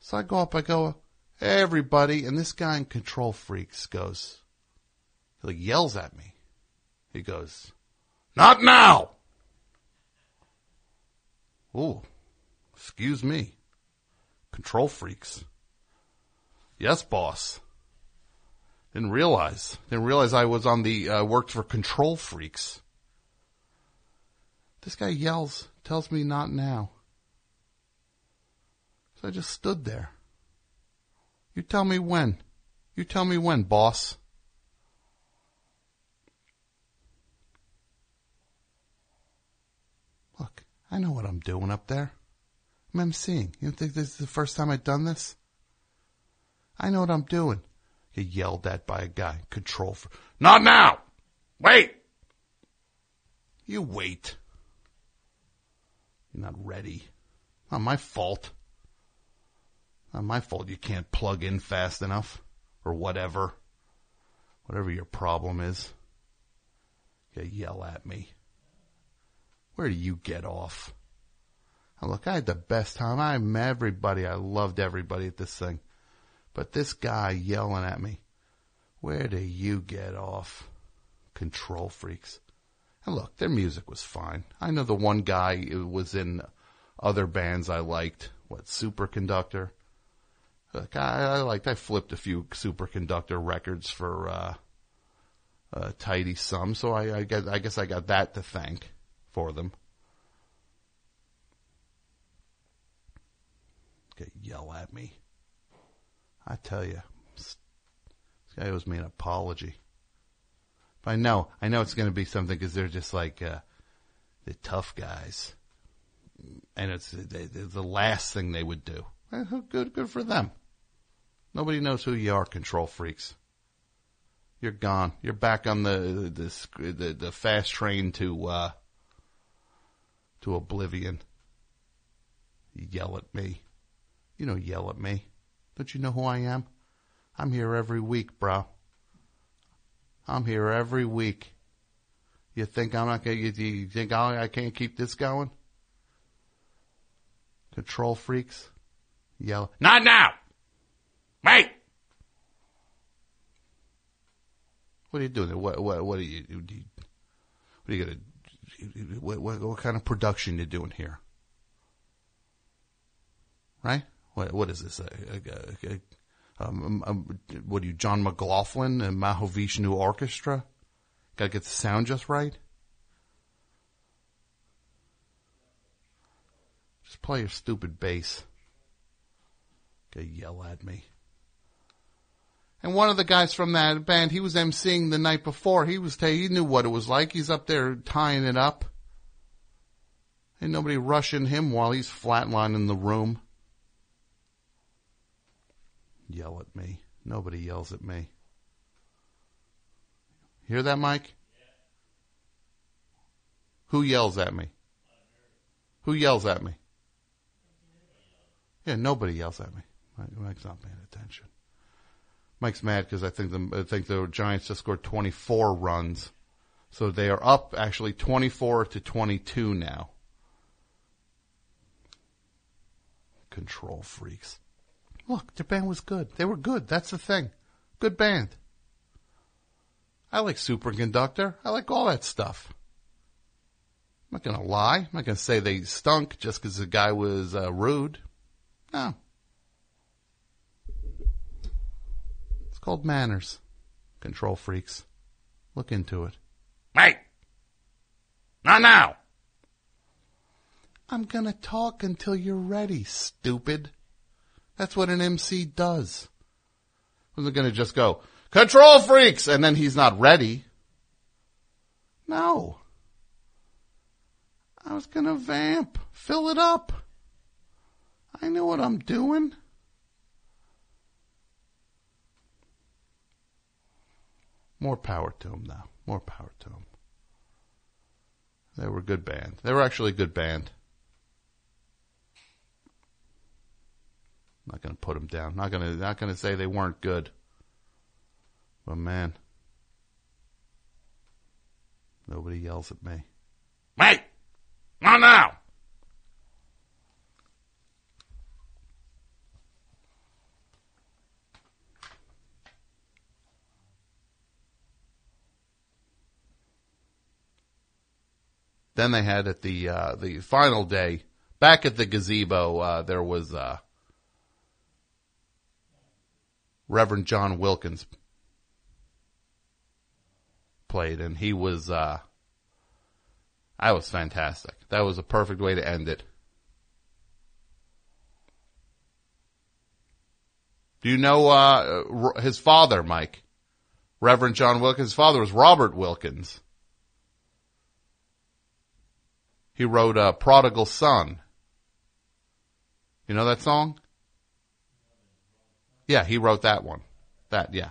So I go up, I go, hey, everybody, and this guy in Control Freaks goes, he like yells at me. He goes, not now! Oh, excuse me. Control Freaks. Yes, boss. Didn't realize. Didn't realize I was on the, uh, worked for Control Freaks. This guy yells, tells me not now. So I just stood there. You tell me when. You tell me when, boss. Look, I know what I'm doing up there. I'm emceeing. You think this is the first time I've done this? I know what I'm doing. He yelled at by a guy. Control for. Not now! Wait! You wait. You're not ready. Not my fault. Not my fault you can't plug in fast enough. Or whatever. Whatever your problem is. You yell at me. Where do you get off? Now look, I had the best time. I met everybody. I loved everybody at this thing. But this guy yelling at me, where do you get off? Control freaks. And look, their music was fine. I know the one guy was in other bands I liked. What, Superconductor? Look, I, I liked, I flipped a few Superconductor records for, uh, a tidy sum, so I, I guess, I guess I got that to thank for them. Get yell at me. I tell you, this guy owes me an apology. But I know, I know it's going to be something because they're just like uh, the tough guys, and it's the last thing they would do. Eh, Good, good for them. Nobody knows who you are, control freaks. You're gone. You're back on the the the, the fast train to uh, to oblivion. You yell at me. You don't yell at me. Don't you know who I am? I'm here every week, bro. I'm here every week. You think I'm not gonna? You, you think I, I can't keep this going? Control freaks, yell. Not now. Wait. What are you doing? What what what are you? do you- What are you gonna? What, what what kind of production you doing here? Right? What what is this? A, a, a, um, um, what are you, John McLaughlin and Mahavishnu Orchestra? Got to get the sound just right. Just play your stupid bass. Gonna yell at me. And one of the guys from that band, he was emceeing the night before. He was, ta- he knew what it was like. He's up there tying it up. Ain't nobody rushing him while he's flatlining the room. Yell at me. Nobody yells at me. Hear that, Mike? Who yells at me? Who yells at me? Yeah, nobody yells at me. Mike's not paying attention. Mike's mad because I think the I think the Giants just scored 24 runs, so they are up actually 24 to 22 now. Control freaks. Look, their band was good. They were good. That's the thing. Good band. I like Superconductor. I like all that stuff. I'm not gonna lie. I'm not gonna say they stunk just because the guy was uh, rude. No. It's called manners. Control freaks. Look into it. Hey! Not now! I'm gonna talk until you're ready, stupid. That's what an MC does. Wasn't gonna just go, control freaks, and then he's not ready. No. I was gonna vamp. Fill it up. I know what I'm doing. More power to them now. More power to them. They were a good band. They were actually a good band. Not going to put them down. Not going to not going to say they weren't good. But man, nobody yells at me. Wait, not now. Then they had at the uh, the final day back at the gazebo. Uh, there was uh, Reverend John Wilkins played, and he was uh, I was fantastic. That was a perfect way to end it. Do you know uh, his father, Mike? Reverend John Wilkins. Father was Robert Wilkins. He wrote uh, "Prodigal Son." You know that song? Yeah, he wrote that one. That yeah.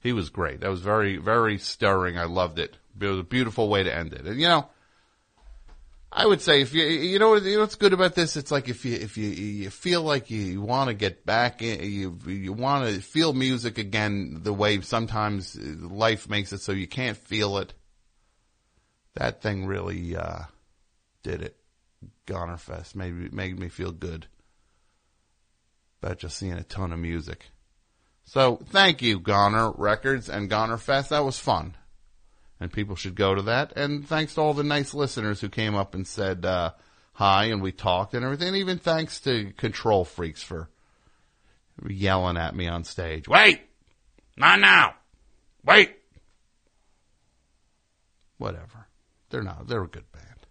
He was great. That was very very stirring. I loved it. It was a beautiful way to end it. And you know, I would say if you you know you know what's good about this, it's like if you if you you feel like you want to get back in, you you want to feel music again the way sometimes life makes it so you can't feel it. That thing really uh, did it. Goner Fest made me, made me feel good about just seeing a ton of music. So thank you, Goner Records and Goner Fest. That was fun. And people should go to that. And thanks to all the nice listeners who came up and said uh, hi and we talked and everything. And even thanks to Control Freaks for yelling at me on stage. Wait! Not now! Wait! Whatever. They're not, they're a good band.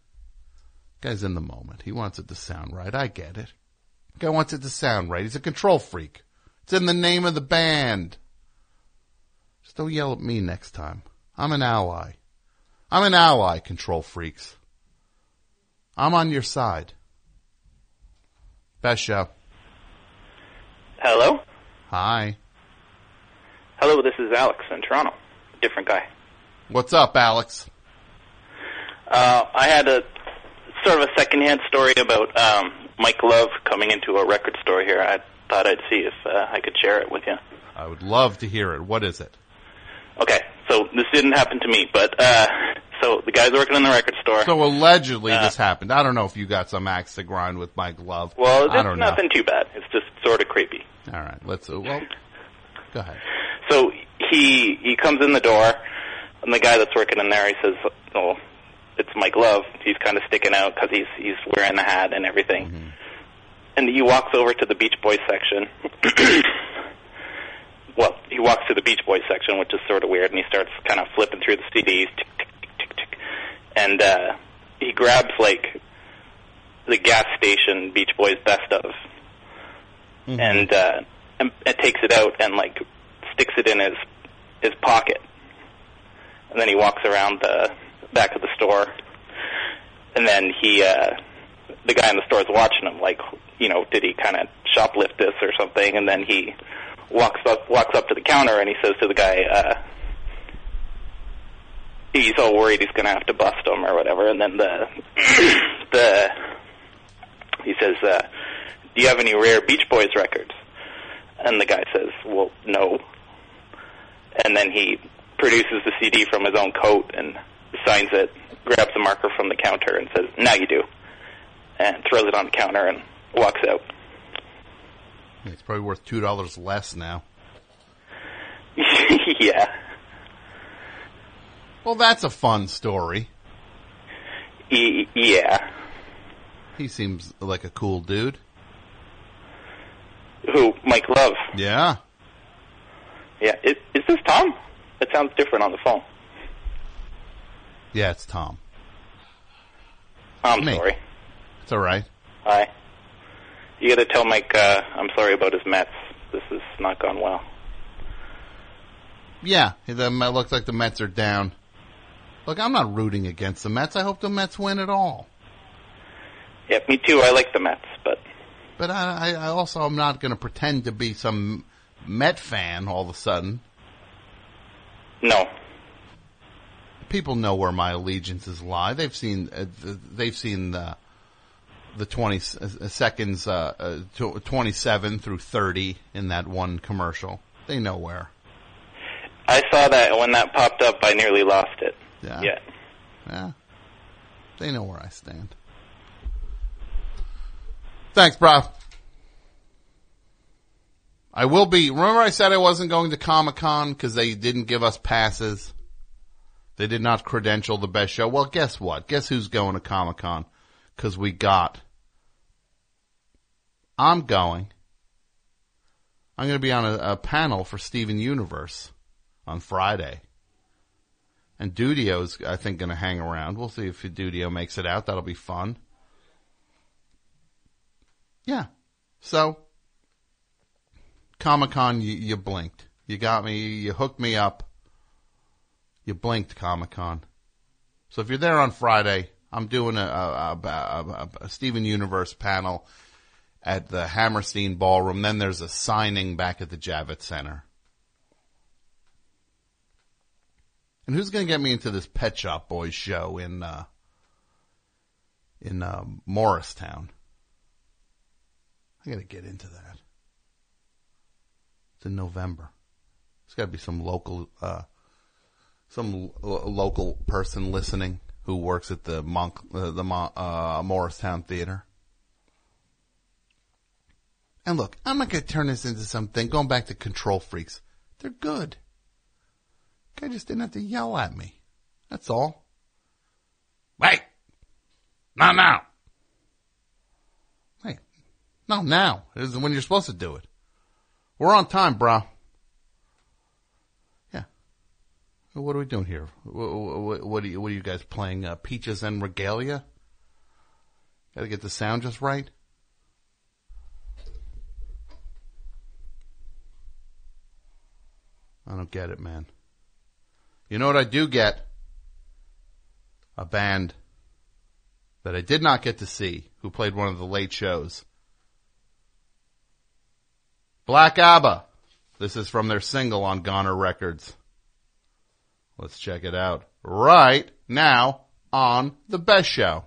Guy's in the moment. He wants it to sound right. I get it. Guy wants it to sound right. He's a control freak. It's in the name of the band. Just don't yell at me next time. I'm an ally. I'm an ally, control freaks. I'm on your side. Best show. Hello? Hi. Hello, this is Alex in Toronto. Different guy. What's up, Alex? Uh, I had a sort of a secondhand story about um, Mike Love coming into a record store here. I thought I'd see if uh, I could share it with you. I would love to hear it. What is it? Okay, so this didn't happen to me, but uh, so the guy's working in the record store. So allegedly Uh, this happened. I don't know if you got some axe to grind with Mike Love. well, it's don't know. nothing too bad. It's just sort of creepy. All right, let's. Uh, well, go ahead. So he he comes in the door, and the guy that's working in there, he says, "Oh, it's Mike Love. He's kind of sticking out because he's he's wearing the hat and everything." And he walks over to the Beach Boys section. well, he walks to the Beach Boys section, which is sort of weird, and he starts kind of flipping through the CDs, tick, tick, tick, tick, tick, and uh, he grabs like the gas station Beach Boys best of, and uh, and, and takes it out and like sticks it in his his pocket, and then he walks around the back of the store, and then he uh, the guy in the store is watching him, like you know, did he kind of shoplift this or something? And then he walks up walks up to the counter and he says to the guy. uh He's all worried he's going to have to bust him or whatever, and then the the he says, uh, "Do you have any rare Beach Boys records?" And the guy says, "Well, no." And then he produces the CD from his own coat and signs it, grabs a marker from the counter, and says, "Now you do," and throws it on the counter and walks out. It's probably worth two dollars less now. yeah, Well, that's a fun story. E- yeah. He seems like a cool dude. Who? Mike Love. Yeah. Yeah. Is, is this Tom? It sounds different on the phone. Yeah, it's Tom. I'm Me. sorry. It's all right. Hi. You got to tell Mike uh, I'm sorry about his Mets. This has not gone well. Yeah, the, it looks like the Mets are down. Look, I'm not rooting against the Mets. I hope the Mets win at all. Yeah, me too. I like the Mets, but But I, I I also am not going to pretend to be some Met fan all of a sudden. no. People know where my allegiances lie. They've seen uh, they've seen the the 20 s- uh, seconds uh, uh, 27 through 30 in that one commercial. They know where. I saw that when that popped up. I nearly lost it. Yeah. Yeah. Yeah. They know where I stand. Thanks, bro. I will be. Remember, I said I wasn't going to Comic Con because they didn't give us passes. They did not credential the best show. Well, guess what? Guess who's going to Comic Con? Because we got. I'm going. I'm going to be on a, a panel for Steven Universe on Friday. And Dudio's, I think, going to hang around. We'll see if Dudio makes it out. That'll be fun. Yeah. So, Comic Con, you, you blinked. You got me. You hooked me up. You blinked Comic Con. So if you're there on Friday, I'm doing a, a, a, a, Steven Universe panel at the Hammerstein Ballroom. Then there's a signing back at the Javits Center. And who's going to get me into this Pet Shop Boys show in uh, in uh, Morristown? I got to get into that. It's in November. There's got to be some local uh, some lo- local person listening who works at the Monk uh, the Mo- uh, Morristown Theater. And look, I'm not going to turn this into something. Going back to control freaks, they're good. Guy just didn't have to yell at me. That's all. Wait, not now. Hey, no, now is when you're supposed to do it. We're on time, bro. Yeah. What are we doing here? What, what, are you? What are you guys playing? Uh, Peaches en Regalia. Got to get the sound just right. I don't get it, man. You know what I do get? A band that I did not get to see who played one of the late shows. Black ABBA. This is from their single on Goner Records. Let's check it out right now on The Best Show.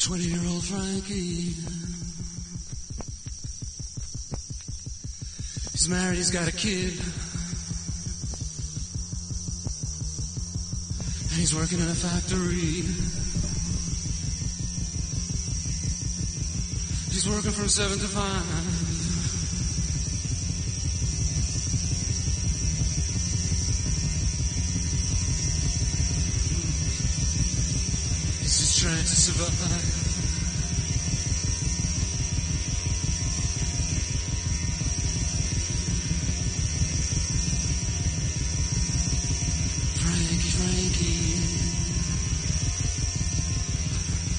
Twenty-year-old Frankie. He's married. He's got a kid. And he's working in a factory. He's working from seven to five. He's just trying to survive.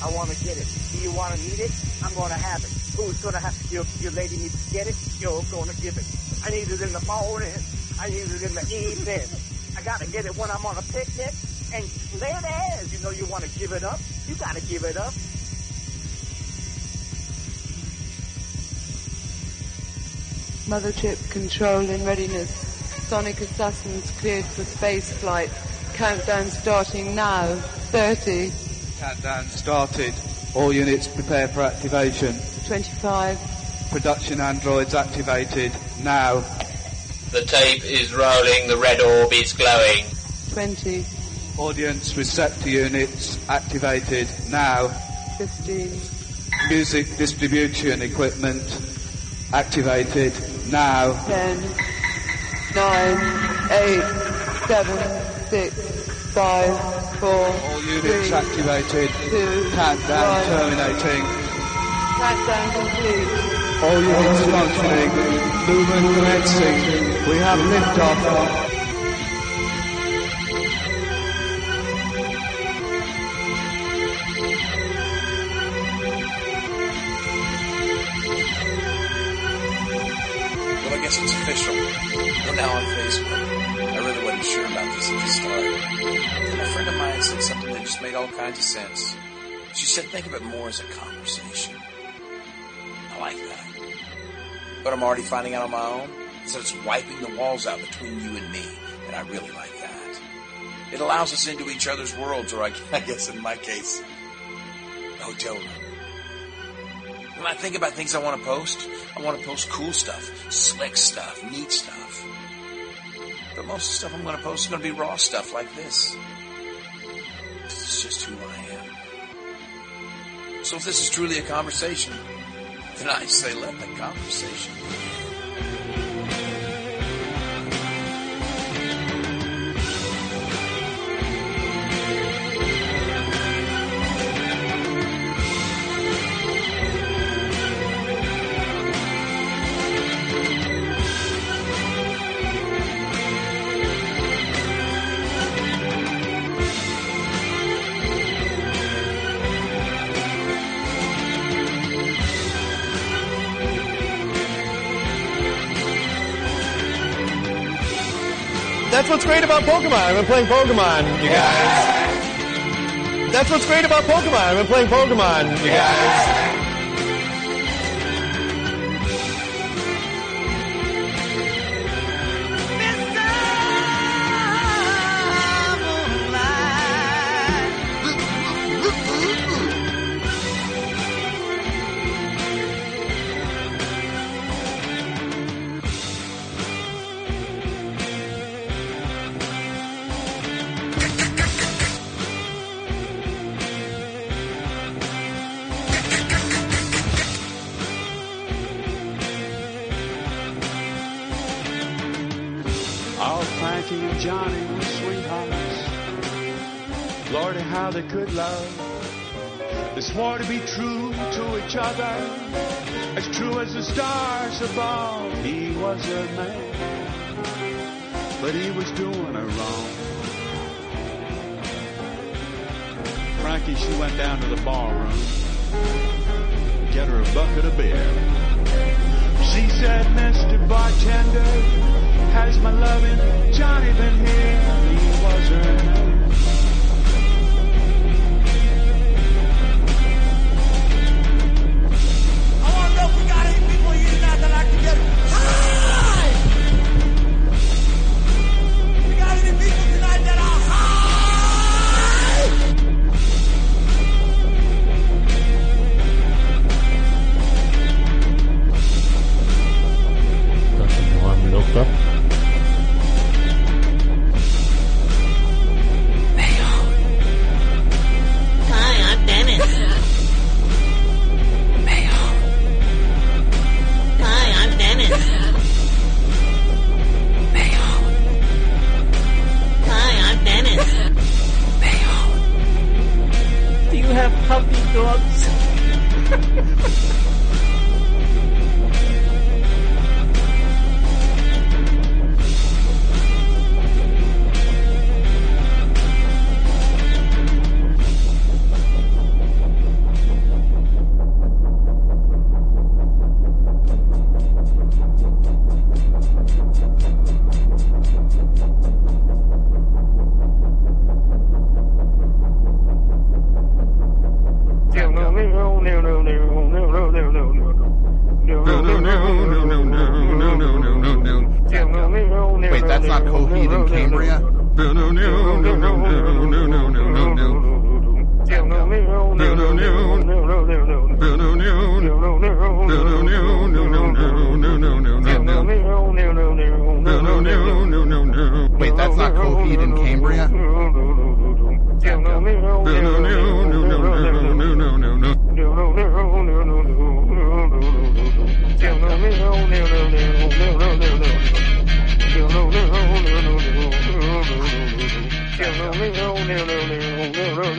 I want to get it. Do you want to need it? I'm going to have it. Who's going to have Your, your lady needs to get it. You're going to give it. I need it in the morning. I need it in the evening. I got to get it when I'm on a picnic. And there it is. You know you want to give it up. You got to give it up. Mothership control in readiness. Sonic assassins cleared for space flight. Countdown starting now. 30, Countdown started. All units prepare for activation. 25, Production androids activated. Now. The tape is rolling, the red orb is glowing. 20, Audience receptor units activated. Now. 15, Music distribution equipment activated. Now. 10, 9, 8, 7, 6, 5, 4, All units 3, activated. 2, Countdown 1. terminating. Countdown complete. All units functioning. Movement commencing. We have liftoff. Said, think of it more as a conversation. I like that. But I'm already finding out on my own is that it's wiping the walls out between you and me, and I really like that. It allows us into each other's worlds, or I, guess in my case, hotel room. When I think about things I want to post, I want to post cool stuff, slick stuff, neat stuff. But most of the stuff I'm going to post is going to be raw stuff like this. This is just who I am. So if this is truly a conversation, then I say let the conversation. What's great about Pokemon. I've been playing Pokemon, you guys. That's what's great about Pokemon. I've been playing Pokemon, you guys.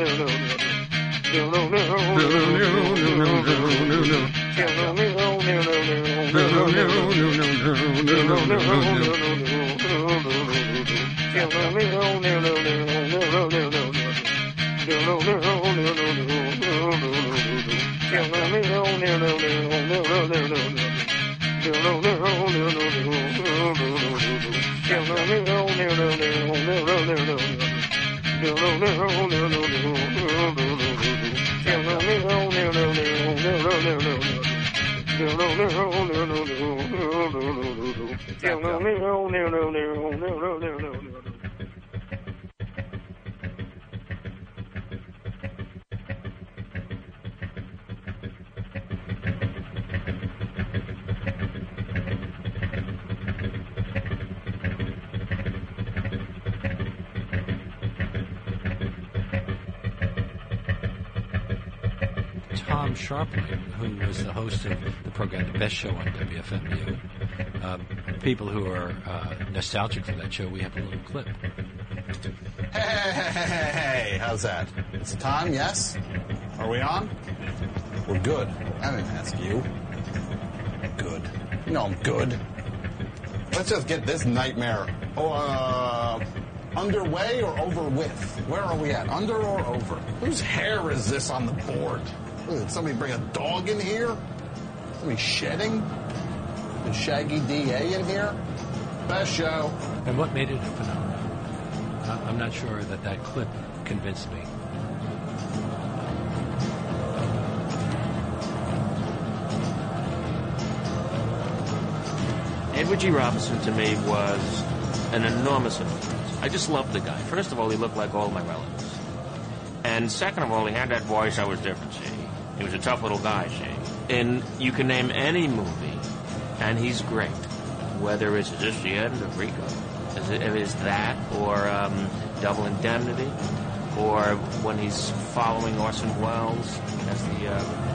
Coheed and Cambria? Tom Scharpling, who was the host of the program The Best Show on WFMU. Um, people who are uh, nostalgic for that show, we have a little clip. Hey, hey, hey, how's that? It's time, yes? Are we on? We're good. I didn't ask you. Good. You know I'm good. Let's just get this nightmare uh, underway or over with. Where are we at? Under or over? Whose hair is this on the board? What, Did somebody bring a dog in here? Somebody shedding? The Shaggy DA in here? Best show. And what made it a phenomenon? I- I'm not sure that that clip convinced me. Edward G. Robinson to me was an enormous influence. I just loved the guy. First of all, he looked like all my relatives. And second of all, he had that voice I was different, see. He was a tough little guy, Shane. And you can name any movie, and he's great. Whether it's This the End of Rico, is it is that, or um, Double Indemnity, or when he's following Orson Welles as the, uh,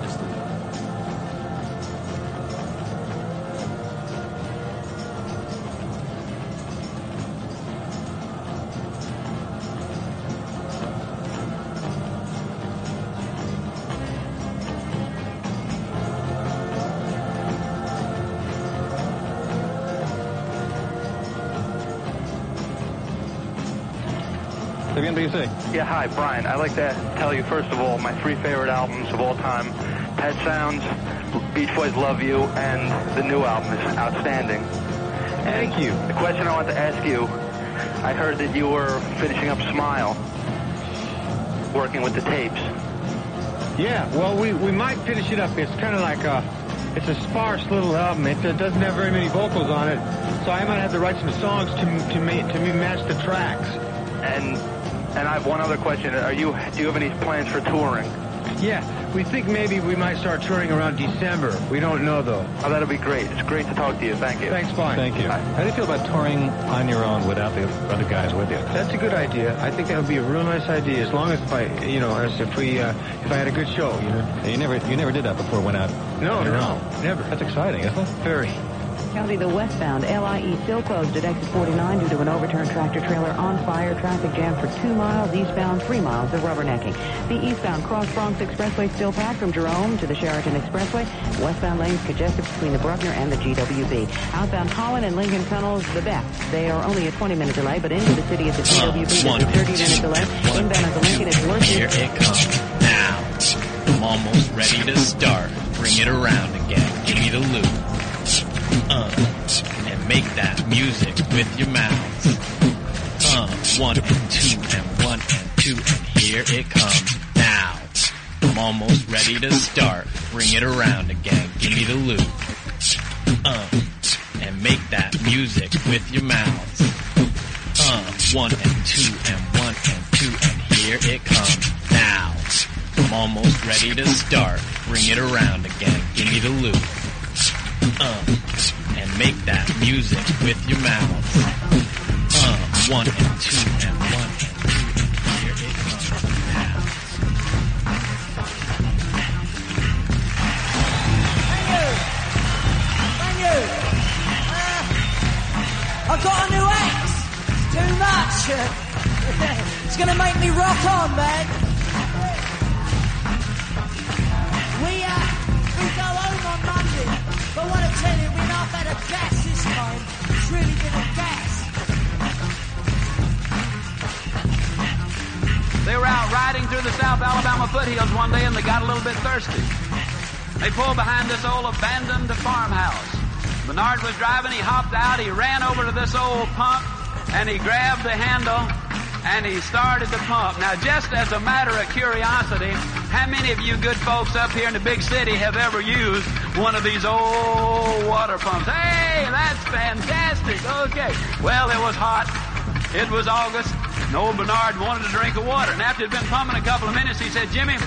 Yeah, hi, Brian. I'd like to tell you, first of all, my three favorite albums of all time Pet Sounds, Beach Boys Love You, and the new album is outstanding. Thank you. The question I want to ask you I heard that you were finishing up Smile, working with the tapes. Yeah, well, we, we might finish it up. It's kind of like a, it's a sparse little album. It doesn't have very many vocals on it, so I might have to write some songs to to to match the tracks. And and I have one other question. Are you do you have any plans for touring? Yeah, we think maybe we might start touring around December. We don't know though. Oh, that'll be great. It's great to talk to you. Thank you. Thanks, fine. Thank you. How do you feel about touring on your own without the other guys with you? That's a good idea. I think that would be a real nice idea, as long as if I, you know, as if we, uh, if I had a good show, you know. You never, you never did that before. Went out. No, on your no, own. never. That's exciting, isn't it? Very. County, the westbound LIE still closed at exit 49 due to an overturned tractor trailer on fire. Traffic jam for two miles. Eastbound, three miles of rubbernecking. The eastbound Cross Bronx Expressway still packed from Jerome to the Sheridan Expressway. Westbound lanes congested between the Bruckner and the GWB. Outbound Holland and Lincoln tunnels, the best. They are only a 20-minute delay, but into the city at the GWB, one, a 30-minute delay. Inbound at the Lincoln, it's worse. Here it comes now. I'm almost ready to start. Bring it around again. Give me the loop. Uh, and make that music with your mouth. Uh, one and two and one and two and here it comes now. I'm almost ready to start. Bring it around again. Give me the loop. Uh, and make that music with your mouth. Uh, one and two and one and two and here it comes now. I'm almost ready to start. Bring it around again. Give me the loop. Uh, and make that music with your mouth. Uh, one and two and one and two here it comes now. Thank you. Uh, I've got a new ex. It's too much. it's gonna make me rock on, man. But what I you, we're not gas this time. It's really been a gas. They were out riding through the South Alabama foothills one day and they got a little bit thirsty. They pulled behind this old abandoned farmhouse. Bernard was driving, he hopped out, he ran over to this old pump and he grabbed the handle and he started the pump. Now just as a matter of curiosity, how many of you good folks up here in the big city have ever used one of these old water pumps? Hey, that's fantastic. Okay. Well, it was hot. It was August. And old Bernard wanted a drink of water. And after he'd been pumping a couple of minutes, he said, Jimmy,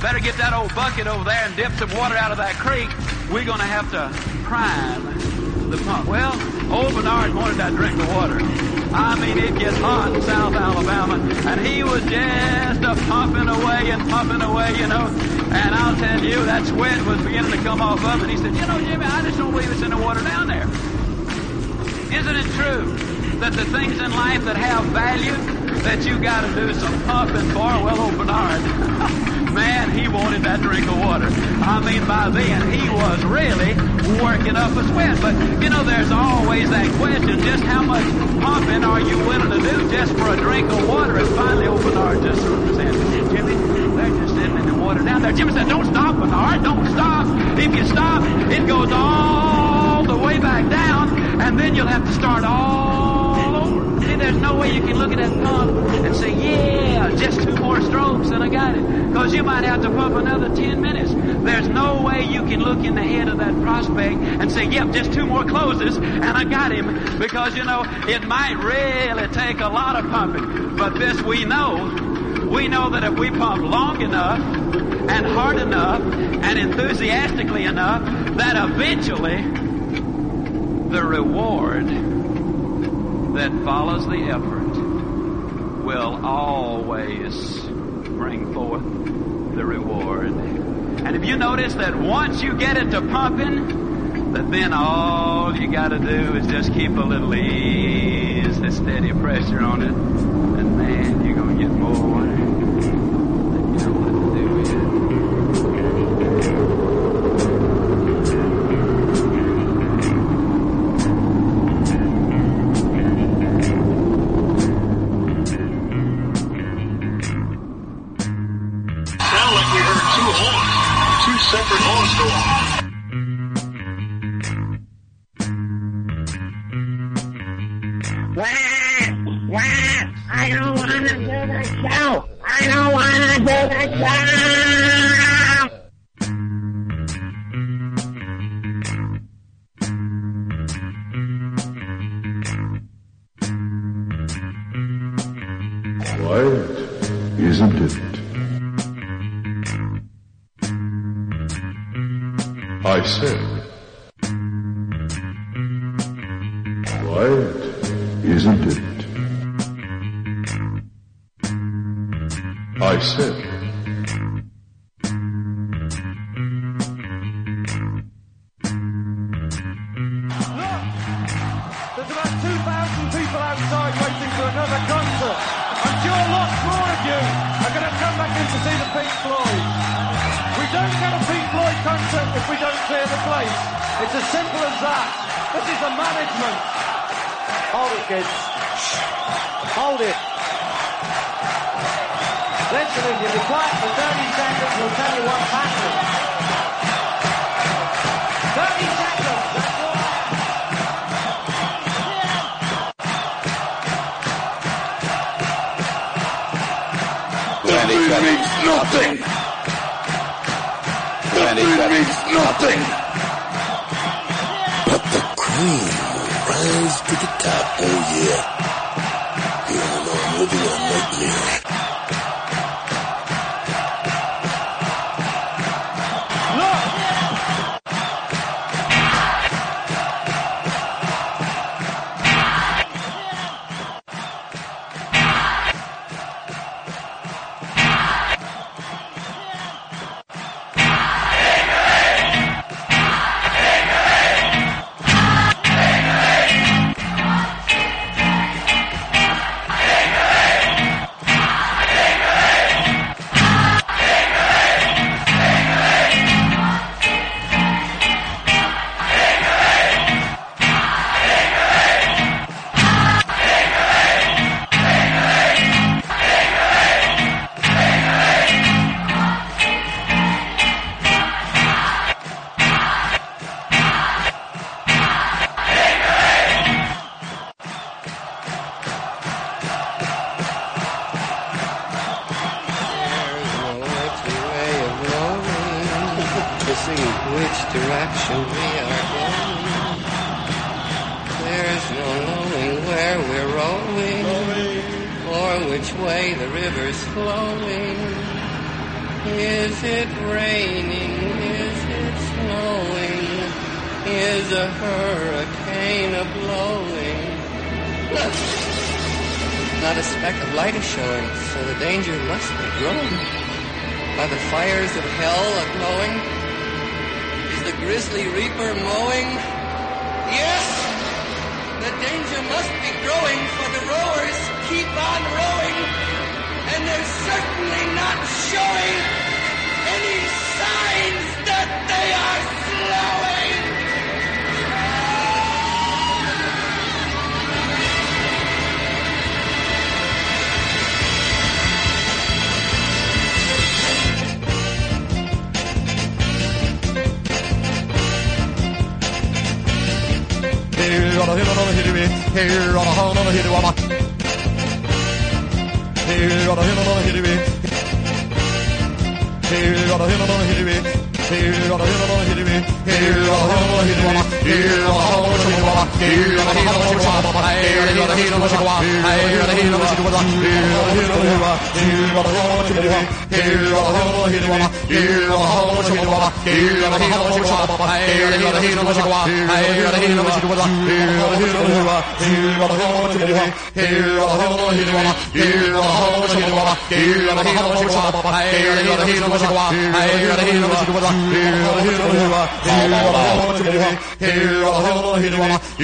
better get that old bucket over there and dip some water out of that creek. We're going to have to prime the pump. Well, old Bernard wanted that drink of water. I mean, it gets hot in South Alabama, and he was just a pumping away and pumping away, you know. And I'll tell you, that sweat was beginning to come off of him. He said, you know, Jimmy, I just don't believe it's in the water down there. Isn't it true that the things in life that have value that you got to do some pumping for? Well, old Bernard, man, he wanted that drink of water. I mean, by then he was really working up a sweat. But you know, there's always that question: just how much pumping are you willing to do just for a drink of water? And finally, old Bernard just said, Jimmy, they're just sitting in the water down there. Jimmy said, "Don't stop, Bernard. Don't stop. If you stop, it goes all the way back down, and then you'll have to start all. See, there's no way you can look at that pump and say, yeah, just two more strokes and I got it. Because you might have to pump another 10 minutes. There's no way you can look in the head of that prospect and say, yep, just two more closes and I got him. Because, you know, it might really take a lot of pumping. But this we know. We know that if we pump long enough and hard enough and enthusiastically enough, that eventually the reward that follows the effort will always bring forth the reward. And if you notice that once you get it to pumping, that then all you gotta do is just keep a little ease, a steady pressure on it, and man, you're gonna get more I Here here,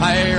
Hey,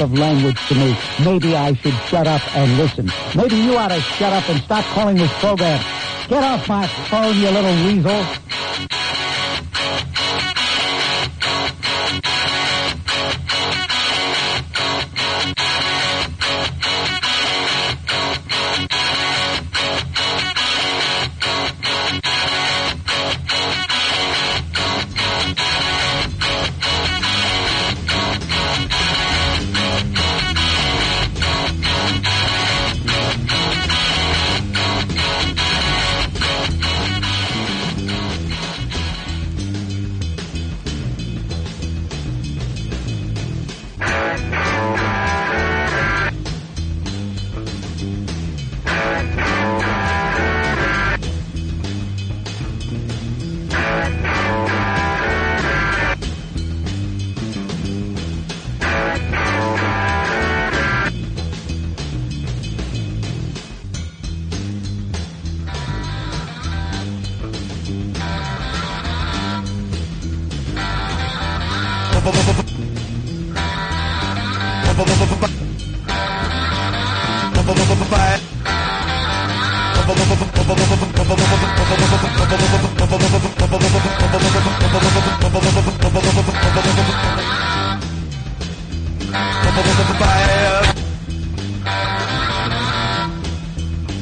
of language to me? Maybe I should shut up and listen. Maybe you ought to shut up and stop calling this program. Get off my phone, you little weasel.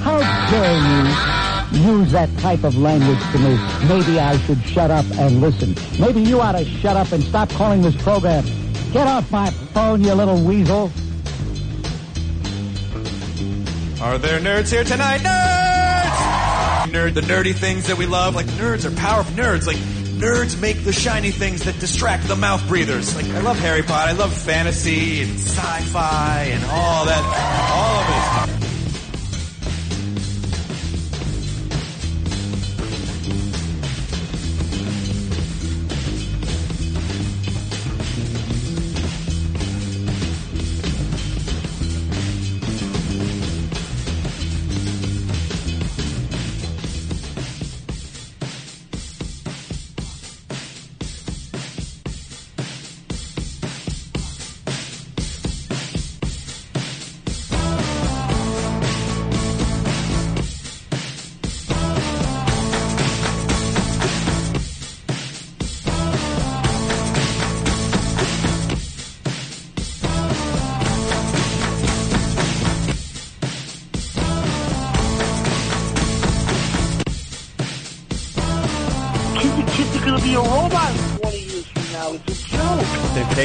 How dare you use that type of language to me? Maybe I should shut up and listen. Maybe you ought to shut up and stop calling this program. Get off my phone, you little weasel. Are there nerds here tonight? Nerds! Nerd, the nerdy things that we love. Like, nerds are powerful nerds. Like, nerds make the shiny things that distract the mouth breathers. Like, I love Harry Potter. I love fantasy and sci-fi and all that. All of it.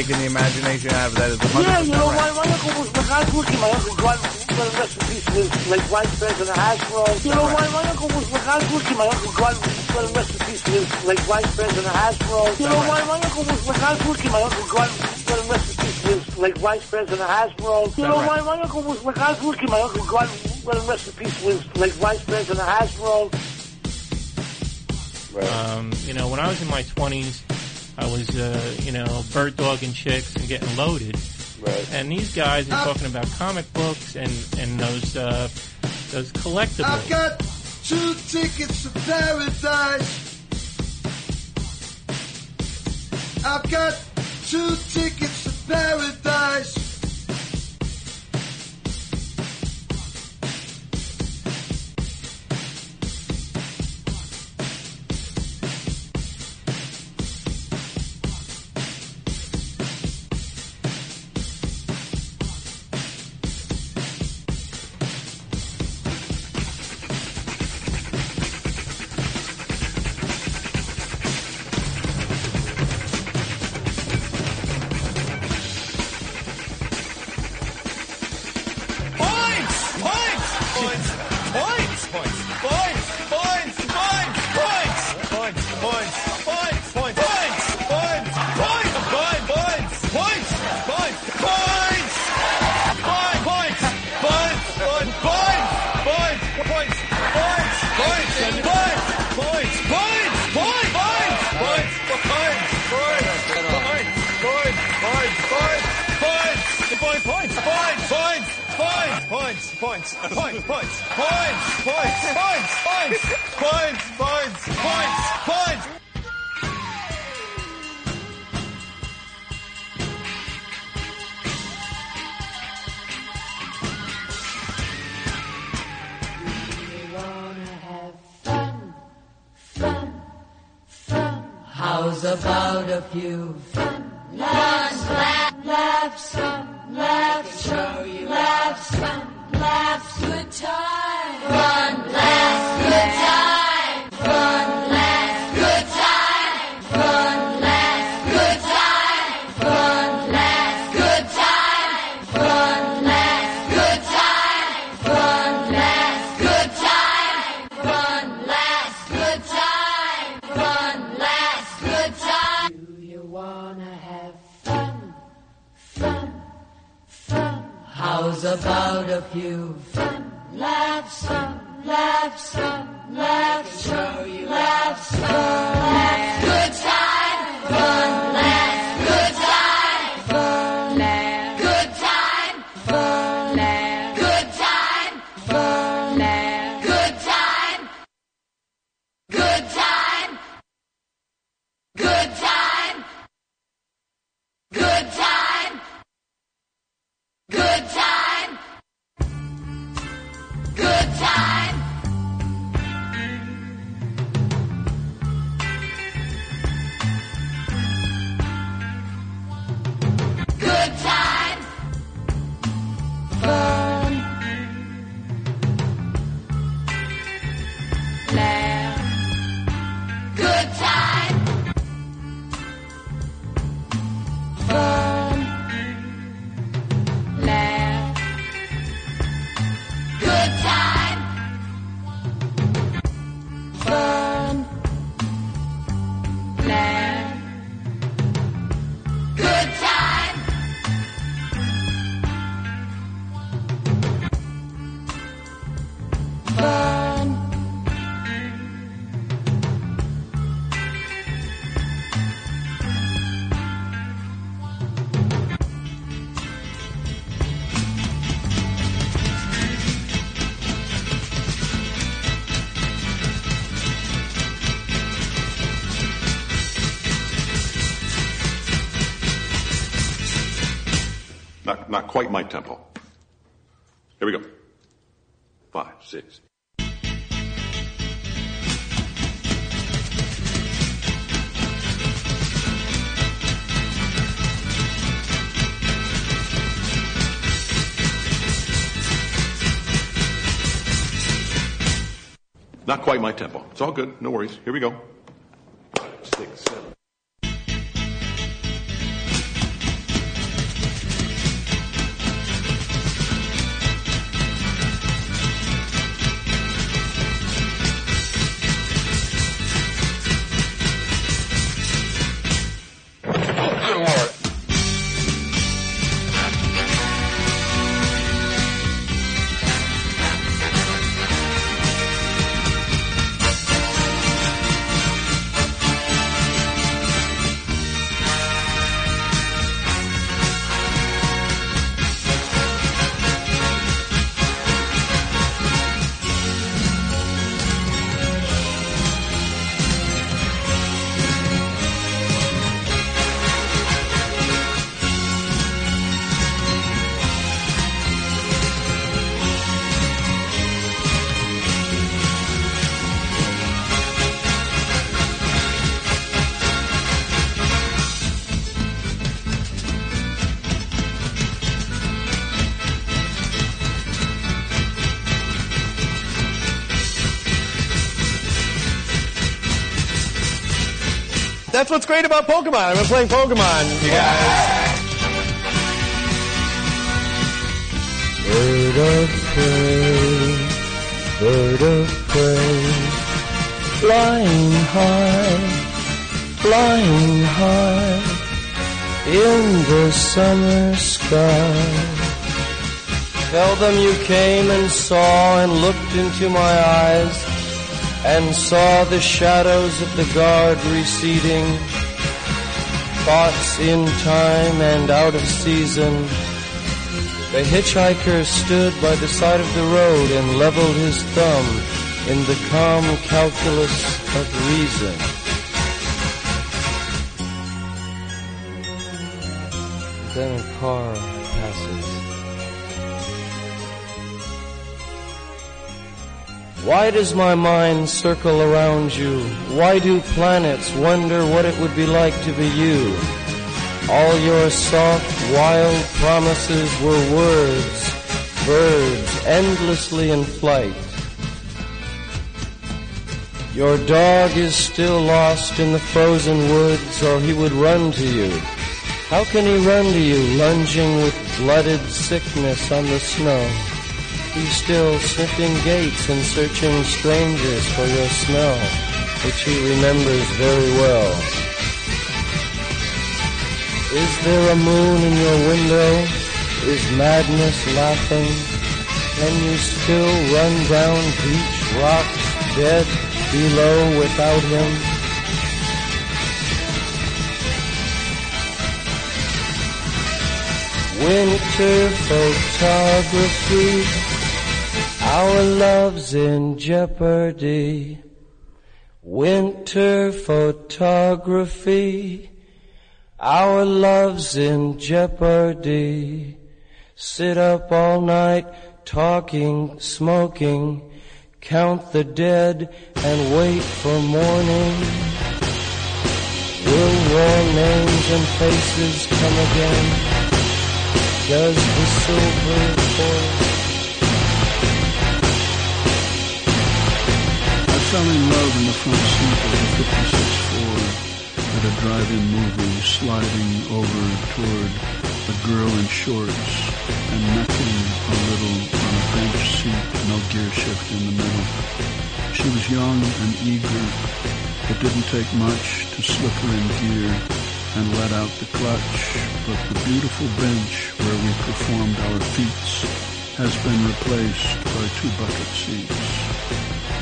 They've the imagination out of that. Is 100% Yeah, you know, right. my, my uncle was the guy's looking. My uncle God, God rest in peace, was like vice president of Hasbro. You know, my, my uncle was the guy's looking. My uncle God, God rest in peace, was like vice president of Hasbro. You know, my, my uncle was the guy's looking. My uncle God, God rest in peace, was like vice president of Hasbro. You know, my, my uncle was the guy's looking. My uncle God, God rest in peace, was like vice president of Hasbro. Um, you know, when I was in my 20s, I was, uh, you know, bird dogging chicks and getting loaded. Right. And these guys are talking about comic books and, and those, uh, those collectibles. I've got two tickets to paradise. I've got two tickets to paradise. Not, quite my tempo. Here we go. Five, six. Not quite my tempo. It's all good. No worries. Here we go. What's great about Pokemon. I've been playing Pokemon, you guys. Bird of prey, bird of prey, flying high, flying high in the summer sky. Tell them you came and saw and looked into my eyes and saw the shadows of the guard receding, thoughts in time and out of season. The hitchhiker stood by the side of the road and leveled his thumb in the calm calculus of reason. Then a car Why does my mind circle around you? Why do planets wonder what it would be like to be you? All your soft, wild promises were words, birds endlessly in flight. Your dog is still lost in the frozen woods, or he would run to you. How can he run to you, lunging with blooded sickness on the snow? He's still sniffing gates and searching strangers for your smell, which he remembers very well. Is there a moon in your window? Is madness laughing? Can you still run down beach rocks dead below without him? Winter photography, our love's in jeopardy. Winter photography, our love's in jeopardy. Sit up all night talking, smoking, count the dead and wait for morning. Will your names and faces come again? Does the silver foil? Fell in love in the front seat of a 56 Ford at a drive-in movie, sliding over toward a girl in shorts and necking a little on a bench seat, no gear shift in the middle. She was young and eager. It didn't take much to slip her in gear and let out the clutch, but the beautiful bench where we performed our feats has been replaced by two bucket seats.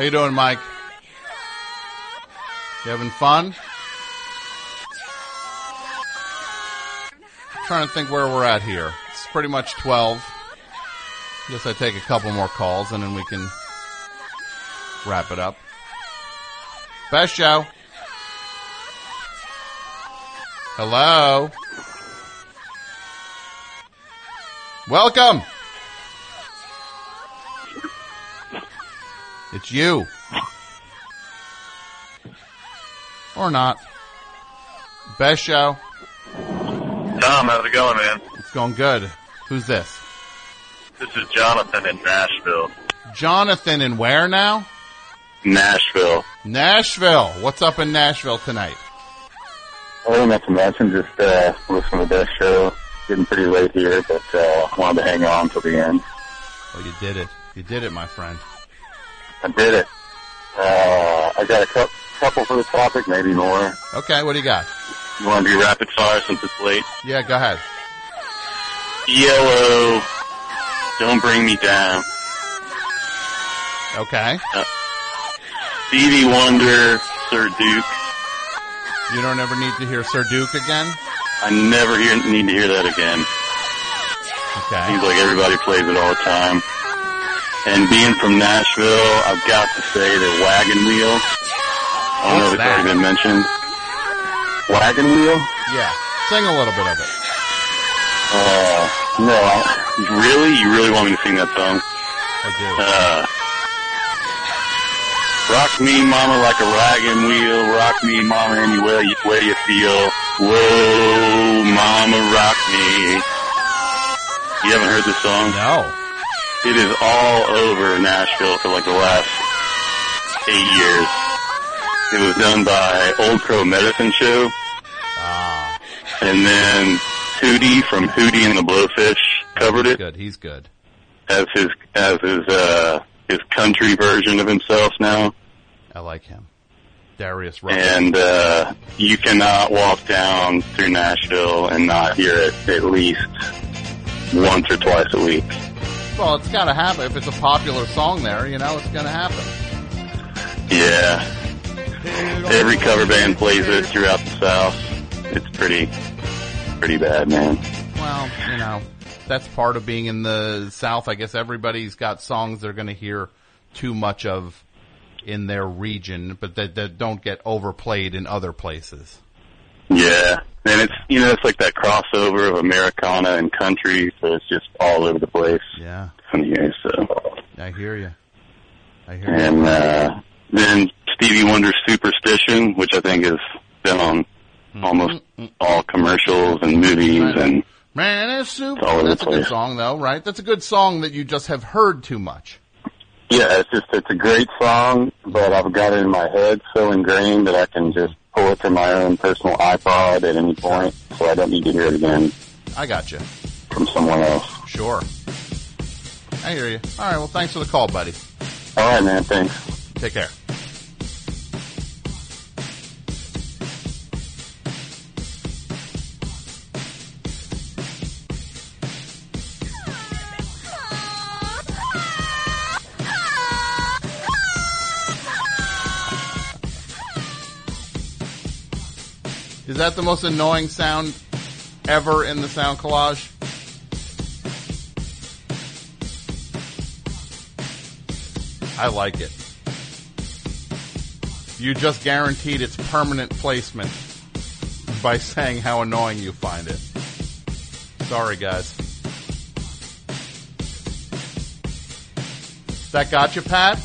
How you doing, Mike? You having fun? trying to think where we're at here. It's pretty much 12. Guess I take a couple more calls and then we can wrap it up. Best show. Hello. Welcome. It's you. Or not. Best show. Tom, how's it going, man? It's going good. Who's this? This is Jonathan in Nashville. Jonathan in where now? Nashville. Nashville. What's up in Nashville tonight? Oh, nothing much. I'm just uh, listening to the best show. Getting pretty late here, but uh, wanted to hang on till the end. Oh, you did it. You did it, my friend. I did it. Uh, I got a cou- couple for the topic, maybe more. Okay, what do you got? You want to do rapid fire since it's late? Yeah, go ahead. Yellow. Don't bring me down. Okay. Uh, Stevie Wonder, Sir Duke. You don't ever need to hear Sir Duke again? I never hear, need to hear that again. Okay. Seems like everybody plays it all the time. And being from Nashville, I've got to say that Wagon Wheel. I don't know if it's already been mentioned. Wagon Wheel? Yeah. Sing a little bit of it. Uh, no, I, really? You really want me to sing that song? I do. Uh, rock me, mama, like a wagon wheel. Rock me, mama, any way you, way you feel. Whoa, mama, rock me. You haven't heard this song? No. It is all over Nashville for like the last eight years. It was done by Old Crow Medicine Show. Ah. And then Hootie from Hootie and the Blowfish covered it Good. He's good. as his as his uh his country version of himself now. I like him. Darius Rucker. And uh you cannot walk down through Nashville and not hear it at least once or twice a week. Well, it's got to happen. If it's a popular song there, you know, it's going to happen. Yeah. Every cover band plays it throughout the South. It's pretty pretty bad, man. Well, you know, that's part of being in the South. I guess everybody's got songs they're going to hear too much of in their region, but that, that don't get overplayed in other places. Yeah. And it's you know, it's like that crossover of Americana and country, so it's just all over the place. Yeah. From here, so I hear you. I hear and you. And uh then Stevie Wonder's Superstition, which I think has been on Hmm. almost all commercials and movies and Man, it's super. It's That's the a good song, though, right? That's a good song that you just have heard too much. yeah, it's just it's a great song, but I've got it in my head so ingrained that I can just pull it from my own personal iPod at any point, so I don't need to hear it again I got you. from someone else. Sure. I hear you. All right. Well, thanks for the call, buddy. All right, man. Thanks. Take care. Is that the most annoying sound ever in the sound collage? I like it. You just guaranteed its permanent placement by saying how annoying you find it. Sorry, guys. That got you, Pat?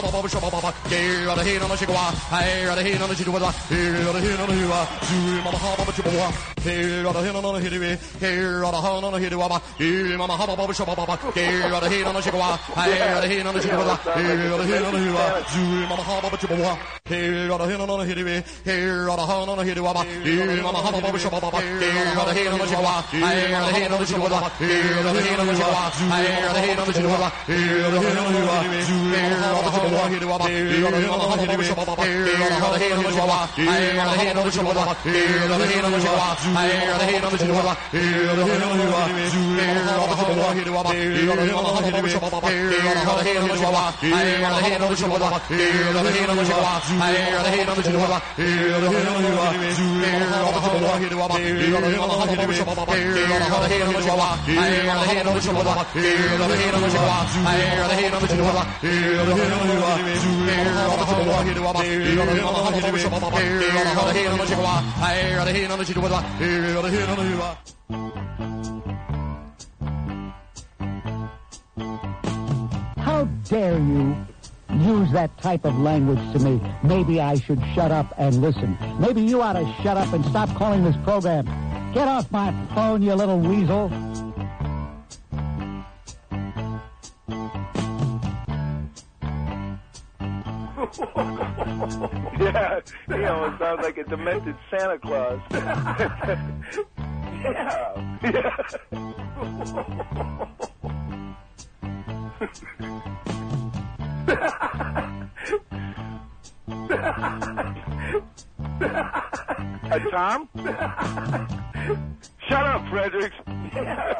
Come on baba shaba baba gay on the hin on the shikawa hey on the hin on the shikawa hey on the hin on the hiwa zu mama ha baba chibawa hey on the hin on the hidiwe hey on the han on the hidiwa hey mama ha baba shaba baba gay on the hin on the shikawa hey on the hin on the shikawa hey on the hin on the hiwa zu mama ha baba chibawa hey on the hin on the hidiwe hey on the han on the hidiwa hey mama ha baba shaba baba gay on the hin on the shikawa hey on the hin on the shikawa hey on the hin on the shikawa hey on the hin on the shikawa hey on the hin here, the head of the how dare you use that type of language to me? Maybe I should shut up and listen. Maybe you ought to shut up and stop calling this program. Get off my phone, you little weasel. yeah, you know, it sounds like a demented Santa Claus. yeah. yeah. uh, Tom? Shut up, Fredericks. Yeah.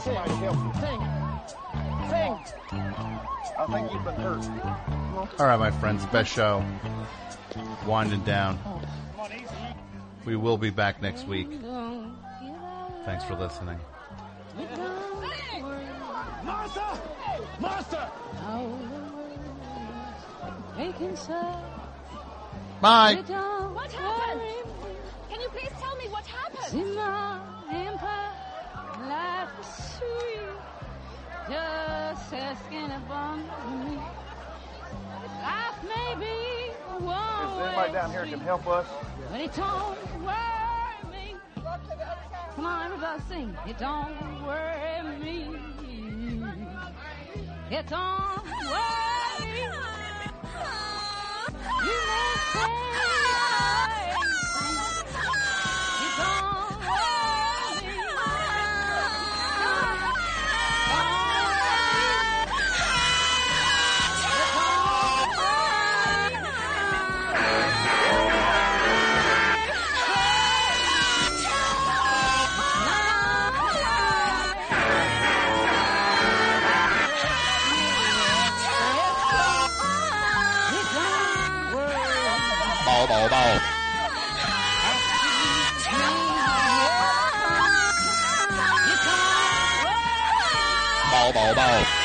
Somebody, somebody help me. Sing. Sing. I think you've been hurt. All right, my friends. Best show. Winding down. We will be back next week. Thanks for listening. Master! Master! Bye. What happened? Can you please tell me what happened? life sweet, just asking about me. Life may be one Is anybody down here can help us? But it don't worry me. Come on, everybody sing. It don't worry me. It don't worry me. You may say Oh.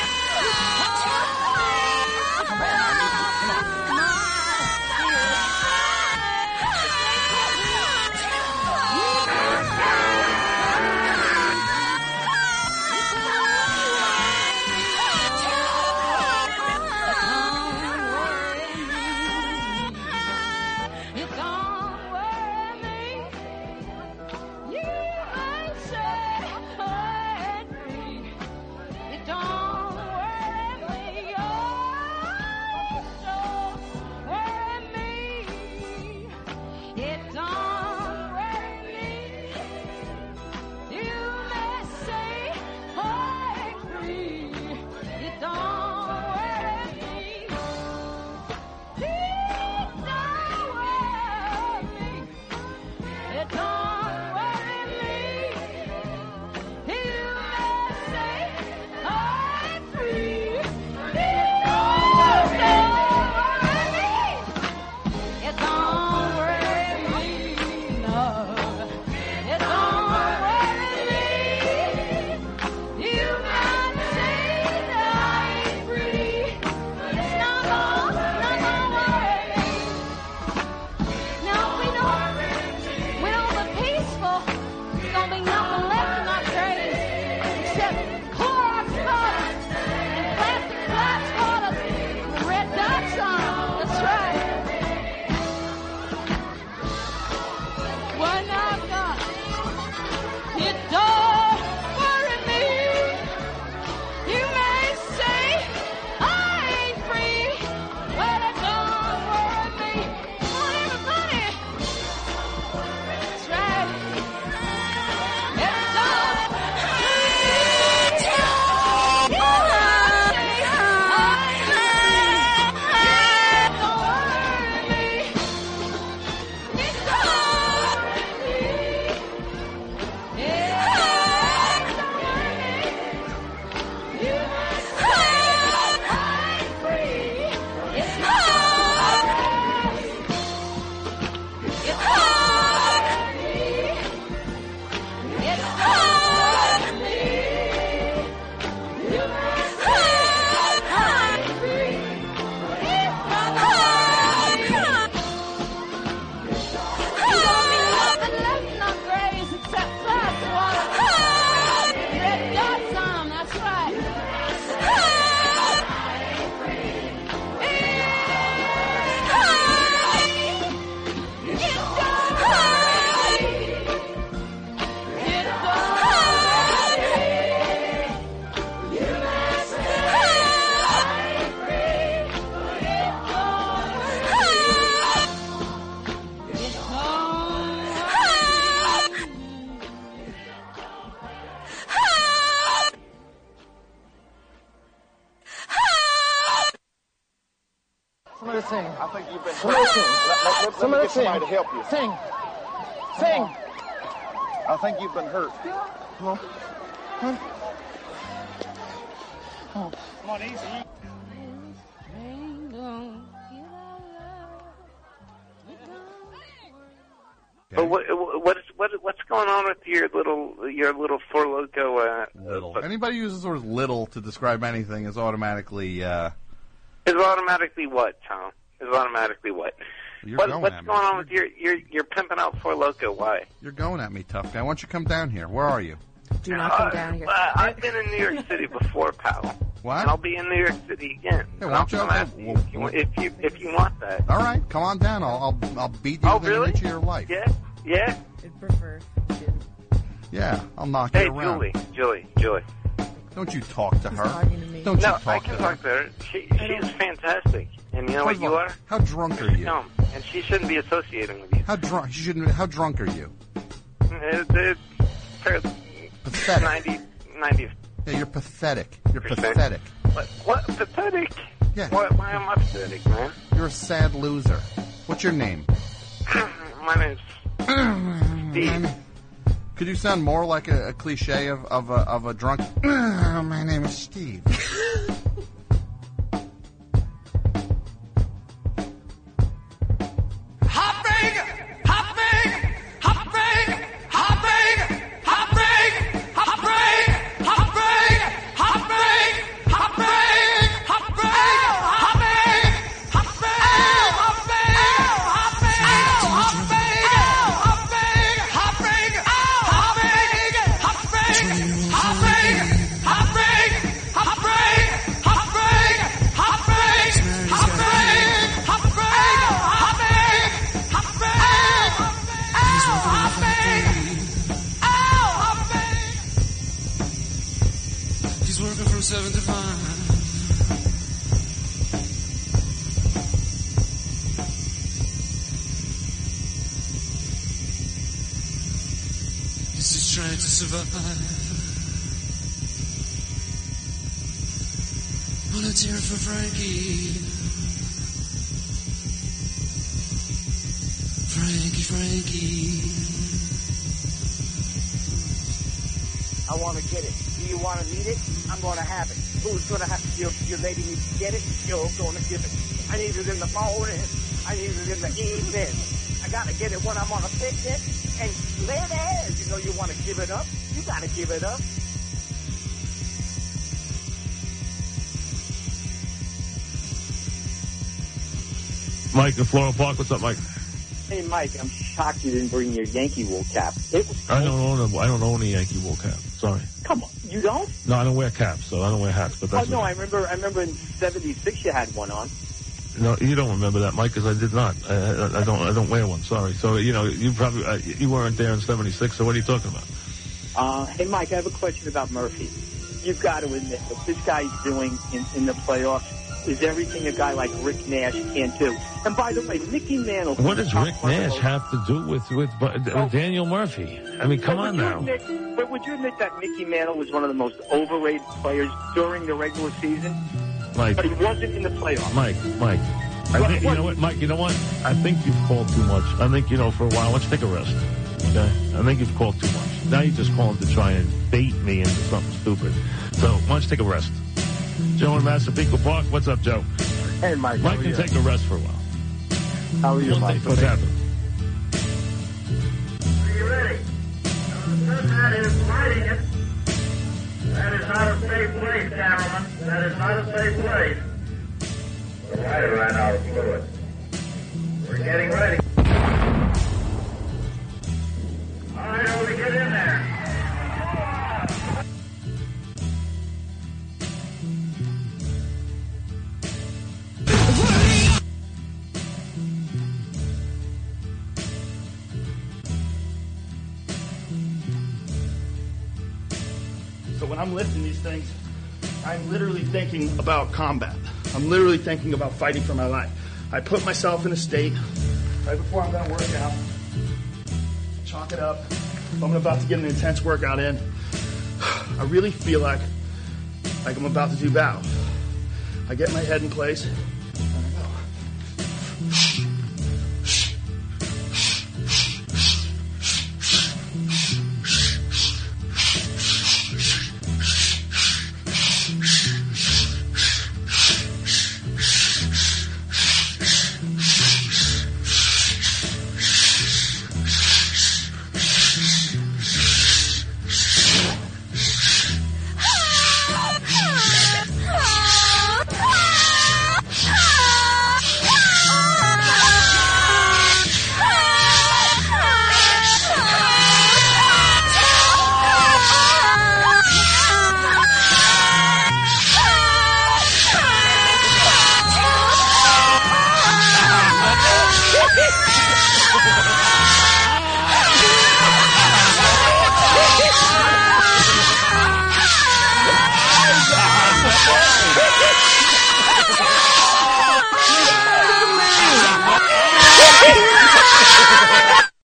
somebody to help you. Sing. Sing. I think you've been hurt. Come on. Oh. Come on. Easy. But What, what, what, what's going on with your little your little Four Loko? Uh, little. Uh, Anybody who uses the word "little" to describe anything is automatically uh, is automatically what, Tom? Is automatically what? You're what going what's at me. going on with your your your pimping out Four Loko? Why? You're going at me, tough guy. Why don't you come down here? Where are you? Do not come down here. Uh, I've been in New York City before, pal. What? And I'll be in New York City again. Hey, why don't you- come after you if you want- if you if you want that. All right, come on down. I'll I'll, I'll beat you Oh, really? an inch of your life. Yeah, yeah. I'd prefer. Yeah, I'll knock Hey, you around. Hey, Julie, Julie, Julie. Don't you talk to her. talking to. Don't no, you I talk can to her. talk to her. She she's fantastic, and you know what you are? How drunk are you? Dumb, and she shouldn't be associating with you. How drunk? You shouldn't. How drunk are you? It, it, Pathetic. 90, 90 Yeah, you're pathetic. You're Percent. pathetic. What, what pathetic? Yeah. What, why am I pathetic, man? You're a sad loser. What's your name? My name's Steve. Could you sound more like a, a cliche of, of, a, of a drunk? My name is Steve. to survive. Volunteer for Frankie. Frankie, Frankie. I want to get it. Do you want to need it? I'm going to have it. Who's going to have Your, your lady needs to get it. You're going to give it. I need it in the morning. I need it in the evening. I got to get it when I'm on a picnic. And ladies, you know you want to give it up. You got to give it up. Mike in Floral Park. What's up, Mike? Hey, Mike, I'm shocked you didn't bring your Yankee wool cap. It was. I don't own a, I don't own a Yankee wool cap. Sorry. Come on, you don't? No, I don't wear caps, so I don't wear hats. But Oh no. I remember. I remember in '76 you had one on. No, you don't remember that, Mike, because I did not. I, I, don't. I don't wear one. Sorry. So you know, you probably uh, you weren't there in '76. So what are you talking about? Uh, hey, Mike, I have a question about Murphy. You've got to admit what this guy's doing in, in the playoffs is everything a guy like Rick Nash can't do. And by the way, Mickey Mantle. What does Rick Nash have to do with with, with Daniel Murphy? I mean, come on now. Admit, but would you admit that Mickey Mantle was one of the most overrated players during the regular season? Mike. But he wasn't in the playoffs. Mike, Mike. I think you know what, Mike. You know what? I think you've called too much. I think you know for a while. Let's take a rest. Okay. I think you've called too much. Now you're just calling to try and bait me into something stupid. So why don't you take a rest? Joe in Massapequa Park. What's up, Joe? Hey, Mike. Mike can take a rest for a while. How are you, One Mike? What's happening? Are you ready? That is lighting it. That is not a safe place, gentlemen. That is not a safe place. The lighter ran out of fluid. We're getting ready. All right, everybody get in there. When I'm lifting these things, I'm literally thinking about combat. I'm literally thinking about fighting for my life. I put myself in a state right before I'm going to work out. Chalk it up. I'm about to get an intense workout in. I really feel like like I'm about to do battle. I get my head in place.